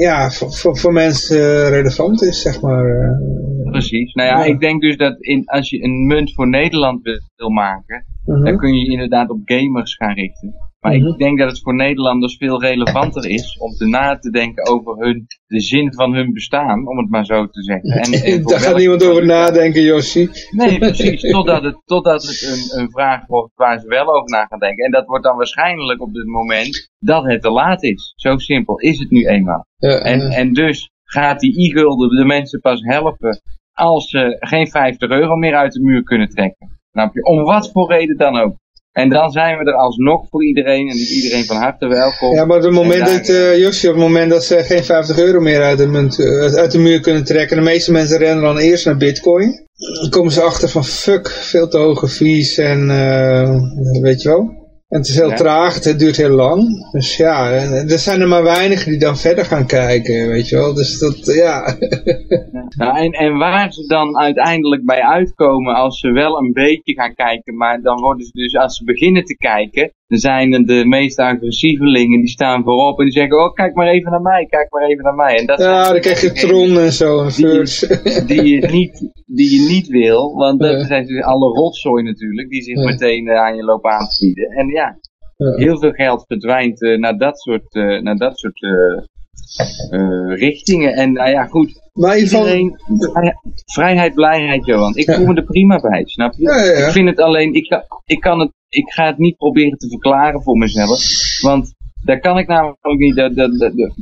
ja, voor, voor, voor mensen relevant is, zeg maar. Precies. Nou ja, ik denk dus dat in, als je een munt voor Nederland wil, maken, Mhm. dan kun je je inderdaad op gamers gaan richten. Maar Mhm. ik denk dat het voor Nederlanders veel relevanter is om te na te denken over hun, de zin van hun bestaan, om het maar zo te zeggen. En, Daar gaat niemand over nadenken, Yoshi. Nee, precies. Totdat het, totdat het een, een vraag wordt waar ze wel over na gaan denken. En dat wordt dan waarschijnlijk op het moment dat het te laat is. Zo simpel is het nu eenmaal. Ja, En, en dus gaat die e-gulden de mensen pas helpen als ze geen 50 euro meer uit de muur kunnen trekken. Je? Om wat voor reden dan ook. En dan zijn we er alsnog voor iedereen en is iedereen van harte welkom. Ja, maar op het moment dat, eh Josje, op het moment dat ze geen 50 euro meer uit de, munt, eh, uit de muur kunnen trekken, de meeste mensen rennen dan eerst naar bitcoin. Dan komen ze achter van fuck, veel te hoge fees en eh, weet je wel. En het is heel Ja. traag, het duurt heel lang. Dus ja, er zijn er maar weinigen die dan verder gaan kijken, weet je wel. Dus dat, ja. Nou, en, en waar ze dan uiteindelijk bij uitkomen als ze wel een beetje gaan kijken, maar dan worden ze dus, als ze beginnen te kijken, dan zijn er de meest agressievelingen, die staan voorop en die zeggen, oh kijk maar even naar mij, kijk maar even naar mij. En dat ja, dan krijg je Tron en zo, en First. die je niet, die je niet wil, want dat Ja. zijn ze alle rotzooi natuurlijk, die zich Ja. meteen eh, aan je lopen aan te bieden. En ja, Ja. heel veel geld verdwijnt eh, naar dat soort, eh, naar dat soort richtingen. En nou ja, goed, Maar in ieder geval, vrij- vrijheid, blijheid, Johan. Ik voel me er prima bij, snap je? Ik vind het alleen, ik, ik, kan het, ik ga het niet proberen te verklaren voor mezelf, want daar kan ik namelijk niet. Dat, dat, dat, dat-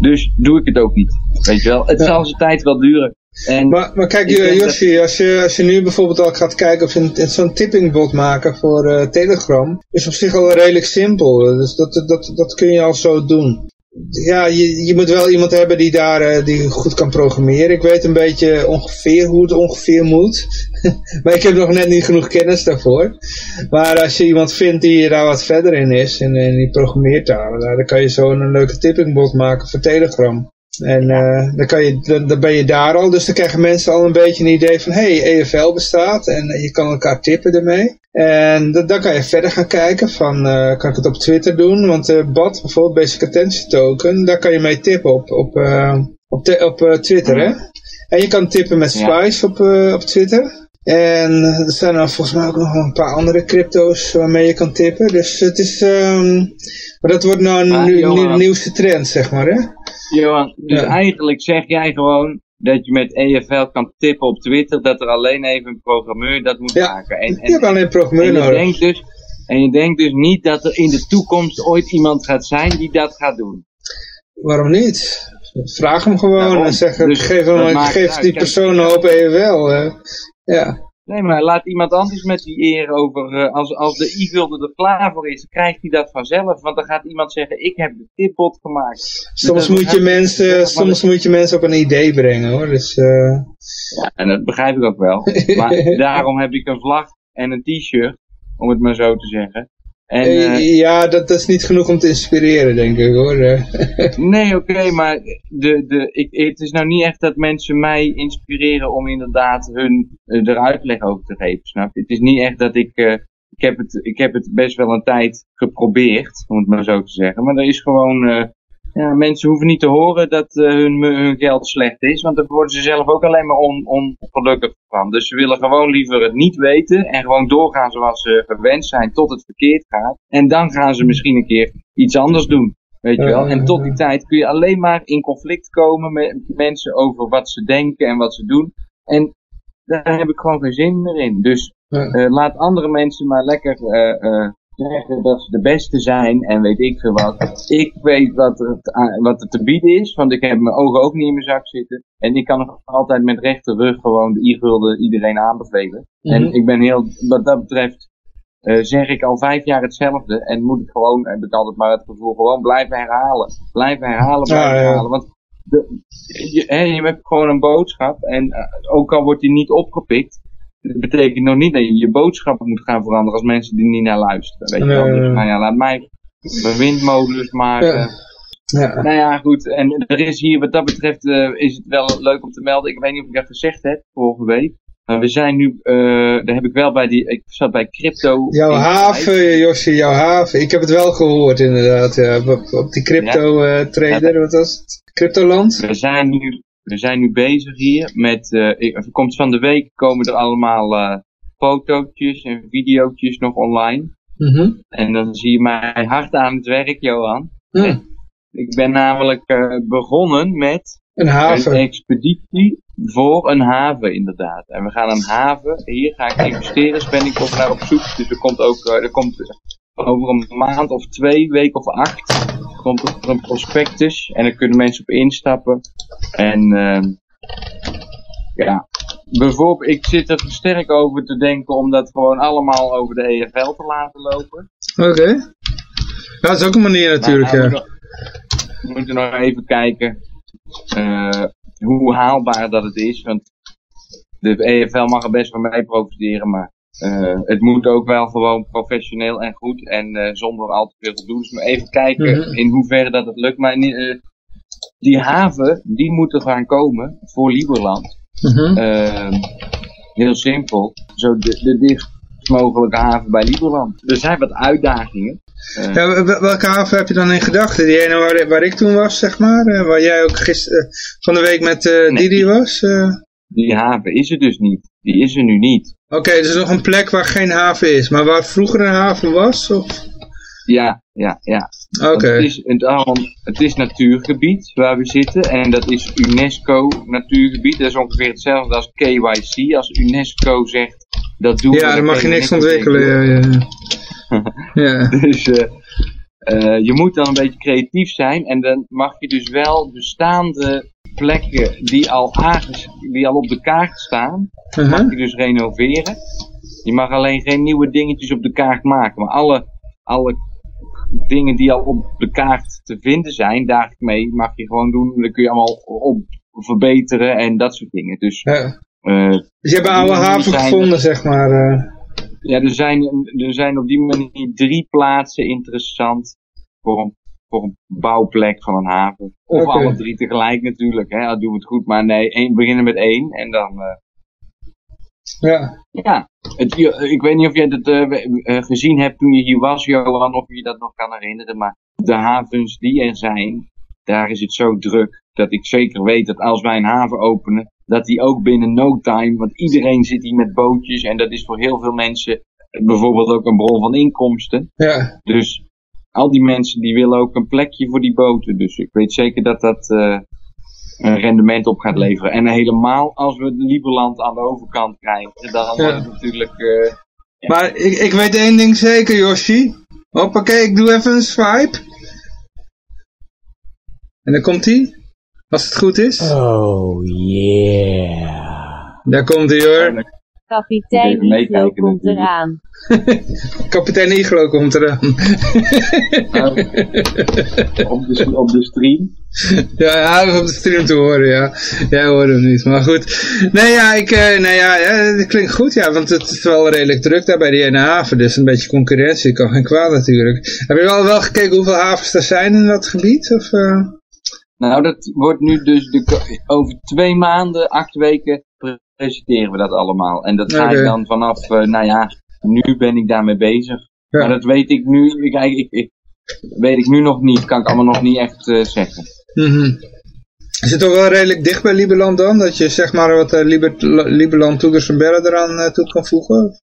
dus doe ik het ook niet. Weet je wel, het Ja. zal zijn tijd wel duren. En Maar, maar kijk, dat- Yoshi, als, je, als je nu bijvoorbeeld al gaat kijken of je zo'n tippingbot maken voor eh, Telegram, is op zich al redelijk simpel. Dus dat, dat, dat kun je al zo doen. Ja, je, je moet wel iemand hebben die daar eh, die goed kan programmeren. Ik weet een beetje ongeveer hoe het ongeveer moet. maar ik heb nog net niet genoeg kennis daarvoor. Maar als je iemand vindt die daar wat verder in is en, en die programmeert daar, nou, dan kan je zo een leuke tippingbot maken voor Telegram. En eh, dan, kan je, dan, dan ben je daar al, dus dan krijgen mensen al een beetje een idee van, hey, EFL bestaat en eh, je kan elkaar tippen ermee. En da- dan kan je verder gaan kijken van, eh, kan ik het op Twitter doen? Want eh BAT, bijvoorbeeld Basic Attention Token, daar kan je mee tippen op, op, op, op Twitter, hè? En je kan tippen met Ja. Spice op, op Twitter. En er zijn er volgens mij ook nog een paar andere crypto's waarmee je kan tippen. Dus het is, ehm, maar dat wordt nou nu, Johan- de nieuwste trend, zeg maar, hè? Johan, dus Ja. eigenlijk zeg jij gewoon dat je met EFL kan tippen op Twitter dat er alleen even een programmeur dat moet Ja. maken. En, Je hebt alleen een programmeur en je nodig. denkt dus, en je denkt dus niet dat er in de toekomst ooit iemand gaat zijn die dat gaat doen. Waarom niet? Vraag hem gewoon Daarom. en zeg, Dus geef, hem, geef die persoon een hoop EWL. hè. Ja. Nee, maar laat iemand anders met die eer over. eh, als, als de e-gulden er klaar voor is, krijgt hij dat vanzelf. Want dan gaat iemand zeggen: Ik heb de tipbot gemaakt. Soms, moet je mensen, soms moet je mensen op een idee brengen hoor. Dus, eh, Ja, en dat begrijp ik ook wel. Maar daarom heb ik een vlag en een t-shirt, om het maar zo te zeggen. En, eh, ja, dat, dat is niet genoeg om te inspireren denk ik hoor. Eh, Nee, oké, maar de, de, ik, het is nou niet echt dat mensen mij inspireren om inderdaad hun eh, er uitleg over te geven, snap je? Het is niet echt dat ik, eh, ik, heb het, ik heb het best wel een tijd geprobeerd, om het maar zo te zeggen. Maar er is gewoon, eh, ja, mensen hoeven niet te horen dat eh, hun, hun geld slecht is, want daar worden ze zelf ook alleen maar on, ongelukkig van. Dus ze willen gewoon liever het niet weten en gewoon doorgaan zoals ze gewend zijn tot het verkeerd gaat. En dan gaan ze misschien een keer iets anders doen. Weet je wel? En tot die tijd kun je alleen maar in conflict komen met mensen over wat ze denken en wat ze doen. En daar heb ik gewoon geen zin meer in. Dus eh, laat andere mensen maar lekker eh, zeggen dat ze de beste zijn en weet ik veel wat. Ik weet wat er, te- wat er te bieden is, want ik heb mijn ogen ook niet in mijn zak zitten. En ik kan nog altijd met rechte rug gewoon de i-gulden iedereen aanbevelen. Mhm. En ik ben heel, wat dat betreft, eh, zeg ik al vijf jaar hetzelfde. En moet ik gewoon, heb ik altijd maar het gevoel, gewoon blijven herhalen. Blijven herhalen, blijven ja. herhalen. Want de, je, hè, je hebt gewoon een boodschap. En eh, ook al wordt die niet opgepikt. Dat betekent nog niet dat je je boodschappen moet gaan veranderen als mensen die niet naar luisteren. Weet je wel? Dus nou ja, laat mij een windmolens maken. Ja. Nou ja, goed. En er is hier, wat dat betreft, eh, is het wel leuk om te melden. Ik weet niet of ik dat gezegd heb vorige week. Maar we zijn nu, uh, daar heb ik wel bij die, ik zat bij crypto. Jouw haven, Josje, jouw haven. Ik heb het wel gehoord inderdaad, ja. Op, op die crypto uh, trader, wat was het? Cryptoland? We zijn nu, we zijn nu bezig hier met, uh, komt van de week komen er allemaal uh, fotootjes en videootjes nog online. Mm -hmm. En dan zie je mij hard aan het werk, Johan. Mm. Ik ben namelijk uh, begonnen met een, haven. een expeditie voor een haven, inderdaad. En we gaan een haven, hier ga ik investeren, dus ben ik ook naar op zoek. Dus er komt ook, er komt over een maand of twee, week of acht, komt een prospectus. En daar kunnen mensen op instappen. En uh, ja, bijvoorbeeld, ik zit er sterk over te denken om dat gewoon allemaal over de EFL te laten lopen. Oké. Okay. Ja, dat is ook een manier natuurlijk, nou, ja. We moeten nog even kijken uh, hoe haalbaar dat het is. Want de EFL mag er best wel mee profiteren, maar uh, het moet ook wel gewoon professioneel en goed en uh, zonder al te veel te doen. Dus maar even kijken Mhm. mm -hmm. in hoeverre dat het lukt. Maar uh, die haven, die moet er gaan komen voor Liberland. Mm -hmm. heel simpel. Zo de, de dichtst mogelijke haven bij Liberland. Er zijn wat uitdagingen. Ja, welke haven heb je dan in gedachten? Die ene waar, waar ik toen was, zeg maar? Waar jij ook gisteren van de week met nee, Didi was? Die haven is er dus niet. Die is er nu niet. Oké, okay, dus er is nog een plek waar geen haven is. Maar waar vroeger een haven was? Of? Ja, ja, ja. Oké. Okay. Het, is, het, het is natuurgebied waar we zitten. En dat is UNESCO natuurgebied. Dat is ongeveer hetzelfde als KYC. Als UNESCO zegt, dat doen ja, we. Ja, dan mag je niks ontwikkelen. Ja, ja. ja. dus uh, uh, je moet dan een beetje creatief zijn. En dan mag je dus wel bestaande plekken die al, die al op de kaart staan, uh -huh. mag je dus renoveren. Je mag alleen geen nieuwe dingetjes op de kaart maken. Maar alle, alle dingen die al op de kaart te vinden zijn, daarmee mag je gewoon doen. Dan kun je allemaal op verbeteren en dat soort dingen. Dus, ja. uh, dus je hebt een oude haven zijn, gevonden, zeg maar. Uh. Ja, er zijn, er zijn op die manier drie plaatsen interessant voor een, voor een bouwplek van een haven. Of okay. alle drie tegelijk natuurlijk, hè. Dan doen we het goed. Maar nee, één, beginnen met één en dan... Uh, ja. Ja, het, ik weet niet of jij dat uh, gezien hebt toen je hier was, Johan, of je dat nog kan herinneren. Maar de havens die er zijn, daar is het zo druk dat ik zeker weet dat als wij een haven openen, dat die ook binnen no time, want iedereen zit hier met bootjes en dat is voor heel veel mensen bijvoorbeeld ook een bron van inkomsten. Ja. Dus al die mensen die willen ook een plekje voor die boten. Dus ik weet zeker dat dat uh, een rendement op gaat leveren. En helemaal als we het Lieberland aan de overkant krijgen, dan ja. wordt het natuurlijk... Uh, ja. Maar ik, ik weet één ding zeker, Yoshi. Hoppakee, ik doe even een swipe. En dan komt hij. Als het goed is. Oh yeah. Daar komt hij hoor. Kapitein Iglo komt eraan. Kapitein Iglo komt eraan. nou, op, de, op de stream. Ja, hij is op de stream te horen, ja. Jij hoorde hem niet, maar goed. Nee, ja, ik, uh, nee, ja, ja, het klinkt goed, ja, want het is wel redelijk druk daar bij die ene haven, dus een beetje concurrentie kan geen kwaad natuurlijk. Heb je wel, wel gekeken hoeveel havens er zijn in dat gebied, of... Uh... Nou, dat wordt nu dus de, over twee maanden, acht weken presenteren we dat allemaal. En dat ga okay. ik dan vanaf, uh, nou ja, nu ben ik daarmee bezig. Ja. Maar dat weet ik nu, kijk, ik, ik, weet ik nu nog niet, kan ik allemaal nog niet echt uh, zeggen. Mm -hmm. Is het toch wel redelijk dicht bij Liberland dan? Dat je zeg maar wat uh, Liber, Liberland Toegers en Bellen eraan toe kan voegen? Of,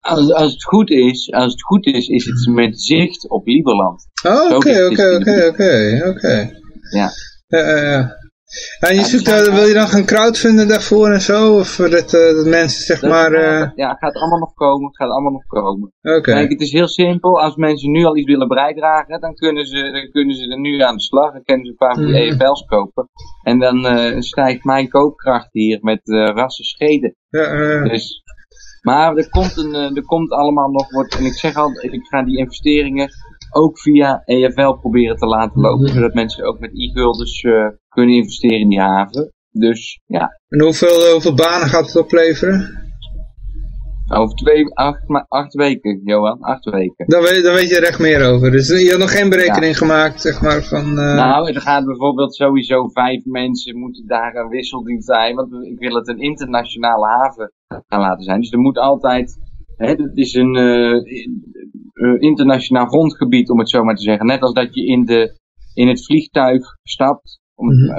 als, als het goed is, als het goed is, is het met zicht op Liberland. Oh, oké, oké, oké, oké, oké. Ja. Uh, en je zoekt, uh, wil je dan gaan crowdfunden daarvoor en zo? Of dat, uh, dat mensen zeg dat maar... Ja, het gaat allemaal nog komen. Het gaat allemaal nog komen. Oké. Okay. Kijk, het is heel simpel. Als mensen nu al iets willen bijdragen, dan kunnen ze, dan kunnen ze er nu aan de slag. Dan kunnen ze een paar van die Mhm. EFL's kopen. En dan uh, stijgt mijn koopkracht hier met rassen scheden. Ja, dus, maar er komt, een, er komt allemaal nog wat... En ik zeg altijd, ik ga die investeringen ook via EFL proberen te laten lopen. Mhm. Zodat mensen ook met e-guldens uh, kunnen investeren in die haven. Dus ja. En hoeveel, hoeveel banen gaat het opleveren? Over twee, acht, acht weken, Johan. Acht weken. Dan weet, dan weet je er echt meer over. Dus je had nog geen berekening ja. gemaakt, zeg maar, van... Uh... Nou, er gaat bijvoorbeeld sowieso vijf mensen moeten daar een wisseldienst zijn. Want ik wil het een internationale haven gaan laten zijn. Dus er moet altijd, het is een internationaal grondgebied om het zo maar te zeggen. Net als dat je in, de, in het vliegtuig stapt om, mm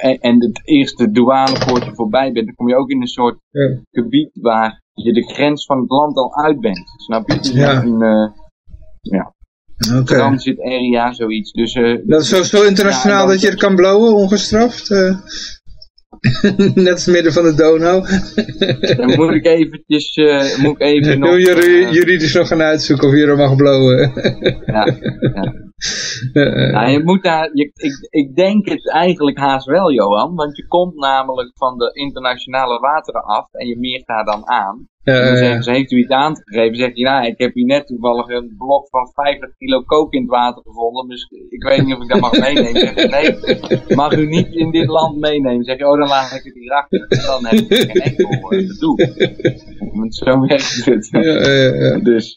en, en het eerste douanepoortje voorbij bent, dan kom je ook in een soort gebied waar je de grens van het land al uit bent. Snap je? Is ja. een, uh, ja. Okay. Transit area, zoiets. Dus, dat is zo, zo internationaal dat je het kan blowen, ongestraft? Uh, net als midden van de Donau. Dan moet ik eventjes, uh, moet ik even nog... Jullie juridisch nog gaan uitzoeken of je er mag blowen. ja, ja. nou, je moet daar, je, ik, ik denk het eigenlijk haast wel, Johan. Want je komt namelijk van de internationale wateren af en je meert daar dan aan. Dan zeggen ze, heeft u iets aangegeven? Zeg je, nou, ik heb hier net toevallig een blok van 50 kilo kook in het water gevonden. Dus ik weet niet of ik dat mag meenemen. Zeg je, nee, mag u niet in dit land meenemen. Zeg je, oh, dan laat ik het hier achter. Dan heb ik geen enkel bedoel. Want zo werkt het. Ja, dus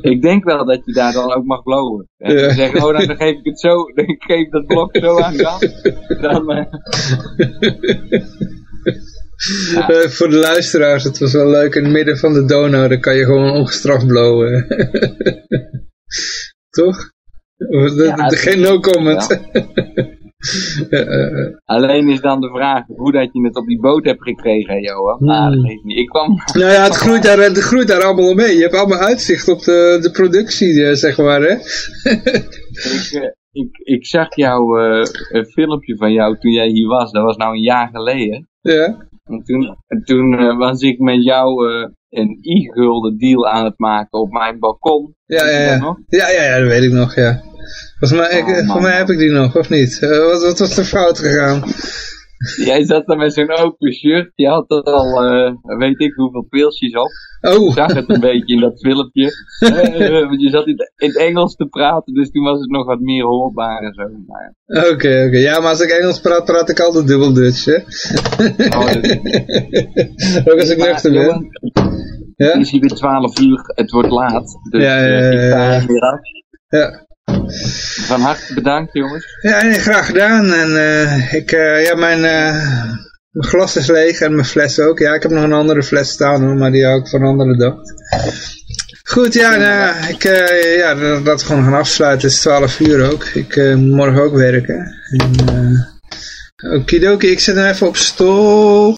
ik denk wel dat je daar dan ook mag blowen. En zeggen, oh, dan geef ik het zo, dan geef ik dat blok zo aan dan. dan uh... ja. uh, voor de luisteraars, het was wel leuk. In het midden van de Donau, dan kan je gewoon ongestraft blowen. Toch? Ja, geen no comment. Alleen is dan de vraag hoe dat je het op die boot hebt gekregen, Johan. Hmm. Nou, dat niet. Ik kwam... Nou ja, het groeit, daar, het groeit daar allemaal mee. Je hebt allemaal uitzicht op de, de productie, eh, zeg maar, hè? ik, eh, ik, ik zag jou, uh, filmpje van jou toen jij hier was. Dat was nou een jaar geleden. Ja. En toen, toen was ik met jou een e-gulden deal aan het maken op mijn balkon. Ja, ja, ja. Ja, ja, ja, dat weet ik nog, ja. Volgens mij, ik, oh, mij heb ik die nog, of niet? Uh, wat, wat was er fout gegaan? Jij zat er met zo'n open shirt. Je had er al, uh, weet ik hoeveel pilsjes op. Oh. Ik zag het een beetje in dat filmpje. Uh, want je zat in, het Engels te praten, dus toen was het nog wat meer hoorbaar en zo. Oké, oké. Okay, okay. Ja, maar als ik Engels praat, praat ik altijd dubbel Dutch, hè? Oh, Ook als ik nuchter ben. Ja? Het is hier weer 12 uur, het wordt laat. Dus ja, ja, ja, ik ga weer af. Ja. Van harte bedankt, jongens. Ja, nee, graag gedaan. En uh, ik, uh, ja, mijn, uh, mijn glas is leeg en mijn fles ook. Ja, ik heb nog een andere fles staan, hoor, maar die hou ik van een andere dag. Goed, ja, nou, ik, ja dat, dat we gewoon gaan afsluiten. Het is 12 uur ook. Ik moet morgen ook werken. En, okidoki, ik zet hem even op stop.